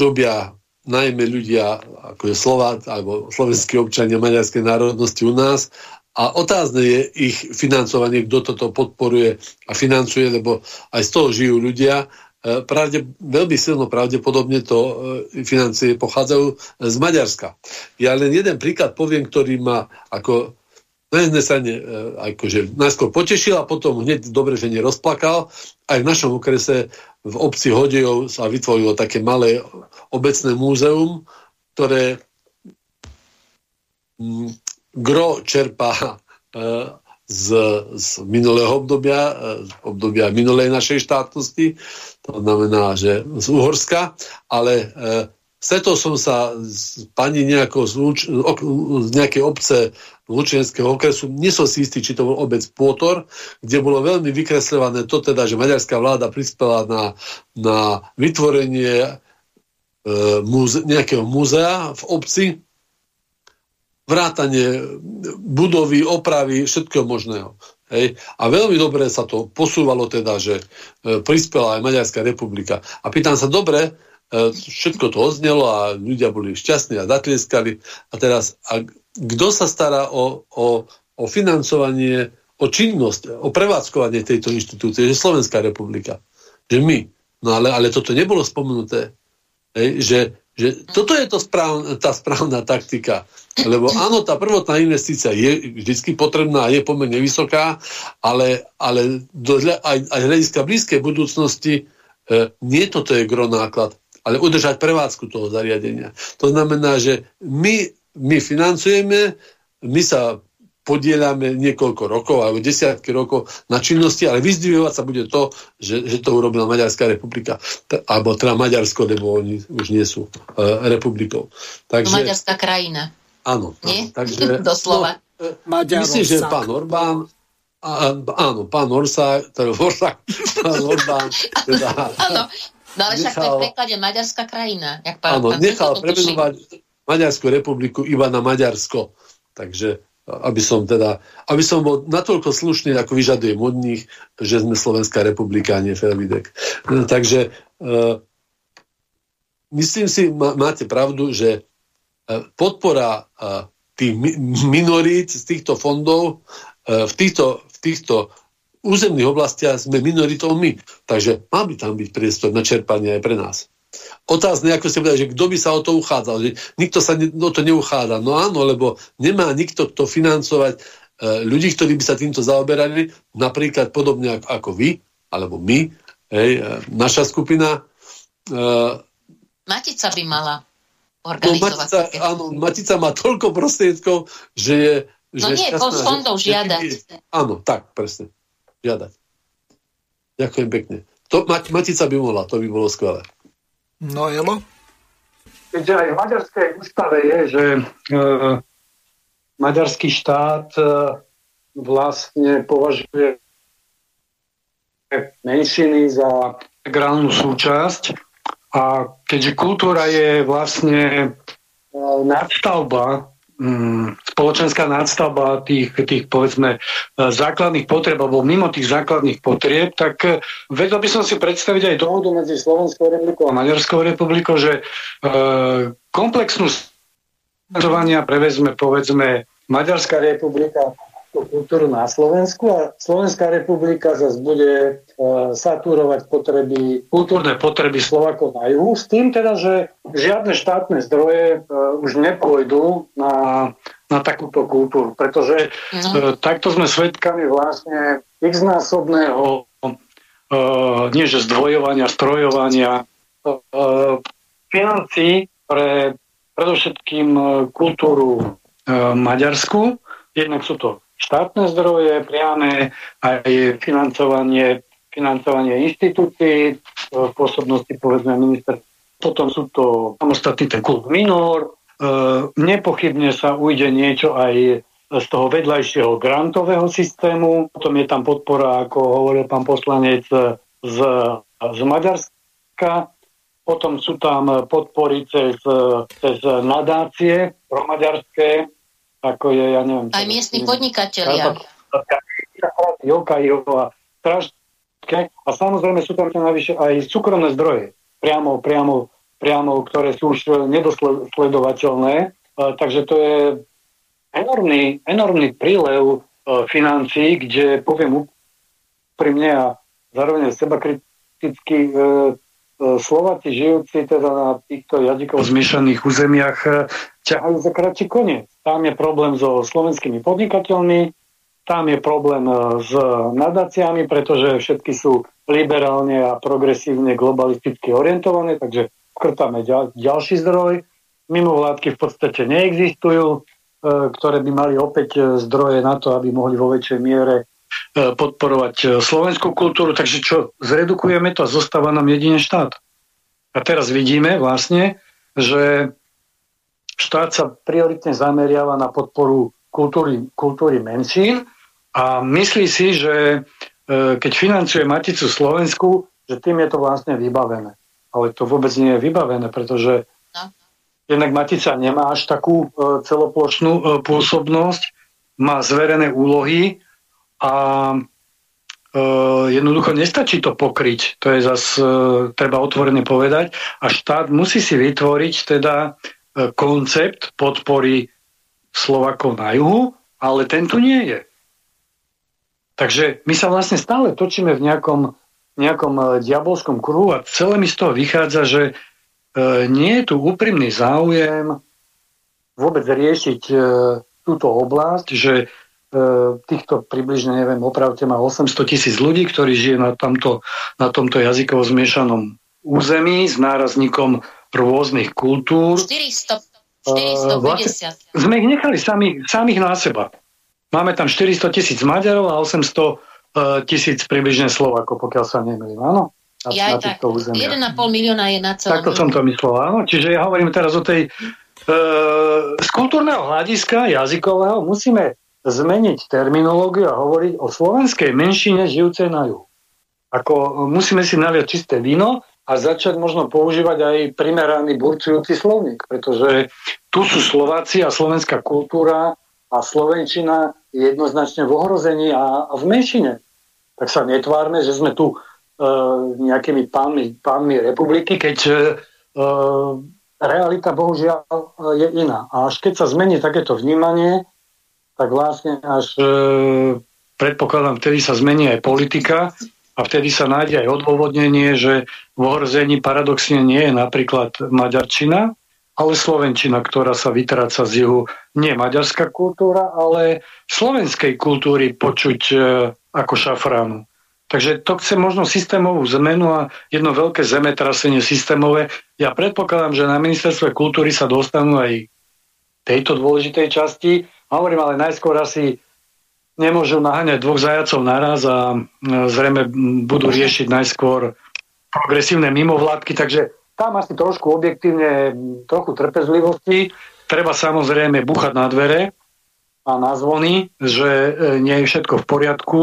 robia najmä ľudia ako je Slovák alebo slovenskí občania maďarskej národnosti u nás a otázne je ich financovanie, kto toto podporuje a financuje, lebo aj z toho žijú ľudia. E, pravde, veľmi silno pravdepodobne to e, financie pochádzajú z Maďarska. Ja len jeden príklad poviem, ktorý ma ako na e, akože najskôr potešil a potom hneď dobre, že nerozplakal. Aj v našom okrese v obci Hodejov sa vytvorilo také malé obecné múzeum, ktoré mm, gro čerpá e, z, z minulého obdobia, z e, obdobia minulej našej štátnosti, to znamená, že z Uhorska, ale e, stretol som sa s pani nejako z, z nejakej obce Lučenského okresu, nie som si istý, či to bol obec Pôtor, kde bolo veľmi vykresľované to teda, že maďarská vláda prispela na, na vytvorenie e, múze, nejakého múzea v obci, vrátanie budovy, opravy, všetkého možného. Hej. A veľmi dobre sa to posúvalo teda, že e, prispela aj Maďarská republika. A pýtam sa, dobre, e, všetko to odznelo a ľudia boli šťastní a zatlieskali. A teraz, a kto sa stará o, o, o financovanie, o činnosť, o prevádzkovanie tejto inštitúcie? Že Slovenská republika. Že my. No ale, ale toto nebolo spomenuté. Hej, že že toto je to správ, tá správna taktika. Lebo áno, tá prvotná investícia je vždy potrebná je pomerne vysoká, ale, ale do, aj, aj hľadiska blízkej budúcnosti e, nie toto je gro náklad, ale udržať prevádzku toho zariadenia. To znamená, že my, my financujeme, my sa podielame niekoľko rokov alebo desiatky rokov na činnosti, ale vyzdvihovať sa bude to, že, že to urobila Maďarská republika. T- alebo teda Maďarsko, lebo oni už nie sú uh, republikou. Takže, Maďarská krajina. Áno. Nie? Takže, Doslova. No, e, myslím, že pán Orbán a, áno, pán Orsa, teda Orsa, pán Orbán, teda, áno, no ale však to je v preklade Maďarská krajina. Jak pán, áno, pán nechal premenovať Maďarskú republiku iba na Maďarsko. Takže aby som teda, aby som bol natoľko slušný, ako vyžadujem od nich, že sme Slovenská republika a nie Felvidek. No, takže uh, myslím si, má, máte pravdu, že uh, podpora uh, tých mi, minorít z týchto fondov uh, v, týchto, v týchto územných oblastiach sme minoritou my. Takže má by tam byť priestor na čerpanie aj pre nás. Otázne, ako ste povedali, že kto by sa o to uchádzal, že nikto sa ne, o to neuchádza. No áno, lebo nemá nikto, kto financovať e, ľudí, ktorí by sa týmto zaoberali, napríklad podobne ako, ako vy, alebo my, hej, e, naša skupina. E, Matica by mala organizovať. No, Matica, áno, Matica má toľko prostriedkov, že je... No že nie, šťastná, z fondov že, žiadať. Že, áno, tak, presne. Žiadať. Ďakujem pekne. To, Matica by mohla, to by bolo skvelé. No, Jelo? Keďže aj v maďarskej ústave je, že e, maďarský štát e, vlastne považuje menšiny za integrálnu súčasť a keďže kultúra je vlastne e, nadstavba spoločenská nadstavba tých, tých povedzme e, základných potreb alebo mimo tých základných potrieb, tak e, vedel by som si predstaviť aj dohodu medzi Slovenskou republikou a Maďarskou republikou, že e, komplexnú prevezme povedzme Maďarská republika kultúru na Slovensku a Slovenská republika zase bude e, saturovať potreby, kultúrne potreby Slovakov na juhu, s tým teda, že žiadne štátne zdroje e, už nepôjdu na, na takúto kultúru, pretože e, takto sme svedkami vlastne x-násobného nie že zdvojovania, strojovania financí pre predovšetkým kultúru Maďarsku. Jednak sú to štátne zdroje, priame aj financovanie, financovanie inštitúcií, v pôsobnosti povedzme minister. Potom sú to samostatný ten klub minor. E, nepochybne sa ujde niečo aj z toho vedľajšieho grantového systému. Potom je tam podpora, ako hovoril pán poslanec, z, z Maďarska. potom sú tam podpory cez, cez nadácie promaďarské, ako je, ja neviem... Aj miestni podnikatelia. A samozrejme sú tam navyše aj súkromné zdroje, priamo, priamo, priamo, ktoré sú už nedosledovateľné. Takže to je enormný, enormný prílev financií, kde poviem úprimne a zároveň seba kriticky E, Slováci žijúci teda na týchto jazykovo zmiešaných územiach e, ťahajú za kratší koniec. Tam je problém so slovenskými podnikateľmi, tam je problém e, s nadáciami, pretože všetky sú liberálne a progresívne globalisticky orientované, takže krtáme ďal, ďalší zdroj. Mimo vládky v podstate neexistujú, ktoré by mali opäť zdroje na to, aby mohli vo väčšej miere E, podporovať e, slovenskú kultúru, takže čo, zredukujeme to a zostáva nám jedine štát. A teraz vidíme vlastne, že štát sa prioritne zameriava na podporu kultúry, kultúry menšín a myslí si, že e, keď financuje Maticu Slovensku, že tým je to vlastne vybavené. Ale to vôbec nie je vybavené, pretože no. jednak Matica nemá až takú celoplošnú pôsobnosť, má zverené úlohy, a e, jednoducho nestačí to pokryť, to je zase treba otvorene povedať a štát musí si vytvoriť teda e, koncept podpory Slovakov na juhu, ale ten tu nie je. Takže my sa vlastne stále točíme v nejakom, nejakom e, diabolskom kruhu a celé mi z toho vychádza, že nie je tu úprimný záujem vôbec riešiť túto oblasť, že týchto približne, neviem, opravte má 800 tisíc ľudí, ktorí žije na, tamto, na tomto jazykovo zmiešanom území s nárazníkom rôznych kultúr. 400, 450. Vlastne sme ich nechali sami, samých na seba. Máme tam 400 tisíc Maďarov a 800 e, tisíc približne Slovakov, pokiaľ sa nemýlim, áno? Na, ja na tak. 1,5 milióna je na celom. Takto som to myslel, áno. Čiže ja hovorím teraz o tej... E, z kultúrneho hľadiska jazykového musíme zmeniť terminológiu a hovoriť o slovenskej menšine žijúcej na juhu. Ako musíme si naliať čisté víno a začať možno používať aj primeraný burcujúci slovník, pretože tu sú Slováci a slovenská kultúra a slovenčina jednoznačne v ohrození a, a v menšine. Tak sa netvárme, že sme tu e, nejakými pánmi, pánmi republiky, keď e, realita bohužiaľ je iná. A až keď sa zmení takéto vnímanie, tak vlastne až e, predpokladám, vtedy sa zmení aj politika a vtedy sa nájde aj odôvodnenie, že v ohrození paradoxne nie je napríklad maďarčina, ale slovenčina, ktorá sa vytráca z juhu. Nie maďarská kultúra, ale slovenskej kultúry počuť e, ako šafránu. Takže to chce možno systémovú zmenu a jedno veľké zemetrasenie systémové. Ja predpokladám, že na ministerstve kultúry sa dostanú aj tejto dôležitej časti Hovorím, ale najskôr asi nemôžu naháňať dvoch zajacov naraz a zrejme budú riešiť najskôr progresívne mimovládky, takže tam asi trošku objektívne, trochu trpezlivosti. Treba samozrejme buchať na dvere a na zvony, že e, nie je všetko v poriadku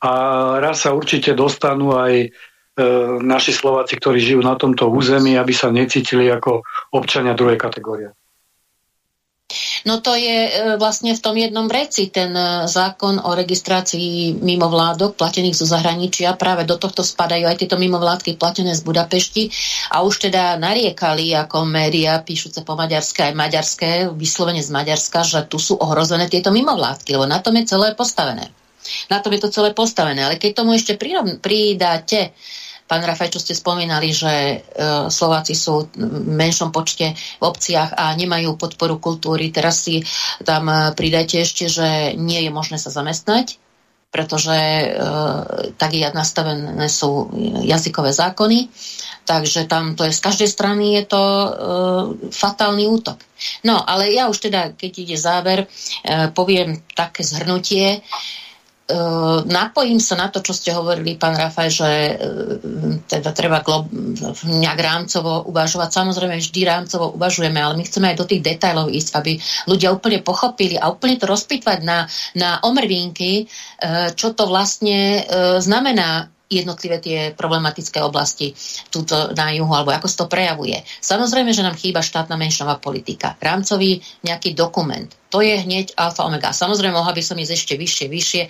a raz sa určite dostanú aj e, naši Slováci, ktorí žijú na tomto území, aby sa necítili ako občania druhej kategórie. No to je e, vlastne v tom jednom reci ten e, zákon o registrácii mimovládok platených zo zahraničia. Práve do tohto spadajú aj tieto mimovládky platené z Budapešti a už teda nariekali ako média píšuce po maďarské aj maďarské, vyslovene z Maďarska, že tu sú ohrozené tieto mimovládky, lebo na tom je celé postavené. Na tom je to celé postavené. Ale keď tomu ešte pridáte Pán Rafaj, čo ste spomínali, že e, Slováci sú v menšom počte v obciach a nemajú podporu kultúry. Teraz si tam e, pridajte ešte, že nie je možné sa zamestnať, pretože e, tak je nastavené sú jazykové zákony. Takže tam to je z každej strany je to e, fatálny útok. No, ale ja už teda, keď ide záver, poviem také zhrnutie. Napojím sa na to, čo ste hovorili, pán Rafaj, že e, teda treba nejak rámcovo uvažovať. Samozrejme, vždy rámcovo uvažujeme, ale my chceme aj do tých detajlov ísť, aby ľudia úplne pochopili a úplne to rozpýtvať na, na omrvinky, e, čo to vlastne znamená jednotlivé tie problematické oblasti túto na juhu, alebo ako sa to prejavuje. Samozrejme, že nám chýba štátna menšinová politika, rámcový nejaký dokument. To je hneď alfa omega. Samozrejme, mohla by som ísť ešte vyššie, vyššie,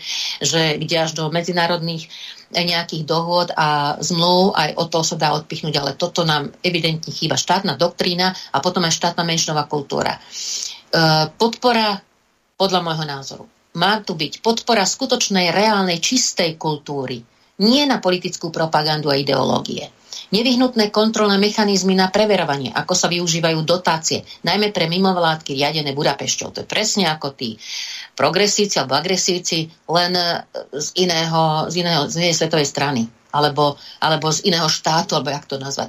že kde až do medzinárodných nejakých dohôd a zmluv, aj o to sa dá odpichnúť, ale toto nám evidentne chýba štátna doktrína a potom aj štátna menšinová kultúra. E, podpora, podľa môjho názoru, má tu byť podpora skutočnej, reálnej, čistej kultúry, nie na politickú propagandu a ideológie. Nevyhnutné kontrolné mechanizmy na preverovanie, ako sa využívajú dotácie, najmä pre mimovládky riadené Budapešťou. To je presne ako tí progresívci alebo agresívci, len z, iného, z, iného, z inej svetovej strany alebo, alebo z iného štátu, alebo jak to nazvať.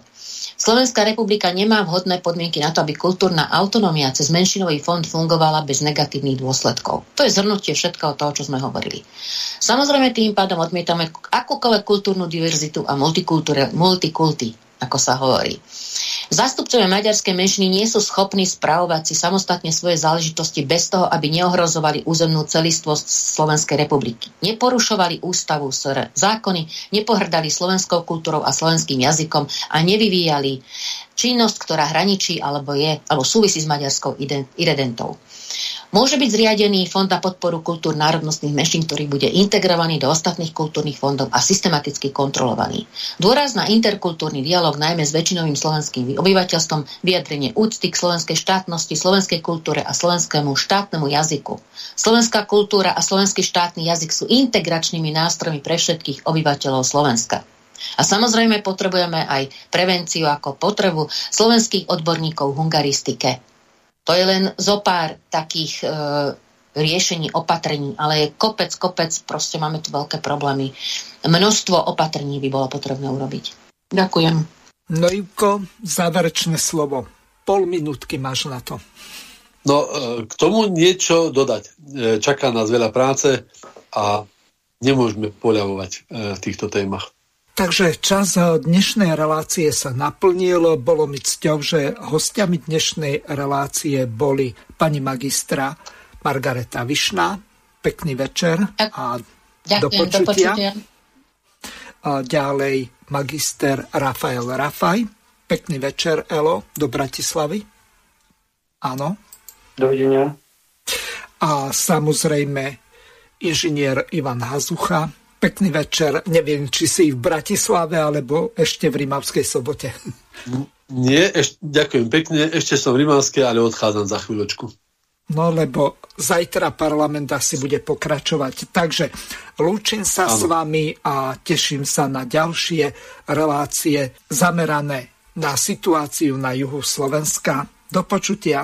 Slovenská republika nemá vhodné podmienky na to, aby kultúrna autonómia cez menšinový fond fungovala bez negatívnych dôsledkov. To je zhrnutie všetkého toho, čo sme hovorili. Samozrejme tým pádom odmietame akúkoľvek kultúrnu diverzitu a multikulty, ako sa hovorí. Zástupcovia maďarskej menšiny nie sú schopní spravovať si samostatne svoje záležitosti bez toho, aby neohrozovali územnú celistvosť Slovenskej republiky. Neporušovali ústavu SR zákony, nepohrdali slovenskou kultúrou a slovenským jazykom a nevyvíjali činnosť, ktorá hraničí alebo je, alebo súvisí s maďarskou identou. Môže byť zriadený fond na podporu kultúr národnostných menšín, ktorý bude integrovaný do ostatných kultúrnych fondov a systematicky kontrolovaný. Dôraz na interkultúrny dialog najmä s väčšinovým slovenským obyvateľstvom, vyjadrenie úcty k slovenskej štátnosti, slovenskej kultúre a slovenskému štátnemu jazyku. Slovenská kultúra a slovenský štátny jazyk sú integračnými nástrojmi pre všetkých obyvateľov Slovenska. A samozrejme potrebujeme aj prevenciu ako potrebu slovenských odborníkov v hungaristike, to je len zo pár takých e, riešení, opatrení, ale je kopec, kopec, proste máme tu veľké problémy. Množstvo opatrení by bolo potrebné urobiť. Ďakujem. No Ivko, záverečné slovo. Pol minútky máš na to. No, e, k tomu niečo dodať. E, čaká nás veľa práce a nemôžeme poľavovať e, v týchto témach. Takže čas dnešnej relácie sa naplnil. Bolo mi cťou, že hostiami dnešnej relácie boli pani magistra Margareta Višná. Pekný večer a Ďakujem, do počutia. Do počutia. A ďalej magister Rafael Rafaj. Pekný večer, Elo, do Bratislavy. Áno. Dovidenia. A samozrejme inžinier Ivan Hazucha Pekný večer. Neviem, či si v Bratislave, alebo ešte v Rimavskej sobote. Nie, eš, ďakujem pekne. Ešte som v Rimavskej, ale odchádzam za chvíľočku. No lebo zajtra parlament asi bude pokračovať. Takže lúčim sa ano. s vami a teším sa na ďalšie relácie zamerané na situáciu na juhu Slovenska. Do počutia.